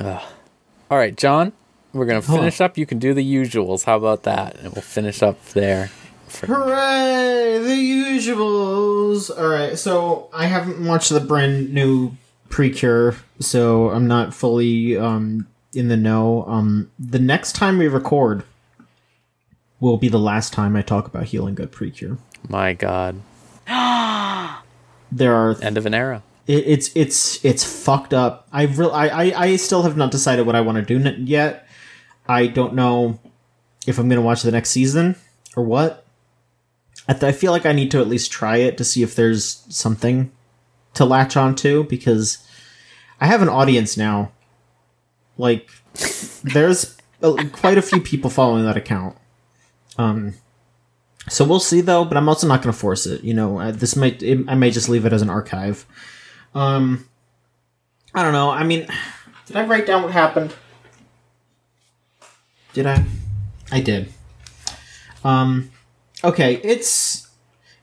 All right, John. We're gonna Huh. finish up. You can do the usuals. How about that? And we'll finish up there. For- Hooray! The usuals. All right, so I haven't watched the brand new Precure, so I'm not fully um, in the know. Um, the next time we record will be the last time I talk about Healing Good Precure. My God. There are End of an era. it, it's it's it's fucked up. I real I, I I still have not decided what I want to do n- yet. I don't know if I'm gonna watch the next season or what. I, th- I feel like I need to at least try it to see if there's something to latch onto because I have an audience now. Like, there's a, quite a few people following that account. Um, so we'll see though. But I'm also not going to force it. You know, uh, this might it, I may just leave it as an archive. Um, I don't know. I mean, did I write down what happened? Did I? I did. Um, okay, it's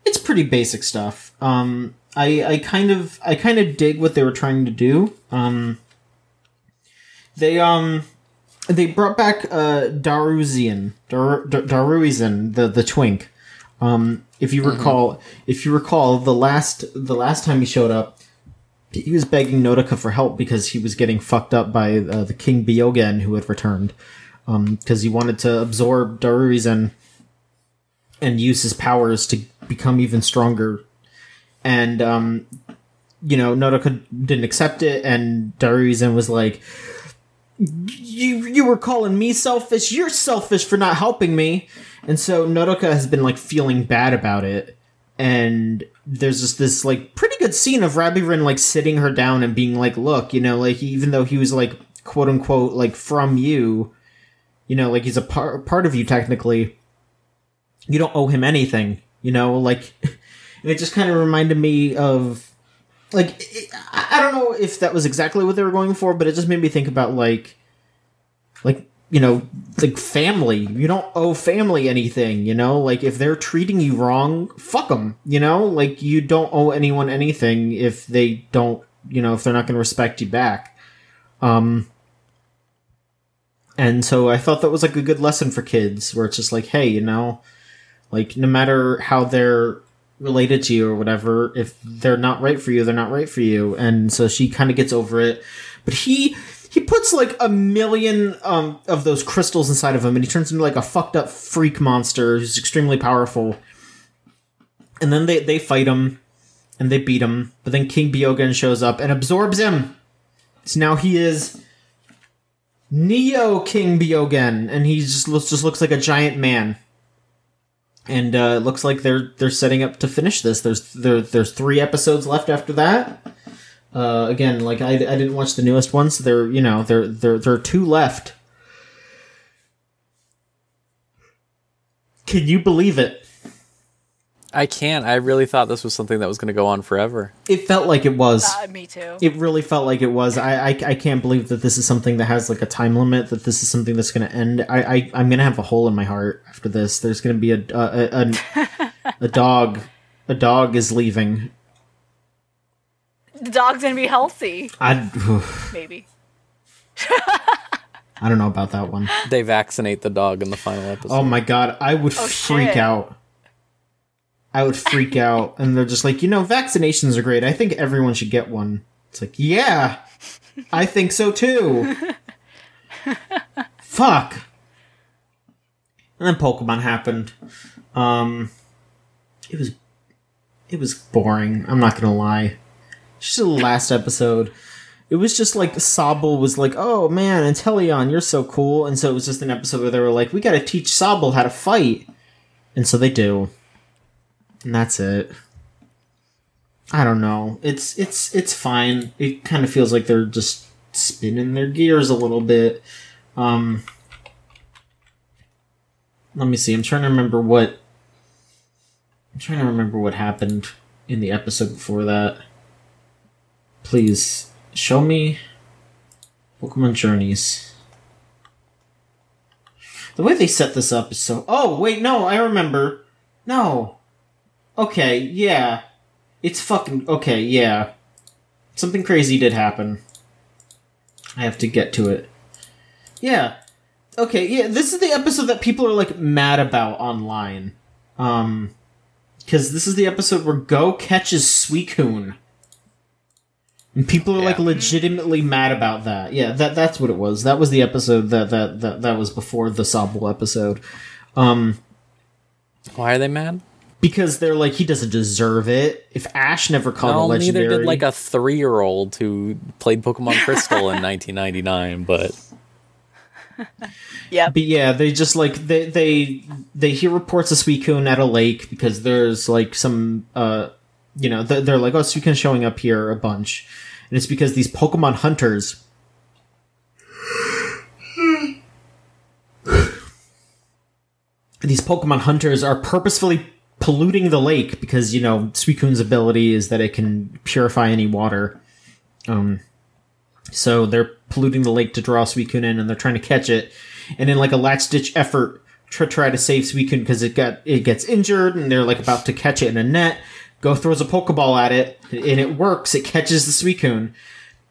it's pretty basic stuff. Um, I I kind of I kind of dig what they were trying to do. Um, they um they brought back uh Darusian Dar, Dar, Daruizen the the twink. Um, if you recall, if you recall, the last the last time he showed up, he was begging Nodoka for help because he was getting fucked up by uh, the King Byogen who had returned. Because he wanted to absorb Daruizen and use his powers to become even stronger. And, um, you know, Nodoka didn't accept it, and Daruizen was like, you you were calling me selfish. You're selfish for not helping me. And so Nodoka has been like feeling bad about it. And there's just this like pretty good scene of Rabirin like sitting her down and being like, "Look, you know, like even though he was like quote unquote like from you, you know, like he's a par- part of you technically, you don't owe him anything, you know, like and it just kind of reminded me of like it, I I don't know if that was exactly what they were going for, but it just made me think about like like you know like family. You don't owe family anything you know? Like if they're treating you wrong fuck them you know? Like you don't owe anyone anything if they don't you know if they're not going to respect you back. Um and so i thought that was like a good lesson for kids where it's just like hey you know? Like no matter how they're related to you or whatever if they're not right for you they're not right for you. And so she kind of gets over it. But he he puts like a million um, of those crystals inside of him and he turns into like a fucked up freak monster who's extremely powerful. And then they, they fight him and they beat him. But then king byogen shows up and absorbs him. So now he is neo king byogen and he just looks just looks like a giant man and uh, it looks like they're they're setting up to finish this. There's there, there's three episodes left after that. Uh, again, like I, I didn't watch the newest one, so there you know there there there are two left. Can you believe it? I can't. I really thought this was something that was going to go on forever. It felt like it was. Uh, me too. It really felt like it was. I, I I can't believe that this is something that has like a time limit. That this is something that's going to end. I, I I'm going to have a hole in my heart after this. There's going to be a a, a, a, a dog. A dog is leaving. the dog's gonna be healthy, I maybe. I don't know about that one. They vaccinate the dog in the final episode. Oh my god, I would freak shit. out. I would freak out. And they're just like, you know, vaccinations are great. I think everyone should get one. It's like, yeah, I think so too. Fuck. And then Pokemon happened. Um, it was, it was boring. I'm not gonna lie. Just the last episode. It was just like Sobble was like, "Oh man, Inteleon, you're so cool," and so it was just an episode where they were like, "We got to teach Sobble how to fight," and so they do, and that's it. I don't know. It's it's it's fine. It kind of feels like they're just spinning their gears a little bit. Um, let me see. I'm trying to remember what. I'm trying to remember what happened in the episode before that. Please show me Pokemon Journeys. The way they set this up is so. Oh wait, no, I remember. No. Okay, yeah. It's fucking okay. Yeah. Something crazy did happen. I have to get to it. Yeah. Okay, yeah, this is the episode that people are like mad about online. Um cuz this is the episode where Go catches Suicune. And people are like legitimately mad about that. Yeah, that that's what it was. That was the episode that that that, that was before the Sobble episode. Um Why are they mad? Because they're like he doesn't deserve it. If Ash never caught a No, legendary, neither did like a three-year-old who played Pokemon Crystal in 1999. But Yep. But yeah, they just like they they they hear reports of Suicune at a lake because there's like some uh you know they're, they're like oh Suicune's showing up here a bunch, and it's because these Pokemon hunters. These Pokemon hunters are purposefully polluting the lake because you know Suicune's ability is that it can purify any water. Um, so they're polluting the lake to draw Suicune in, and they're trying to catch it. and in like a last ditch effort to try to save Suicune because it got it gets injured and they're like about to catch it in a net. Go throws a Pokeball at it and it works. It catches the Suicune,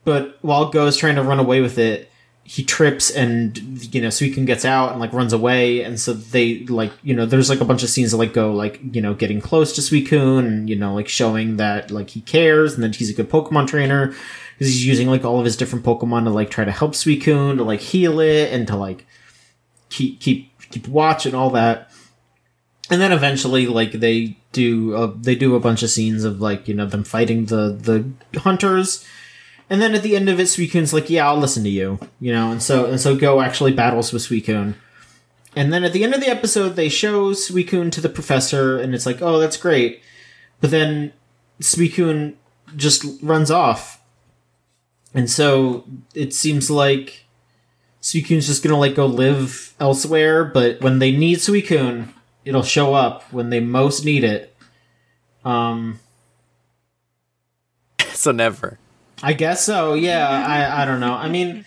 but while Go is trying to run away with it, he trips and you know Suicune gets out and like runs away, and so they like you know there's like a bunch of scenes that like go like you know getting close to Suicune and you know like showing that like he cares and that he's a good Pokemon trainer. Because he's using like all of his different Pokemon to like try to help Suicune to like heal it and to like keep keep keep watch and all that. And then eventually, like they do, uh, they do a bunch of scenes of like you know them fighting the the hunters, and then at the end of it, Suicune's like, "Yeah, I'll listen to you," you know, and so and so Go actually battles with Suicune. And then at the end of the episode, they show Suicune to the professor, and it's like, "Oh, that's great," but then Suicune just runs off, and so it seems like Suicune's just gonna like go live elsewhere, but when they need Suicune, it'll show up when they most need it. Um, so never. I guess so. Yeah, I I don't know. I mean,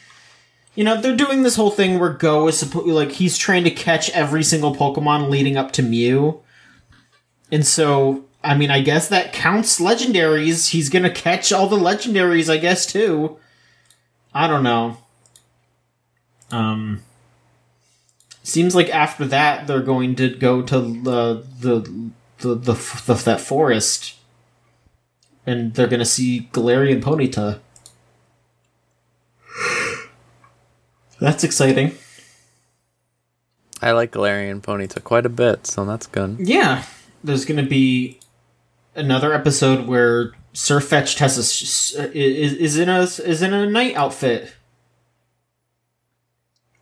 you know, they're doing this whole thing where Go is supposed like he's trying to catch every single Pokemon leading up to Mew, and so I mean, I guess that counts legendaries. He's gonna catch all the legendaries, I guess too. I don't know. Um, seems like after that they're going to go to the the the, the, the that forest, and they're gonna see Galarian Ponyta. That's exciting. I like Galarian Ponyta quite a bit, so that's good. Yeah, there's gonna be another episode where Sirfetch'd has a is is in a is in a night outfit.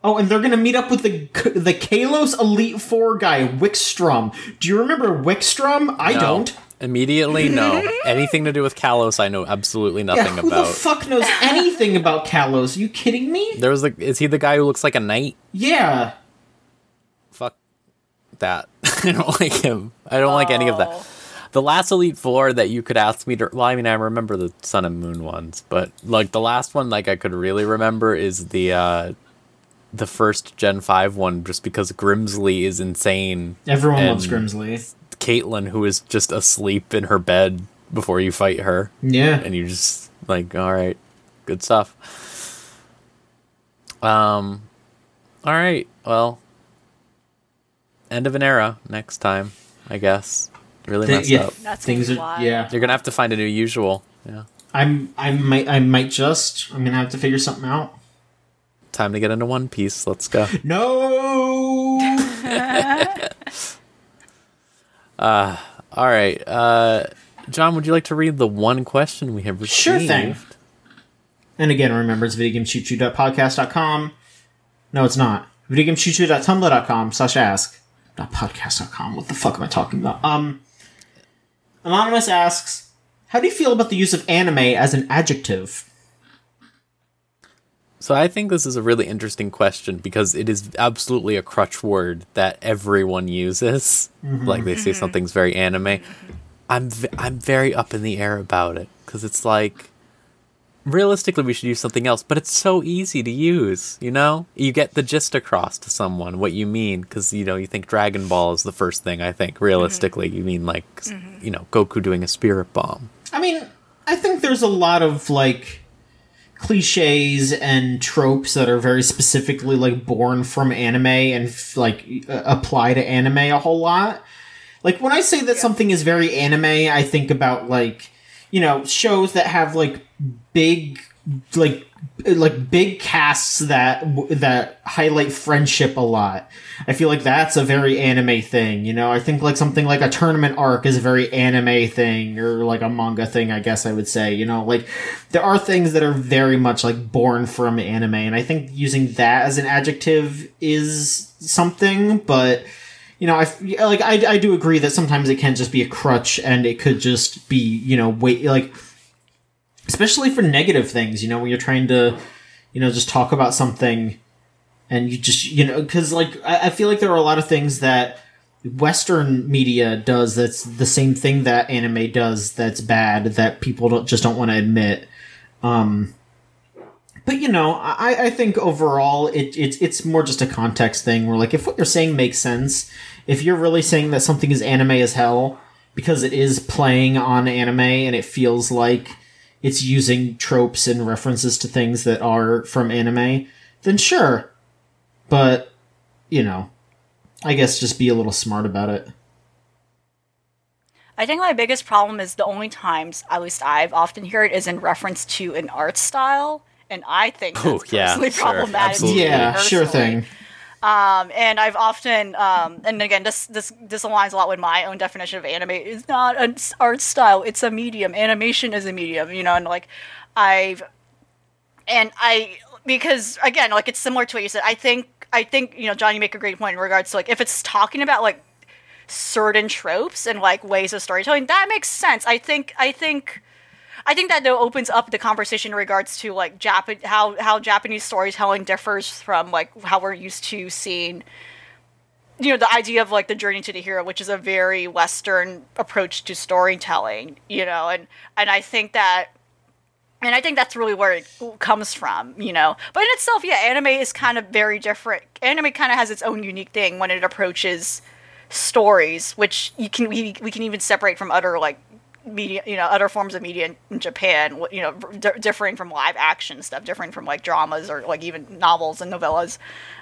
Oh, and they're gonna meet up with the the Kalos Elite Four guy, Wikstrom. Do you remember Wikstrom? I No. don't. Immediately, no. Anything to do with Kalos, I know absolutely Yeah, nothing who about. Who the fuck knows anything about Kalos? Are you kidding me? there was like, is he the guy who looks like a knight? Yeah. Fuck that. I don't like him. I don't like any of that. Oh. The last Elite Four that you could ask me to. Well, I mean, I remember the Sun and Moon ones, but like the last one, like I could really remember is the uh the first Gen Five one, just because Grimsley is insane. Everyone loves Grimsley. Caitlin, who is just asleep in her bed before you fight her, Yeah. and you just like, all right, good stuff. Um, all right, well, end of an era next time, I guess. Really Th- messed yeah. up. That's Things are wild. yeah. You're gonna have to find a new usual. Yeah, I'm I might I might just I'm gonna have to figure something out. time to get into One Piece. Let's go. No. All right, uh, John, would you like to read the one question we have received? Sure thing. and again, remember it's videogameshootyou.podcast.com. No, it's not. videogameshootyou.tumblr.com slash ask. Not podcast.com. What the fuck am I talking about? Um, Anonymous asks, how do you feel about the use of anime as an adjective? So I think this is a really interesting question because it is absolutely a crutch word that everyone uses. Mm-hmm. Like they say mm-hmm. something's very anime. I'm v- I'm very up in the air about it because it's like realistically we should use something else, but it's so easy to use. You know, you get the gist across to someone what you mean because you know you think Dragon Ball is the first thing I think. Realistically, mm-hmm. you mean like s- you know Goku doing a spirit bomb. I mean, I think there's a lot of like cliches and tropes that are very specifically like born from anime and f- like uh, apply to anime a whole lot. Like when I say that something is very anime, I think about like you know shows that have like big like like big casts that that highlight friendship a lot. I feel like that's a very anime thing, you know. I think like something like a tournament arc is a very anime thing or like a manga thing, I guess I would say, you know, like there are things that are very much like born from anime and I think using that as an adjective is something, but you know, I like I, I do agree that sometimes it can just be a crutch and it could just be, you know, wait like especially for negative things, you know, when you're trying to, you know, just talk about something and you just, you know, because like I, I feel like there are a lot of things that Western media does that's the same thing that anime does that's bad that people don't just don't want to admit. Um, But you know, I, I think overall it, it's it's more just a context thing. Where like if what you're saying makes sense, if you're really saying that something is anime as hell because it is playing on anime and it feels like it's using tropes and references to things that are from anime, then sure. But you know, I guess just be a little smart about it. I think my biggest problem is the only times, at least I've often heard, it, is in reference to an art style, and I think oh, that's Oh, yeah, personally sure, problematic. absolutely. Yeah, sure thing. Um, and I've often, um, and again, this this this aligns a lot with my own definition of anime. It's not an art style; it's a medium. Animation is a medium, you know. And like, I've, and I because again, like it's similar to what you said. I think I think you know, John, you make a great point in regards to like if it's talking about like certain tropes and like ways of storytelling, that makes sense. I think I think I think that though opens up the conversation in regards to like Jap- how how Japanese storytelling differs from like how we're used to seeing you know the idea of like the journey to the hero which is a very western approach to storytelling you know and and i think that and i think that's really where it comes from you know. But in itself yeah anime is kind of very different. Anime kind of has its own unique thing when it approaches stories which you can we, we can even separate from other like media you know other forms of media in, japan you know d- differing from live action stuff differing from like dramas or like even novels and novellas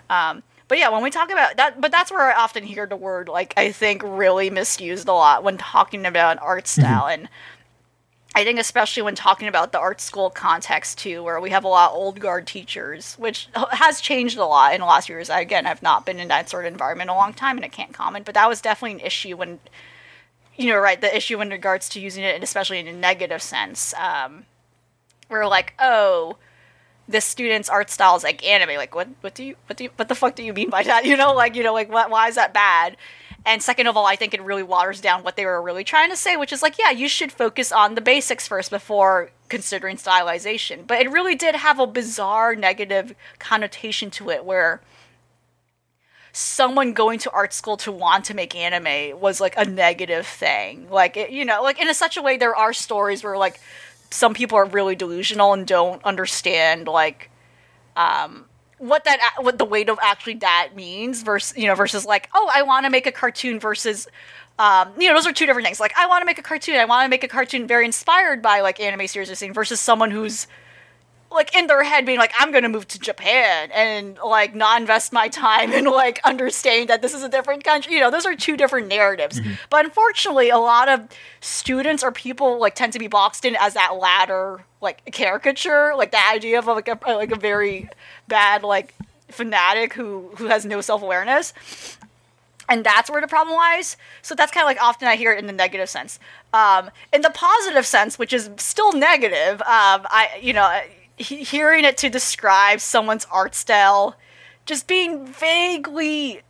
um, but yeah when we talk about that but that's where i often hear the word like i think really misused a lot when talking about art style and I think especially when talking about the art school context too, where we have a lot of old guard teachers, which has changed a lot in the last years. I, again, I've not been in that sort of environment a long time, and I can't comment. But that was definitely an issue when, you know, right, the issue in regards to using it, and especially in a negative sense. Um, we're like, oh, this student's art style is like anime. Like, what? What do you? What do you? What the fuck do you mean by that? You know, like, you know, like, what? Why is that bad? And second of all, I think it really waters down what they were really trying to say, which is like, yeah, you should focus on the basics first before considering stylization. But it really did have a bizarre negative connotation to it where someone going to art school to want to make anime was like a negative thing. Like, it, you know, like in a, such a way, there are stories where like some people are really delusional and don't understand like um, what that what the weight of actually that means versus you know versus like oh I want to make a cartoon versus um, you know those are two different things like I want to make a cartoon I want to make a cartoon very inspired by like anime series or something versus someone who's like in their head being like I'm gonna move to Japan and like not invest my time and like understand that this is a different country. You know, those are two different narratives. But unfortunately, a lot of students or people like tend to be boxed in as that latter like caricature, like the idea of like a like a very bad like fanatic who who has no self awareness and that's where the problem lies. So that's kind of like often I hear it in the negative sense. Um, in the positive sense, which is still negative, um, I you know hearing it to describe someone's art style, just being vaguely,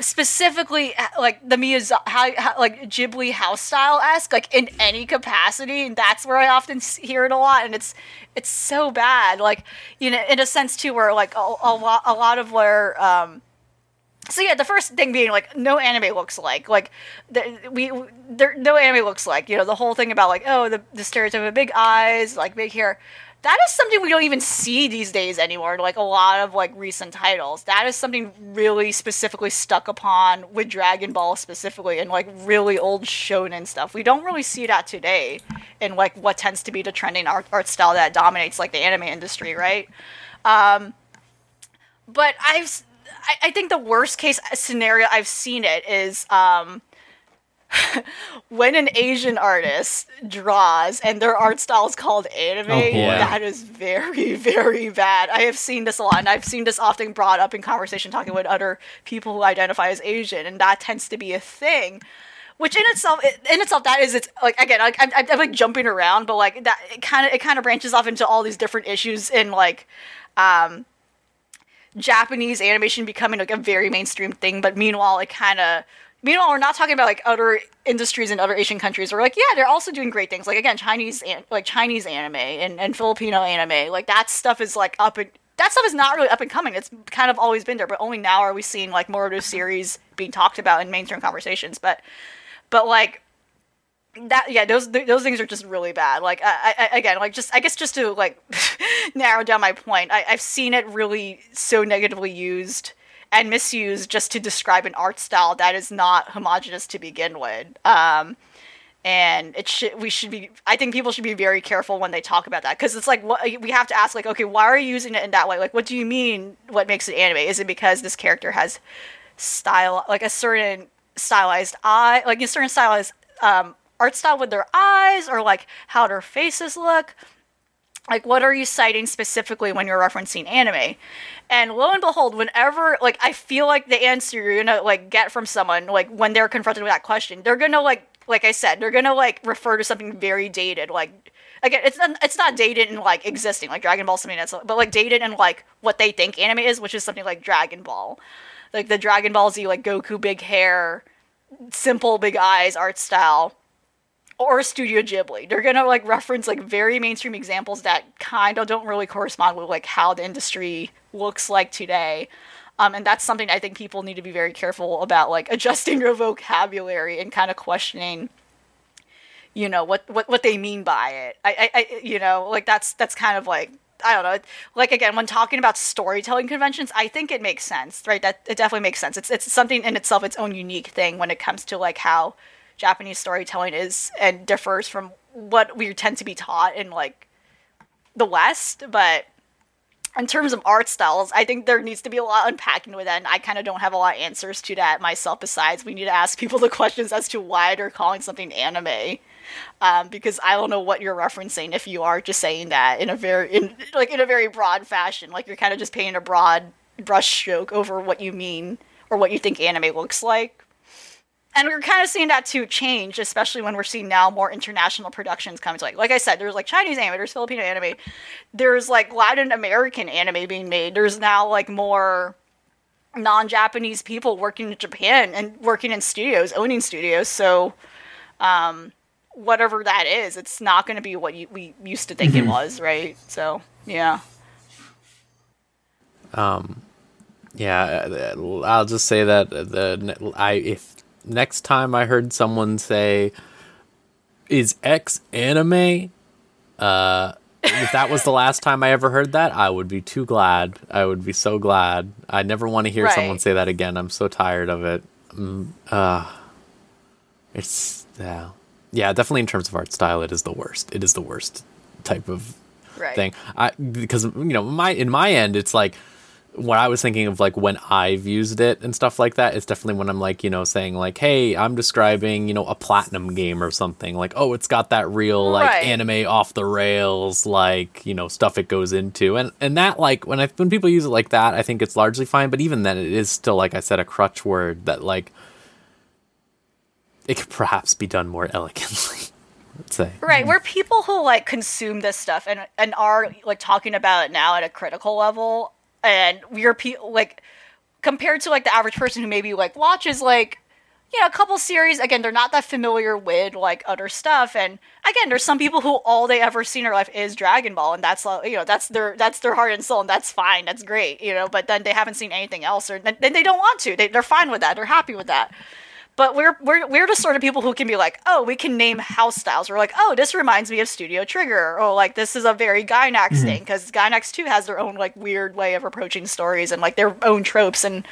specifically uh, like the Miyazaki, how, how, like Ghibli house style esque, like in any capacity, and that's where I often hear it a lot, and it's it's so bad. Like you know, in a sense too, where like a, a lot a lot of where. Um, so yeah, the first thing being like no anime looks like like the, we there no anime looks like you know the whole thing about like oh the the stereotype of big eyes like big hair that is something we don't even see these days anymore like a lot of like recent titles. That is something really specifically stuck upon with Dragon Ball specifically and like really old shonen stuff. We don't really see that today in like what tends to be the trending art, art style that dominates like the anime industry right? Um but I've I think the worst case scenario I've seen it is um when an Asian artist draws and their art style is called anime, Oh, that is very, very bad. I have seen this a lot, and I've seen this often brought up in conversation talking with other people who identify as Asian, and that tends to be a thing. Which in itself, in itself, that is it's like again, like I'm, I'm, I'm like jumping around, but like that, it kind of it kind of branches off into all these different issues in like, um, Japanese animation becoming like a very mainstream thing, but meanwhile, it kind of meanwhile we're not talking about like other industries in other Asian countries. We're like, yeah, they're also doing great things. Like again, Chinese an- like Chinese anime and, and Filipino anime, like that stuff is like up and that stuff is not really up and coming. It's kind of always been there, but only now are we seeing like more of those series being talked about in mainstream conversations. But but like that yeah those th- those things are just really bad like I, I again like just i guess just to like narrow down my point. I, I've seen it really so negatively used and misused just to describe an art style that is not homogenous to begin with. Um, and it should we should be i think people should be very careful when they talk about that because it's like what we have to ask like okay why are you using it in that way? Like what do you mean what makes it anime? Is it because this character has style like a certain stylized eye like a certain stylized um, art style with their eyes or like how their faces look like what are you citing specifically when you're referencing anime? And lo and behold whenever like i feel like the answer you're gonna like get from someone like when they're confronted with that question they're gonna like like I said, they're gonna like refer to something very dated, like again, it's not, it's not dated in like existing, like Dragon Ball something that's, but like dated in like what they think anime is, which is something like Dragon Ball, like the Dragon Ball Z, like Goku big hair, simple big eyes art style, or Studio Ghibli. They're gonna like reference like very mainstream examples that kind of don't really correspond with like how the industry looks like today. Um, and that's something I think people need to be very careful about, like adjusting your vocabulary and kind of questioning, you know, what, what, what they mean by it. I, I, I, you know, like that's, that's kind of like, I don't know. Like again, when talking about storytelling conventions, I think it makes sense, right? That it definitely makes sense. It's, it's something in itself, its own unique thing when it comes to like how Japanese storytelling is and differs from what we tend to be taught in like the West, but in terms of art styles, I think there needs to be a lot unpacking with that, and I kind of don't have a lot of answers to that myself. Besides, we need to ask people the questions as to why they're calling something anime, um, because I don't know what you're referencing if you are just saying that in a very, in, like in a very broad fashion, like you're kind of just painting a broad brush stroke over what you mean or what you think anime looks like and we're kind of seeing that too change, especially when we're seeing now more international productions coming to like like I said, there's like Chinese anime, there's Filipino anime, there's like Latin American anime being made. There's now like more non-Japanese people working in Japan and working in studios, owning studios. So um whatever that is, it's not going to be what you, we used to think mm-hmm. it was, right? So, yeah. Um yeah, I'll just say that the I if next time I heard someone say, "Is X anime?" Uh, if that was the last time I ever heard that, I would be too glad. I would be so glad. I never want to hear right. someone say that again. I'm so tired of it. Um, uh, it's yeah, yeah. Definitely in terms of art style, it is the worst. It is the worst type of right. thing. I because you know my in my end, it's like what I was thinking of like when I've used it and stuff like that, it's definitely when I'm like, you know, saying like, hey, I'm describing, you know, a platinum game or something. Like, oh, it's got that real like right. anime off the rails, like, you know, stuff it goes into. And and that like when I when people use it like that, I think it's largely fine. But even then it is still, like I said, a crutch word that like it could perhaps be done more elegantly. Let's say. Right, mm. where people who like consume this stuff and and are like talking about it now at a critical level and we're like compared to like the average person who maybe like watches like you know a couple series again they're not that familiar with like other stuff. And again there's some people who all they ever see in their life is dragon ball and that's you know that's their that's their heart and soul and that's fine that's great you know but then they haven't seen anything else or then they don't want to. They, they're fine with that. They're happy with that but we're we're we're the sort of people who can be like, oh, we can name house styles. We're like, oh, this reminds me of Studio Trigger, or like this is a very Gainax mm-hmm. thing because Gainax too has their own like weird way of approaching stories and like their own tropes and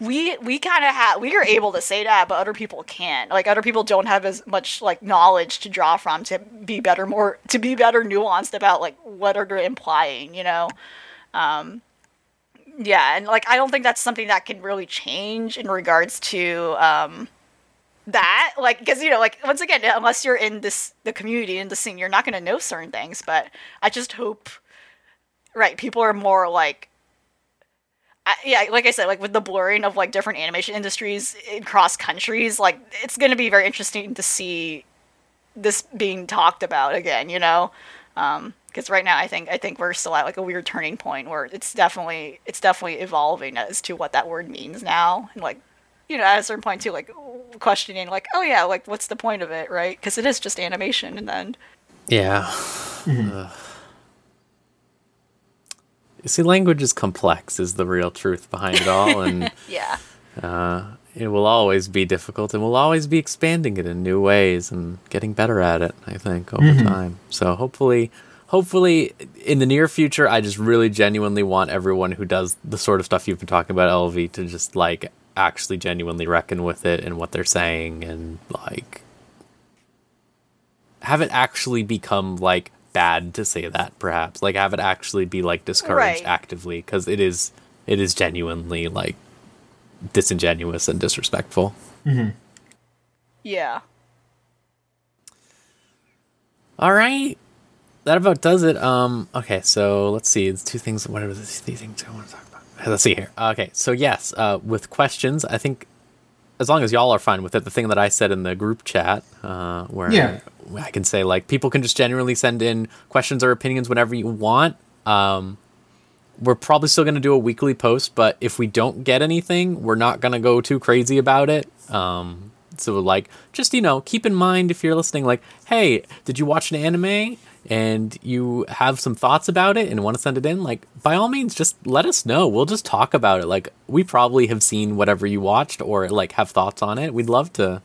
we we kind of have we are able to say that but other people can't like other people don't have as much like knowledge to draw from to be better more to be better nuanced about like what are they implying you know um yeah and like i don't think that's something that can really change in regards to um that like because you know like once again unless you're in this the community in the scene you're not going to know certain things but i just hope right people are more like I, yeah like i said like with the blurring of like different animation industries across countries like it's going to be very interesting to see this being talked about again you know? Um because right now I think I think we're still at like a weird turning point where it's definitely it's definitely evolving as to what that word means now. And like you know at a certain point too like questioning like oh yeah like what's the point of it? Right? Because it is just animation in the end. Yeah. Mm-hmm. uh, you see language is complex is the real truth behind it all and yeah. uh, it will always be difficult and we'll always be expanding it in new ways and getting better at it i think over mm-hmm. time. So hopefully hopefully in the near future, I just really genuinely want everyone who does the sort of stuff you've been talking about LV to just like actually genuinely reckon with it and what they're saying and like have it actually become like bad to say that perhaps like have it actually be like discouraged Right. actively because it is it is genuinely like disingenuous and disrespectful mm-hmm. Yeah. all right that about does it. Um okay so let's see. It's two things what are these things i want to talk about. Let's see here. Okay so yes uh with questions i think as long as y'all are fine with it the thing that i said in the group chat uh where Yeah. i can say like people can just generally send in questions or opinions whenever you want. Um we're probably still going to do a weekly post but if we don't get anything we're not going to go too crazy about it. Um so like just you know keep in mind if you're listening like hey did you watch an anime and you have some thoughts about it and want to send it in? Like by all means just let us know. We'll just talk about it. Like we probably have seen whatever you watched or like have thoughts on it. We'd love to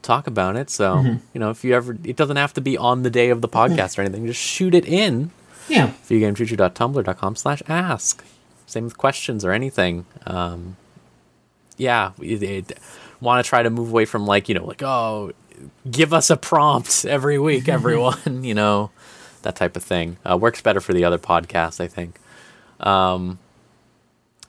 talk about it. So you know if you ever it doesn't have to be on the day of the podcast or anything. Just shoot it in Yeah. videogamefuture.tumblr.com slash ask. Same with questions or anything. Um, yeah, want to try to move away from like, you know, like, oh, give us a prompt every week, everyone, you know, that type of thing. Uh, works better for the other podcast I think. Um,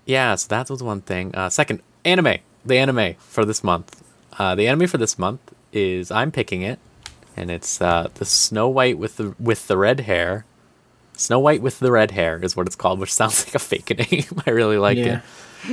yeah, so that was one thing. Uh, second, anime. The anime for this month. Uh, the anime for this month is I'm picking it, and it's uh, the Snow White with the with the red hair. Snow White with the red hair is what it's called, which sounds like a fake name. I really like Yeah. it.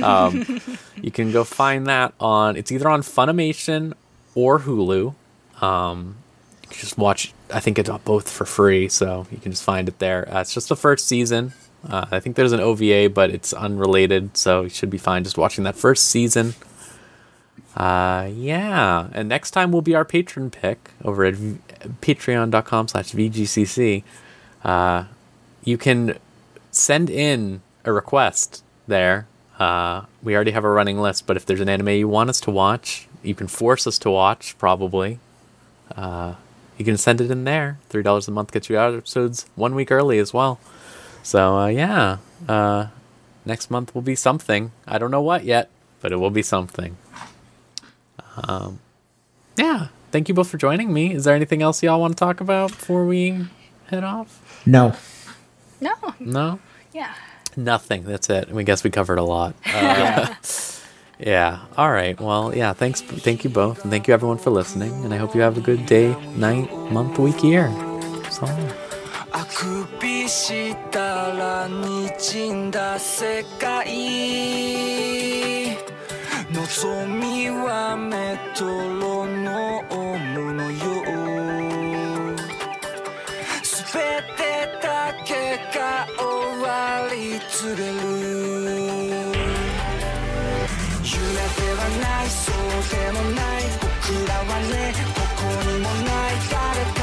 Um, you can go find that on. It's either on Funimation or Hulu. Um, you can just watch. I think it's both for free, so you can just find it there. Uh, it's just the first season. Uh, I think there's an OVA, but it's unrelated, so you should be fine just watching that first season. Uh, yeah, and next time will be our patron pick over at v- patreon.com slash vgcc. Uh, you can send in a request there. Uh, we already have a running list, but if there's an anime you want us to watch, you can force us to watch, probably. Uh, you can send it in there. $3 a month gets you out episodes one week early as well. So, uh, yeah. Uh, next month will be something. I don't know what yet, but it will be something. Um, yeah. Thank you both for joining me. Is there anything else y'all want to talk about before we head off? No. No. No? Yeah. Nothing. That's it. We guess we covered a lot. Uh, yeah. All right. Well, yeah. Thanks. Thank you both, and thank you everyone for listening. And I hope you have a good day, night, month, week, year. So. あくびしたら滲んだ世界望みはメトロノームのよう全てだけが終わり 告げる夢ではないそうでもない。僕らはねここにもない。誰か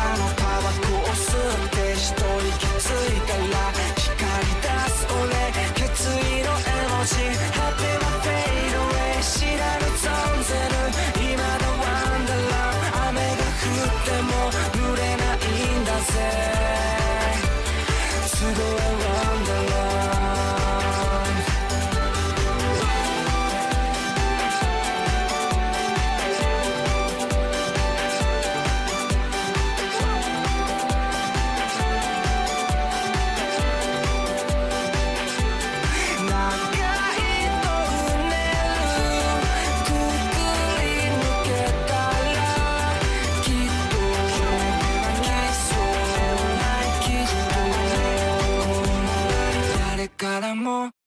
More.